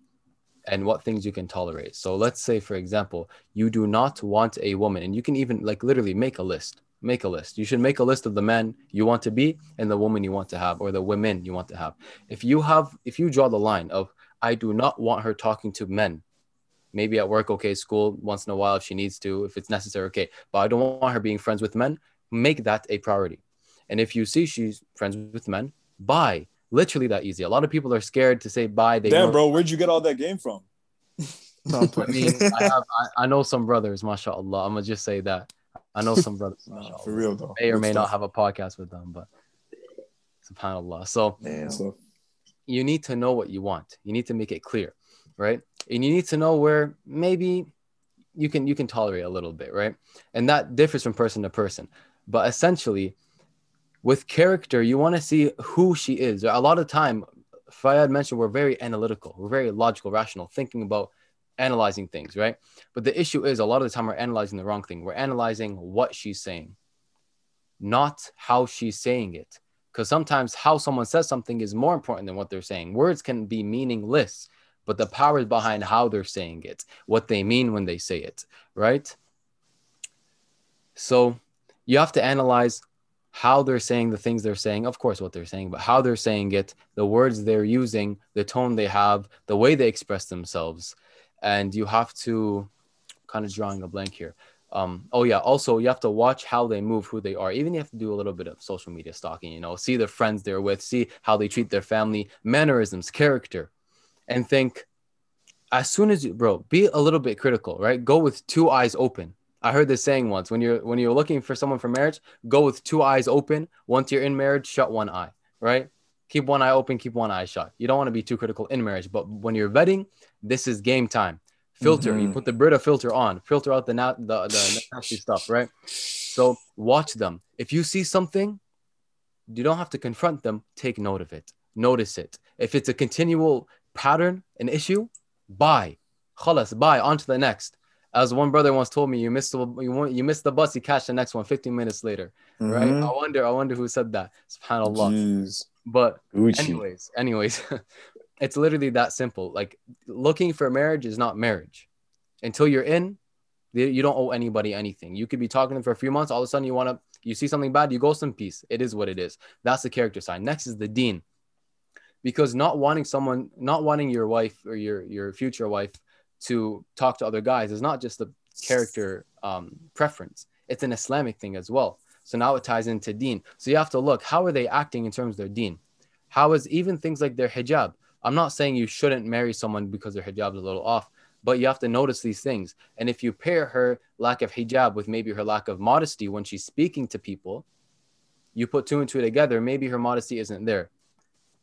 and what things you can tolerate. So let's say, for example, you do not want a woman, and you can even like literally make a list. Make a list. You should make a list of the men you want to be and the woman you want to have, or the women you want to have. If you have, if you draw the line of, I do not want her talking to men, maybe at work, okay, school once in a while if she needs to, if it's necessary, okay, but I don't want her being friends with men, make that a priority. And if you see she's friends with men, bye. Literally that easy. A lot of people are scared to say bye. They Damn, know- bro, where'd you get all that game from? I'm (laughs) I playing. mean, I, have, I, I know some brothers, mashallah. I'm gonna just say that. I know some brothers, (laughs) Nah, mashallah. for real though. May or Good may not have a podcast with them, but subhanallah. So Damn. Good stuff. you need to know what you want. You need to make it clear, right? And you need to know where maybe you can you can tolerate a little bit, right? And that differs from person to person. But essentially, with character, you want to see who she is. A lot of time, Farid mentioned we're very analytical, we're very logical, rational, thinking about analyzing things, right? But the issue is a lot of the time we're analyzing the wrong thing. We're analyzing what she's saying, not how she's saying it because sometimes how someone says something is more important than what they're saying. Words can be meaningless, but the power is behind how they're saying it, what they mean when they say it, right? So you have to analyze how they're saying the things they're saying, of course, what they're saying, but how they're saying it, the words they're using, the tone they have, the way they express themselves. And you have to kind of drawing a blank here. Um, oh yeah, also you have to watch how they move, who they are. Even you have to do a little bit of social media stalking, you know, see the friends they're with, see how they treat their family, mannerisms, character, and think as soon as you bro, be a little bit critical, right? Go with two eyes open. I heard this saying once when you're when you're looking for someone for marriage, go with two eyes open. Once you're in marriage, shut one eye, right? Keep one eye open, keep one eye shut. You don't want to be too critical in marriage, but when you're vetting, this is game time. Filter, you Mhm. put the Brita filter on, filter out the na- the, the nasty stuff, right? So watch them. If you see something, you don't have to confront them. Take note of it. Notice it. If it's a continual pattern, an issue, bye. Khalas, bye. On to the next. As one brother once told me, you missed the you, you missed the bus, you catch the next one 15 minutes later. Right? Mhm. I wonder, I wonder who said that. Subhanallah. Jeez. But Gucci. anyways, anyways, (laughs) it's literally that simple. Like looking for marriage is not marriage. Until you're in, you don't owe anybody anything. You could be talking to them for a few months, all of a sudden you want to You see something bad, you go some peace. It is what it is. That's the character sign. Next is the deen, Because not wanting someone, not wanting your wife or your your future wife to talk to other guys is not just a character um, preference. It's an Islamic thing as well. So now it ties into deen. So you have to look how are they acting in terms of their deen? How is even things like their hijab? I'm not saying you shouldn't marry someone because their hijab is a little off, but you have to notice these things. And if you pair her lack of hijab with maybe her lack of modesty when she's speaking to people, you put two and two together, maybe her modesty isn't there.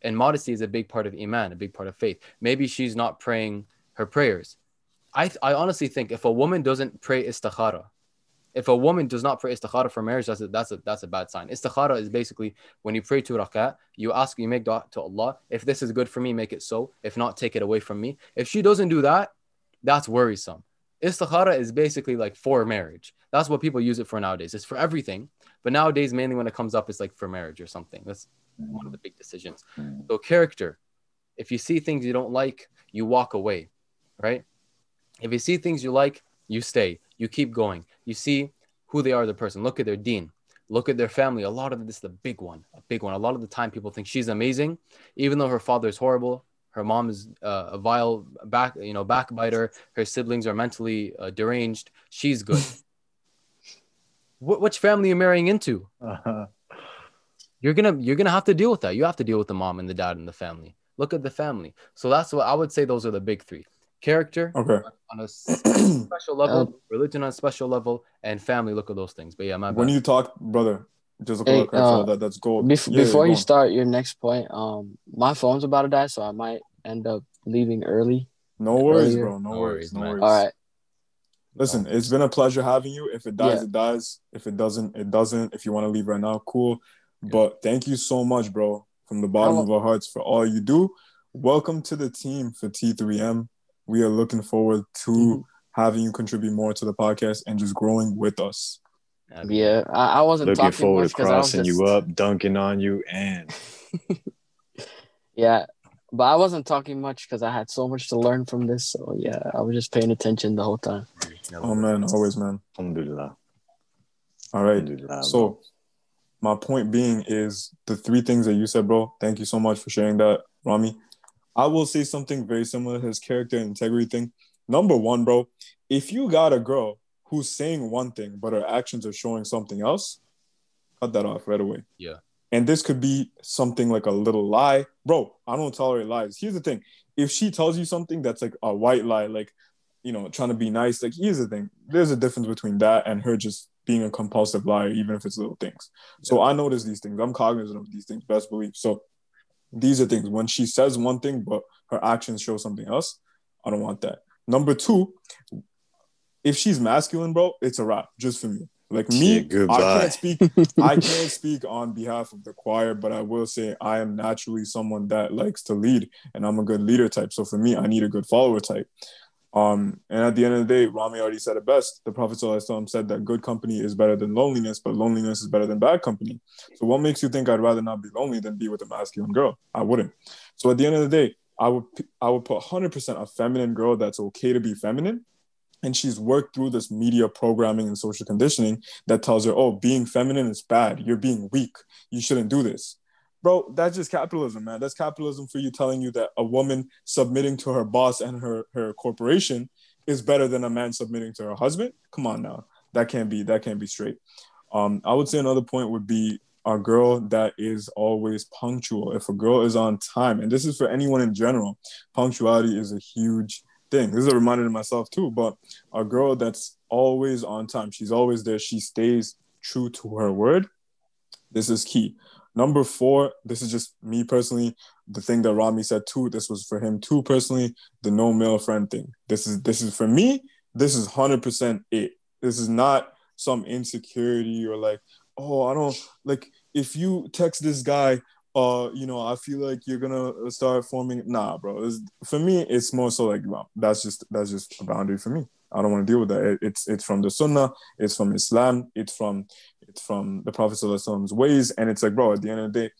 And modesty is a big part of Iman, a big part of faith. Maybe she's not praying her prayers. I, I honestly think if a woman doesn't pray istikhara, if a woman does not pray istikhara for marriage, that's a, that's a, that's a bad sign. Istikhara is basically when you pray to rak'ah, you ask, you make dua to Allah. If this is good for me, make it so. If not, take it away from me. If she doesn't do that, that's worrisome. Istikhara is basically like for marriage. That's what people use it for nowadays. It's for everything. But nowadays, mainly when it comes up, it's like for marriage or something. That's one of the big decisions. So, character. If you see things you don't like, you walk away, right? If you see things you like, you stay. You keep going. You see who they are, the person. Look at their deen. Look at their family. A lot of this is the big one, a big one. A lot of the time, people think she's amazing, even though her father is horrible. Her mom is uh, a vile back, you know, backbiter. Her siblings are mentally uh, deranged. She's good. (laughs) Wh- which family you're marrying into? Uh-huh. You're gonna you're gonna have to deal with that. You have to deal with the mom and the dad and the family. Look at the family. So that's what I would say. Those are the big three: character Okay. on a (clears throat) special level, religion on a special level, and family. Look at those things. But yeah, my bad. When you talk, brother, just Hey, look uh, that that's gold. Bef- Yeah, yeah, before go you on. start your next point, um, my phone's about to die, so I might end up leaving early. no worries, earlier. bro. No, No worries. worries, No worries. All right. Listen, it's been a pleasure having you. If it dies, Yeah. it dies. If it doesn't, it doesn't. If you want to leave right now, cool. But thank you so much, bro, from the bottom of our hearts for all you do. Welcome to the team for T3M. We are looking forward to Mhm. having you contribute more to the podcast and just growing with us. Yeah, I, I wasn't Looking talking forward much to because I was crossing just you up, dunking on you, and (laughs) yeah, but I wasn't talking much because I had so much to learn from this. So yeah, I was just paying attention the whole time. Oh man, always man. alhamdulillah. All right. alhamdulillah. So, my point being is the three things that you said, bro. Thank you so much for sharing that, Rami. I will say something very similar to his character and integrity thing. Number one, bro, if you got a girl who's saying one thing, but her actions are showing something else, cut that off right away. Yeah. And this could be something like a little lie. Bro, I don't tolerate lies. Here's the thing if she tells you something that's like a white lie, like, you know, trying to be nice, like, here's the thing there's a difference between that and her just being a compulsive liar, even if it's little things. So I notice these things. I'm cognizant of these things, best believe. So these are things. When she says one thing, but her actions show something else, I don't want that. Number two, if she's masculine, bro, it's a wrap just for me. Like me, Yeah. I can't speak. I (laughs) can't speak on behalf of the choir, but I will say I am naturally someone that likes to lead, and I'm a good leader type. So for me, I need a good follower type. Um, and at the end of the day, Rami already said it best. The Prophet ﷺ said that good company is better than loneliness, but loneliness is better than bad company. So what makes you think I'd rather not be lonely than be with a masculine girl? I wouldn't. So at the end of the day, I would I would put 100% a feminine girl that's okay to be feminine. And she's worked through this media programming and social conditioning that tells her, oh, being feminine is bad. You're being weak. You shouldn't do this. Bro, that's just capitalism, man. That's capitalism for you telling you that a woman submitting to her boss and her, her corporation is better than a man submitting to her husband. Come on now. That can't be that can't be straight. Um, I would say another point would be a girl that is always punctual. If a girl is on time, and this is for anyone in general, punctuality is a huge thing. This is a reminder to myself too, but a girl that's always on time, she's always there, she stays true to her word. This is key. Number four, this is just me personally. The thing that Rami said too, this was for him too personally. The no male friend thing. This is this is for me. This is hundred percent it. This is not some insecurity or like, oh, I don't like. If you text this guy, uh, you know, I feel like you're gonna start forming. Nah, bro. For me, it's more so like well, that's just that's just a boundary for me. I don't want to deal with that. It- it's it's from the Sunnah. It's from Islam. It's from it's from the Prophet Prophet's ways. And it's like, bro, at the end of the day,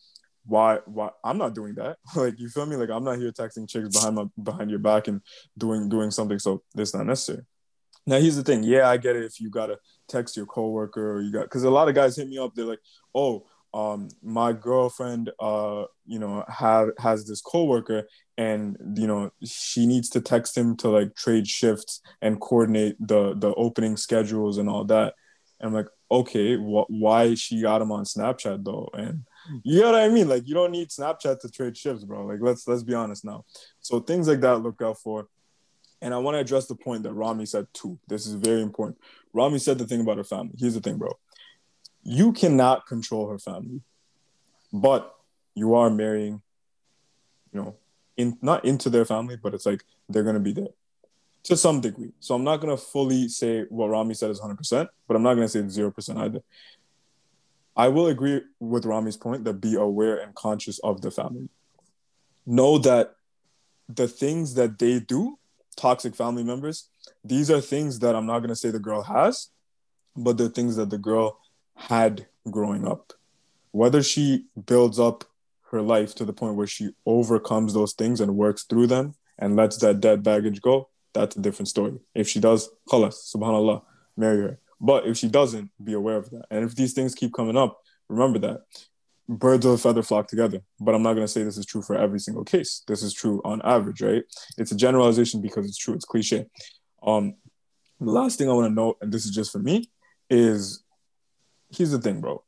why why I'm not doing that. (laughs) like you feel me? Like I'm not here texting chicks behind my behind your back and doing doing something. So it's not necessary. Now here's the thing. Yeah, I get it. If you gotta text your coworker or you got, because a lot of guys hit me up. They're like, "Oh, um, my girlfriend, uh, you know, have has this coworker, and you know, she needs to text him to like trade shifts and coordinate the the opening schedules and all that." And I'm like, okay, wh- why she got him on Snapchat though? And you know what I mean? Like, you don't need Snapchat to trade shifts, bro. Like, let's let's be honest now. So things like that, look out for. And I want to address the point that Rami said too. This is very important. Rami said the thing about her family. Here's the thing, bro you cannot control her family, but you are marrying, you know, in not into their family, but it's like they're gonna be there to some degree. So I'm not gonna fully say what Rami said is 100%, but I'm not gonna say zero percent either. I will agree with Rami's point that be aware and conscious of the family. Know that the things that they do, toxic family members, these are things that I'm not gonna say the girl has, but they're things that the girl had growing up. Whether she builds up her life to the point where she overcomes those things and works through them and lets that dead baggage go, that's a different story. If she does, khalas, subhanAllah, marry her. But if she doesn't, be aware of that. And if these things keep coming up, remember that birds of a feather flock together. But I'm not going to say this is true for every single case. This is true on average, right? It's a generalization because it's true. It's cliche. Um, the last thing I want to note, and this is just for me, is here's the thing, bro.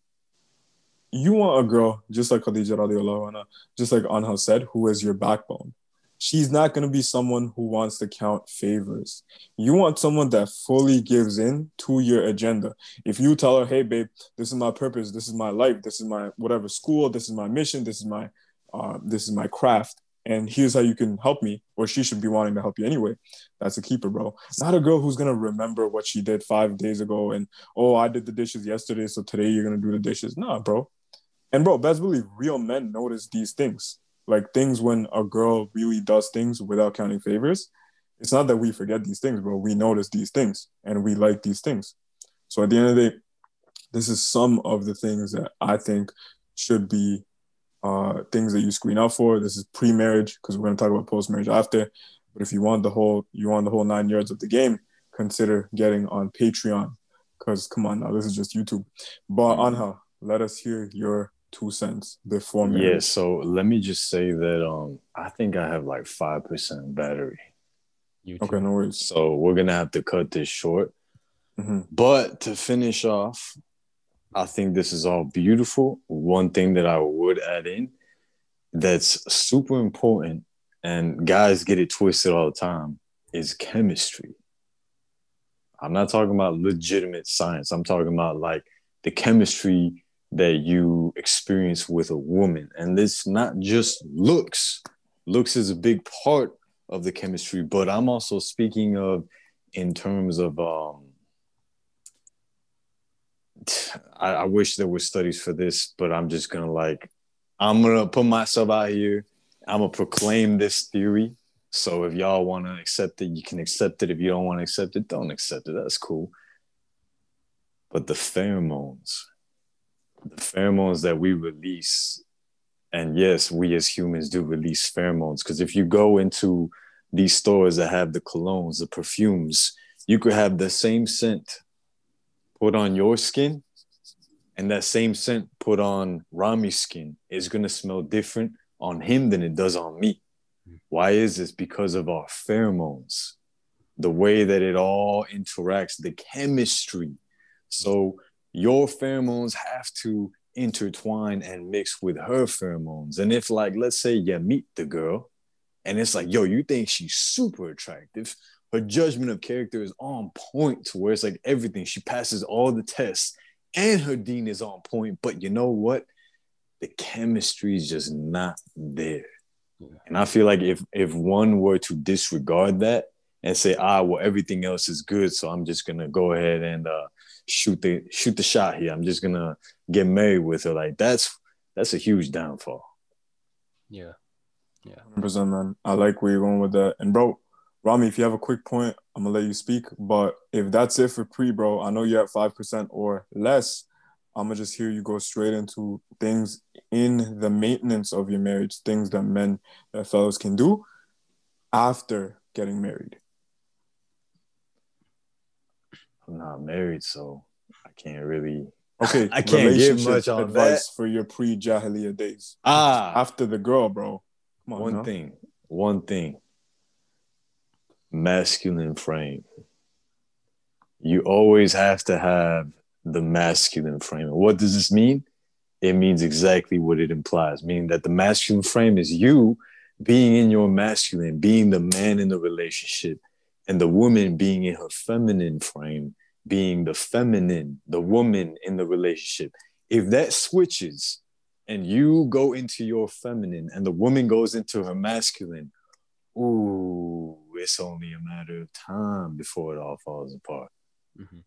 You want a girl just like Khadija radiallahu anha, just like Anha said, who is your backbone. She's not going to be someone who wants to count favors. You want someone that fully gives in to your agenda. If you tell her, hey, babe, this is my purpose, this is my life, this is my whatever school, this is my mission, this is my uh, this is my craft, and here's how you can help me, or she should be wanting to help you anyway. That's a keeper, bro. It's not a girl who's gonna remember what she did five days ago and oh, I did the dishes yesterday, so today you're gonna do the dishes. Nah, bro. And bro, best believe real men notice these things. Like things when a girl really does things without counting favors. It's not that we forget these things, bro. We notice these things and we like these things. So at the end of the day, this is some of the things that I think should be uh, things that you screen out for. This is pre-marriage because we're going to talk about post-marriage after. But if you want the whole, you want the whole nine yards of the game, consider getting on Patreon. Because come on now, this is just YouTube. But Anha, let us hear your two cents before marriage. Yeah, so let me just say that um I think I have like five percent battery. YouTube. Okay, no worries. So we're gonna have to cut this short. Mm-hmm. But to finish off, I think this is all beautiful. One thing that I would add in that's super important, and guys get it twisted all the time, is chemistry. I'm not talking about legitimate science. I'm talking about like the chemistry that you experience with a woman. And it's not just looks. Looks is a big part of the chemistry, but I'm also speaking of in terms of um, I, I wish there were studies for this, but I'm just gonna like I'm gonna put myself out here. I'm gonna proclaim this theory. So if y'all want to accept it, you can accept it. If you don't want to accept it, don't accept it. That's cool. But the pheromones, the pheromones that we release, and yes, we as humans do release pheromones. Because if you go into these stores that have the colognes, the perfumes, you could have the same scent put on your skin and that same scent put on Rami's skin is going to smell different on him than it does on me. Why is this? Because of our pheromones, the way that it all interacts, the chemistry. So your pheromones have to intertwine and mix with her pheromones. And if, like, let's say you meet the girl and it's like, yo, you think she's super attractive, her judgment of character is on point to where it's like everything. She passes all the tests and her deen is on point. But you know what? The chemistry is just not there. Yeah. And I feel like if if one were to disregard that and say, ah, well, everything else is good, so I'm just gonna go ahead and uh, shoot the shoot the shot here. I'm just gonna get married with her. Like that's that's a huge downfall. Yeah. Yeah. 100%, man. I like where you're going with that. And bro, Rami, if you have a quick point, I'm gonna let you speak. But if that's it for pre, bro, I know you're at five percent or less. I'm gonna just hear you go straight into things in the maintenance of your marriage, things that men, that fellows can do after getting married. I'm not married, so I can't really. Okay, (laughs) I can't give much on advice for your pre-jahiliya days. Ah, After the girl, bro. Come on, one thing, one thing. Masculine frame. You always have to have the masculine frame. What does this mean? It means exactly what it implies, meaning that the masculine frame is you being in your masculine, being the man in the relationship, and the woman being in her feminine frame, being the feminine, the woman in the relationship. If that switches and you go into your feminine and the woman goes into her masculine, ooh, it's only a matter of time before it all falls apart. Mhm.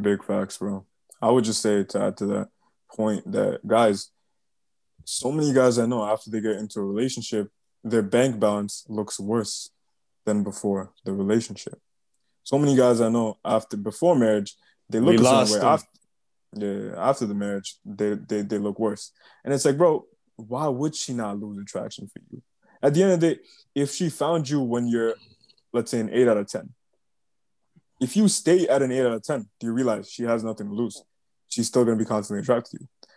Big facts, bro. I would just say to add to that point that guys, so many guys I know after they get into a relationship, their bank balance looks worse than before the relationship. So many guys I know after before marriage, they look We a certain way. them. After, yeah, after the marriage, they, they they look worse. And it's like, bro, why would she not lose attraction for you? At the end of the day, if she found you when you're, let's say, an eight out of ten, if you stay at an eight out of 10, do you realize she has nothing to lose? She's still going to be constantly attracted to you.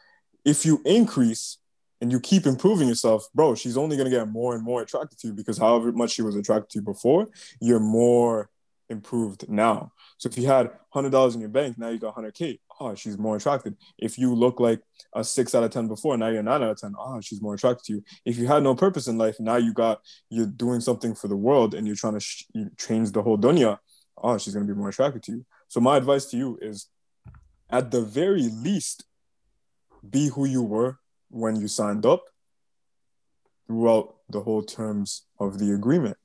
If you increase and you keep improving yourself, bro, she's only going to get more and more attracted to you because however much she was attracted to you before, you're more improved now. So if you had $100 in your bank, now you got 100K. Oh, she's more attracted. If you look like a six out of 10 before, now you're nine out of 10. Oh, she's more attracted to you. If you had no purpose in life, now you got, you're doing something for the world and you're trying to sh- you change the whole dunya oh, she's to be more attracted to you. So my advice to you is at the very least, be who you were when you signed up throughout the whole terms of the agreement.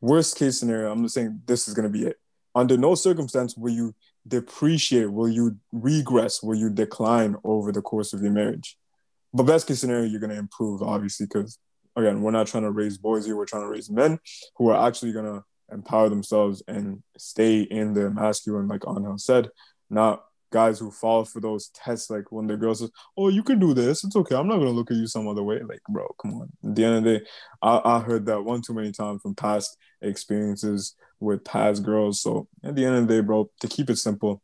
Worst case scenario, I'm just saying this is going to be it. Under no circumstance will you depreciate, will you regress, will you decline over the course of your marriage. But best case scenario, you're going to improve, obviously, because again, we're not trying to raise boys here, we're trying to raise men who are actually going to empower themselves and stay in their masculine, like Anhel said, not guys who fall for those tests. Like when the girl says, "Oh, you can do this. It's okay. I'm not gonna look at you some other way." Like, bro, come on. At the end of the day, I, I heard that one too many times from past experiences with past girls. So at the end of the day, bro, to keep it simple,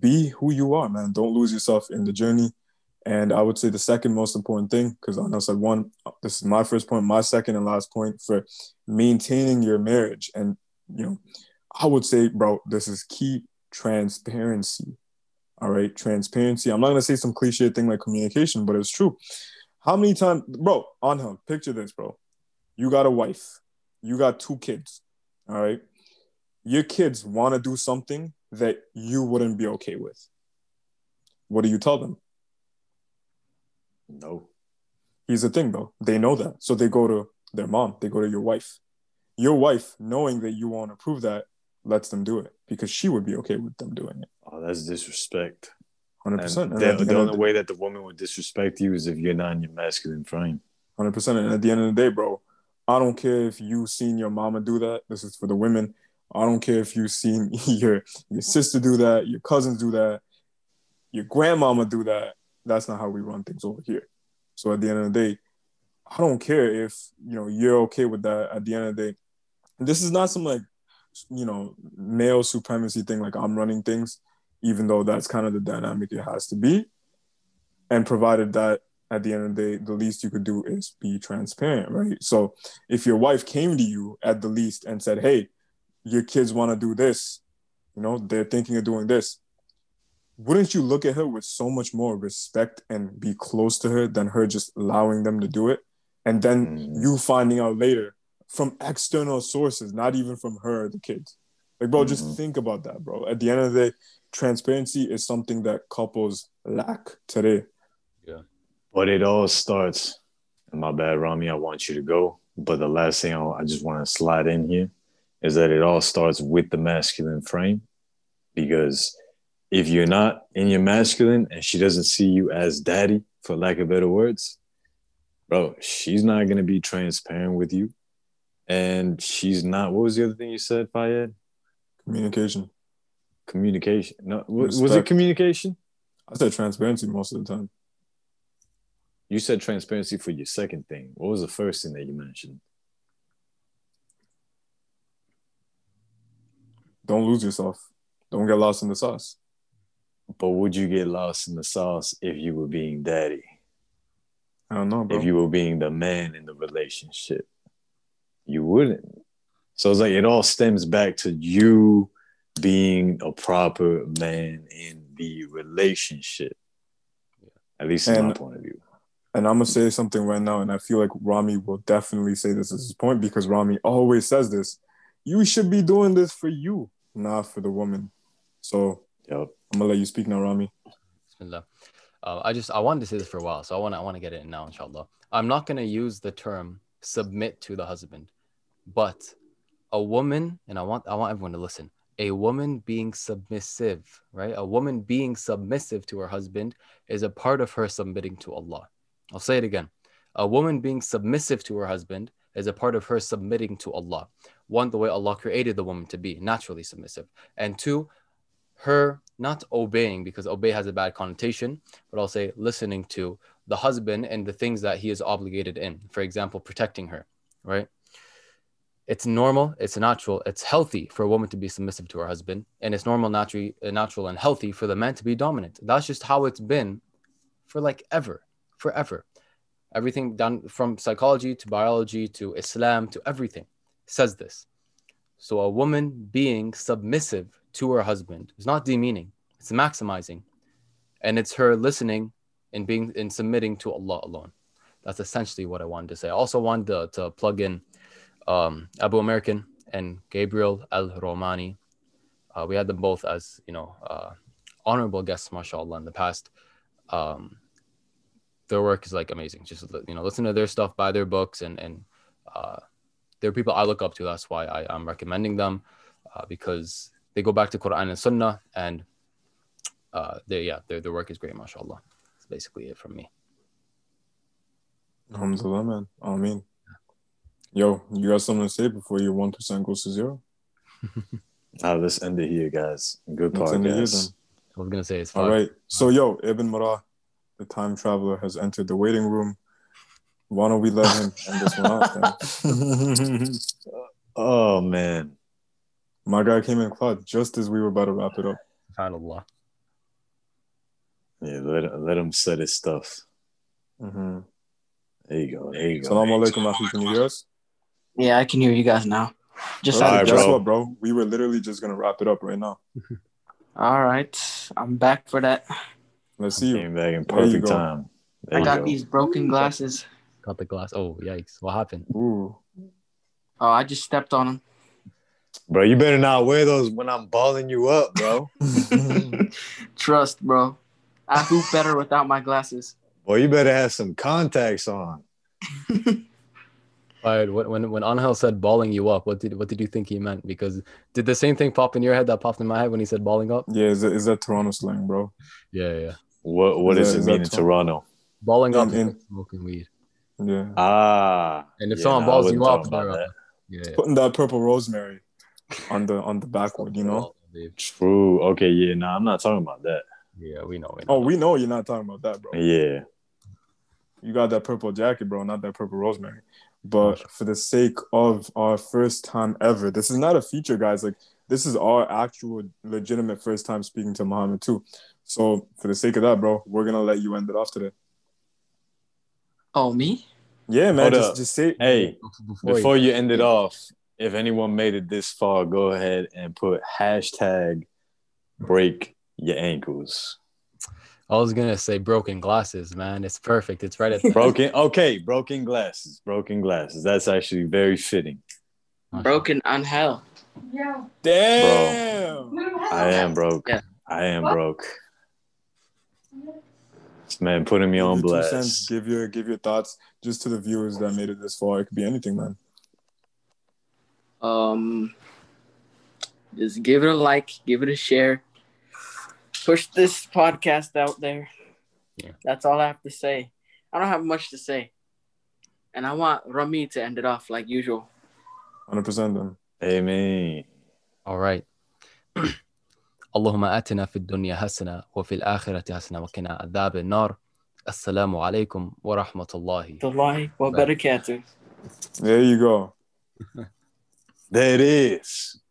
be who you are, man. Don't lose yourself in the journey. And I would say the second most important thing, because I know said one, this is my first point, my second and last point for maintaining your marriage. And, you know, I would say, bro, this is key transparency. All right, transparency. I'm not gonna say some cliche thing like communication, but it's true. How many times, bro, on him, picture this, bro. You got a wife, you got two kids. All right. Your kids want to do something that you wouldn't be okay with. What do you tell them? No. Here's the thing, though. They know that. So they go to their mom, they go to your wife. Your wife, knowing that you won't approve that, lets them do it because she would be okay with them doing it. Oh, that's disrespect. 100%. And And the, the the only way that the woman would disrespect you is if you're not in your masculine frame. Hundred percent. And at the end of the day, bro, I don't care if you've seen your mama do that. This is for the women. I don't care if you've seen (laughs) your your sister do that, your cousins do that, your grandmama do that. That's not how we run things over here. So at the end of the day, I don't care if you know you're okay with that. At the end of the day, this is not some like you know male supremacy thing. Like I'm running things, even though that's kind of the dynamic it has to be. And provided that at the end of the day, the least you could do is be transparent, right? So if your wife came to you at the least and said, Hey, your kids want to do this, you know, they're thinking of doing this, wouldn't you look at her with so much more respect and be close to her than her just allowing them to do it? And then Mhm. you finding out later from external sources, not even from her, the kids. Like, bro, just Mhm. think about that, bro. At the end of the day, transparency is something that couples lack today. Yeah. But it all starts, my bad, Rami, I want you to go. But the last thing I just want to slide in here is that it all starts with the masculine frame. Because if you're not in your masculine and she doesn't see you as daddy, for lack of better words, bro, she's not going to be transparent with you. And she's not, what was the other thing you said, Farid? Communication. Communication. No, wa- was it communication? I said transparency most of the time. You said transparency for your second thing. What was the first thing that you mentioned? don't lose yourself. Don't get lost in the sauce. But would you get lost in the sauce if you were being daddy? I don't know, bro. If you were being the man in the relationship? You wouldn't. So it's like it all stems back to you being a proper man in the relationship. At least in my point of view. And I'm gonna say something right now, and I feel like Rami will definitely say this as his point because Rami always says this. You should be doing this for you, not for the woman. So Yep. I'm gonna let you speak now, Rami. Bismillah. Uh, I just I wanted to say this for a while, so I want I want to get it in now, inshallah. I'm not gonna use the term submit to the husband, but a woman, and I want I want everyone to listen. A woman being submissive, right? A woman being submissive to her husband is a part of her submitting to Allah. I'll say it again. A woman being submissive to her husband is a part of her submitting to Allah. One, the way Allah created the woman to be naturally submissive, and two, her not obeying because obey has a bad connotation, but I'll say listening to the husband and the things that he is obligated in. For example, protecting her, right? It's normal, it's natural, it's healthy for a woman to be submissive to her husband, and it's normal, natural, uh, natural, and healthy for the man to be dominant. That's just how it's been for like ever, forever. Everything done from psychology to biology to Islam to everything says this. So a woman being submissive to her husband is not demeaning, it's maximizing. And it's her listening and being and submitting to Allah alone. That's essentially what I wanted to say. I also wanted to, to plug in um, Abu American and Gabriel Al Romani. Uh, we had them both as you know uh, honorable guests, mashallah, in the past. Um, their work is like amazing. Just you know, listen to their stuff, buy their books, and and uh, they're people I look up to. That's why I, I'm recommending them uh, because they go back to Quran and Sunnah, and uh, they yeah, their their work is great, mashallah. That's basically it from me. Alhamdulillah, man. I mean, yo, you got something to say before your one percent goes to zero? (laughs) Now let's end it here, guys. Good Let's end it here, podcast. then. I was gonna say it's All fun. right. So, yo, Ibn Marah, the time traveler, has entered the waiting room. Why don't we let him (laughs) end this one out? Then? (laughs) oh man. My guy came in clutch just as we were about to wrap it up. Subhanallah. Yeah, let let him set his stuff. Mm-hmm. There you go. There you go. Salam alaikum, Akhi. Can you hear us? Yeah, I can hear you guys now. Just Bro, All right, guess bro. what, bro? We were literally just gonna wrap it up right now. (laughs) all right. I'm back for that. Let's see you. Came back in There you perfect go. time. There I got go. these broken glasses. Got the glass. Oh yikes! What happened? Ooh. Oh, I just stepped on them. Bro, you better not wear those when I'm balling you up, bro. (laughs) (laughs) Trust, bro. I hoop better without my glasses. Well, you better have some contacts on. Alright, when when when Anhel said balling you up, what did what did you think he meant? Because did the same thing pop in your head that popped in my head when he said balling up? Yeah, is that, is that Toronto slang, bro? Yeah, yeah. What what Is does that- it is mean in so- Toronto? Balling up In- is in- smoking weed. Yeah. Ah. And if yeah, someone balls you up, about they're that. Yeah, yeah. Putting that purple rosemary on the on the backwood, you know? True. Okay, yeah, nah, I'm not talking about that. Yeah, we know. We know. Oh, we know you're not talking about that, bro. Yeah. You got that purple jacket, bro, not that purple rosemary. But for the sake of our first time ever, this is not a feature, guys. Like this is our actual legitimate first time speaking to Muhammad too. So for the sake of that, bro, we're gonna let you end it off today. Oh, me? Yeah, man. Just just say Hey, before, before you, you end it off, if anyone made it this far, go ahead and put hashtag break your ankles. I was gonna say broken glasses, man. It's perfect. It's right at the Broken, (laughs) okay, broken glasses, broken glasses. That's actually very fitting. Broken Anhel. Damn. I am broke. Yeah. I am broke. This man putting me Give on your cents. blast. Give your give your thoughts just to the viewers that made it this far. It could be anything, man. Um, just give it a like, give it a share, push this podcast out there. Yeah. That's all I have to say. I don't have much to say, and I want Rami to end it off like usual. Hundred percent then. Amen. All right. اللهم آتنا في الدنيا حسنة وفي الآخرة حسنة وقنا عذاب النار السلام عليكم ورحمة الله Wallahi wa barakatuh. There you go. (laughs) There it is.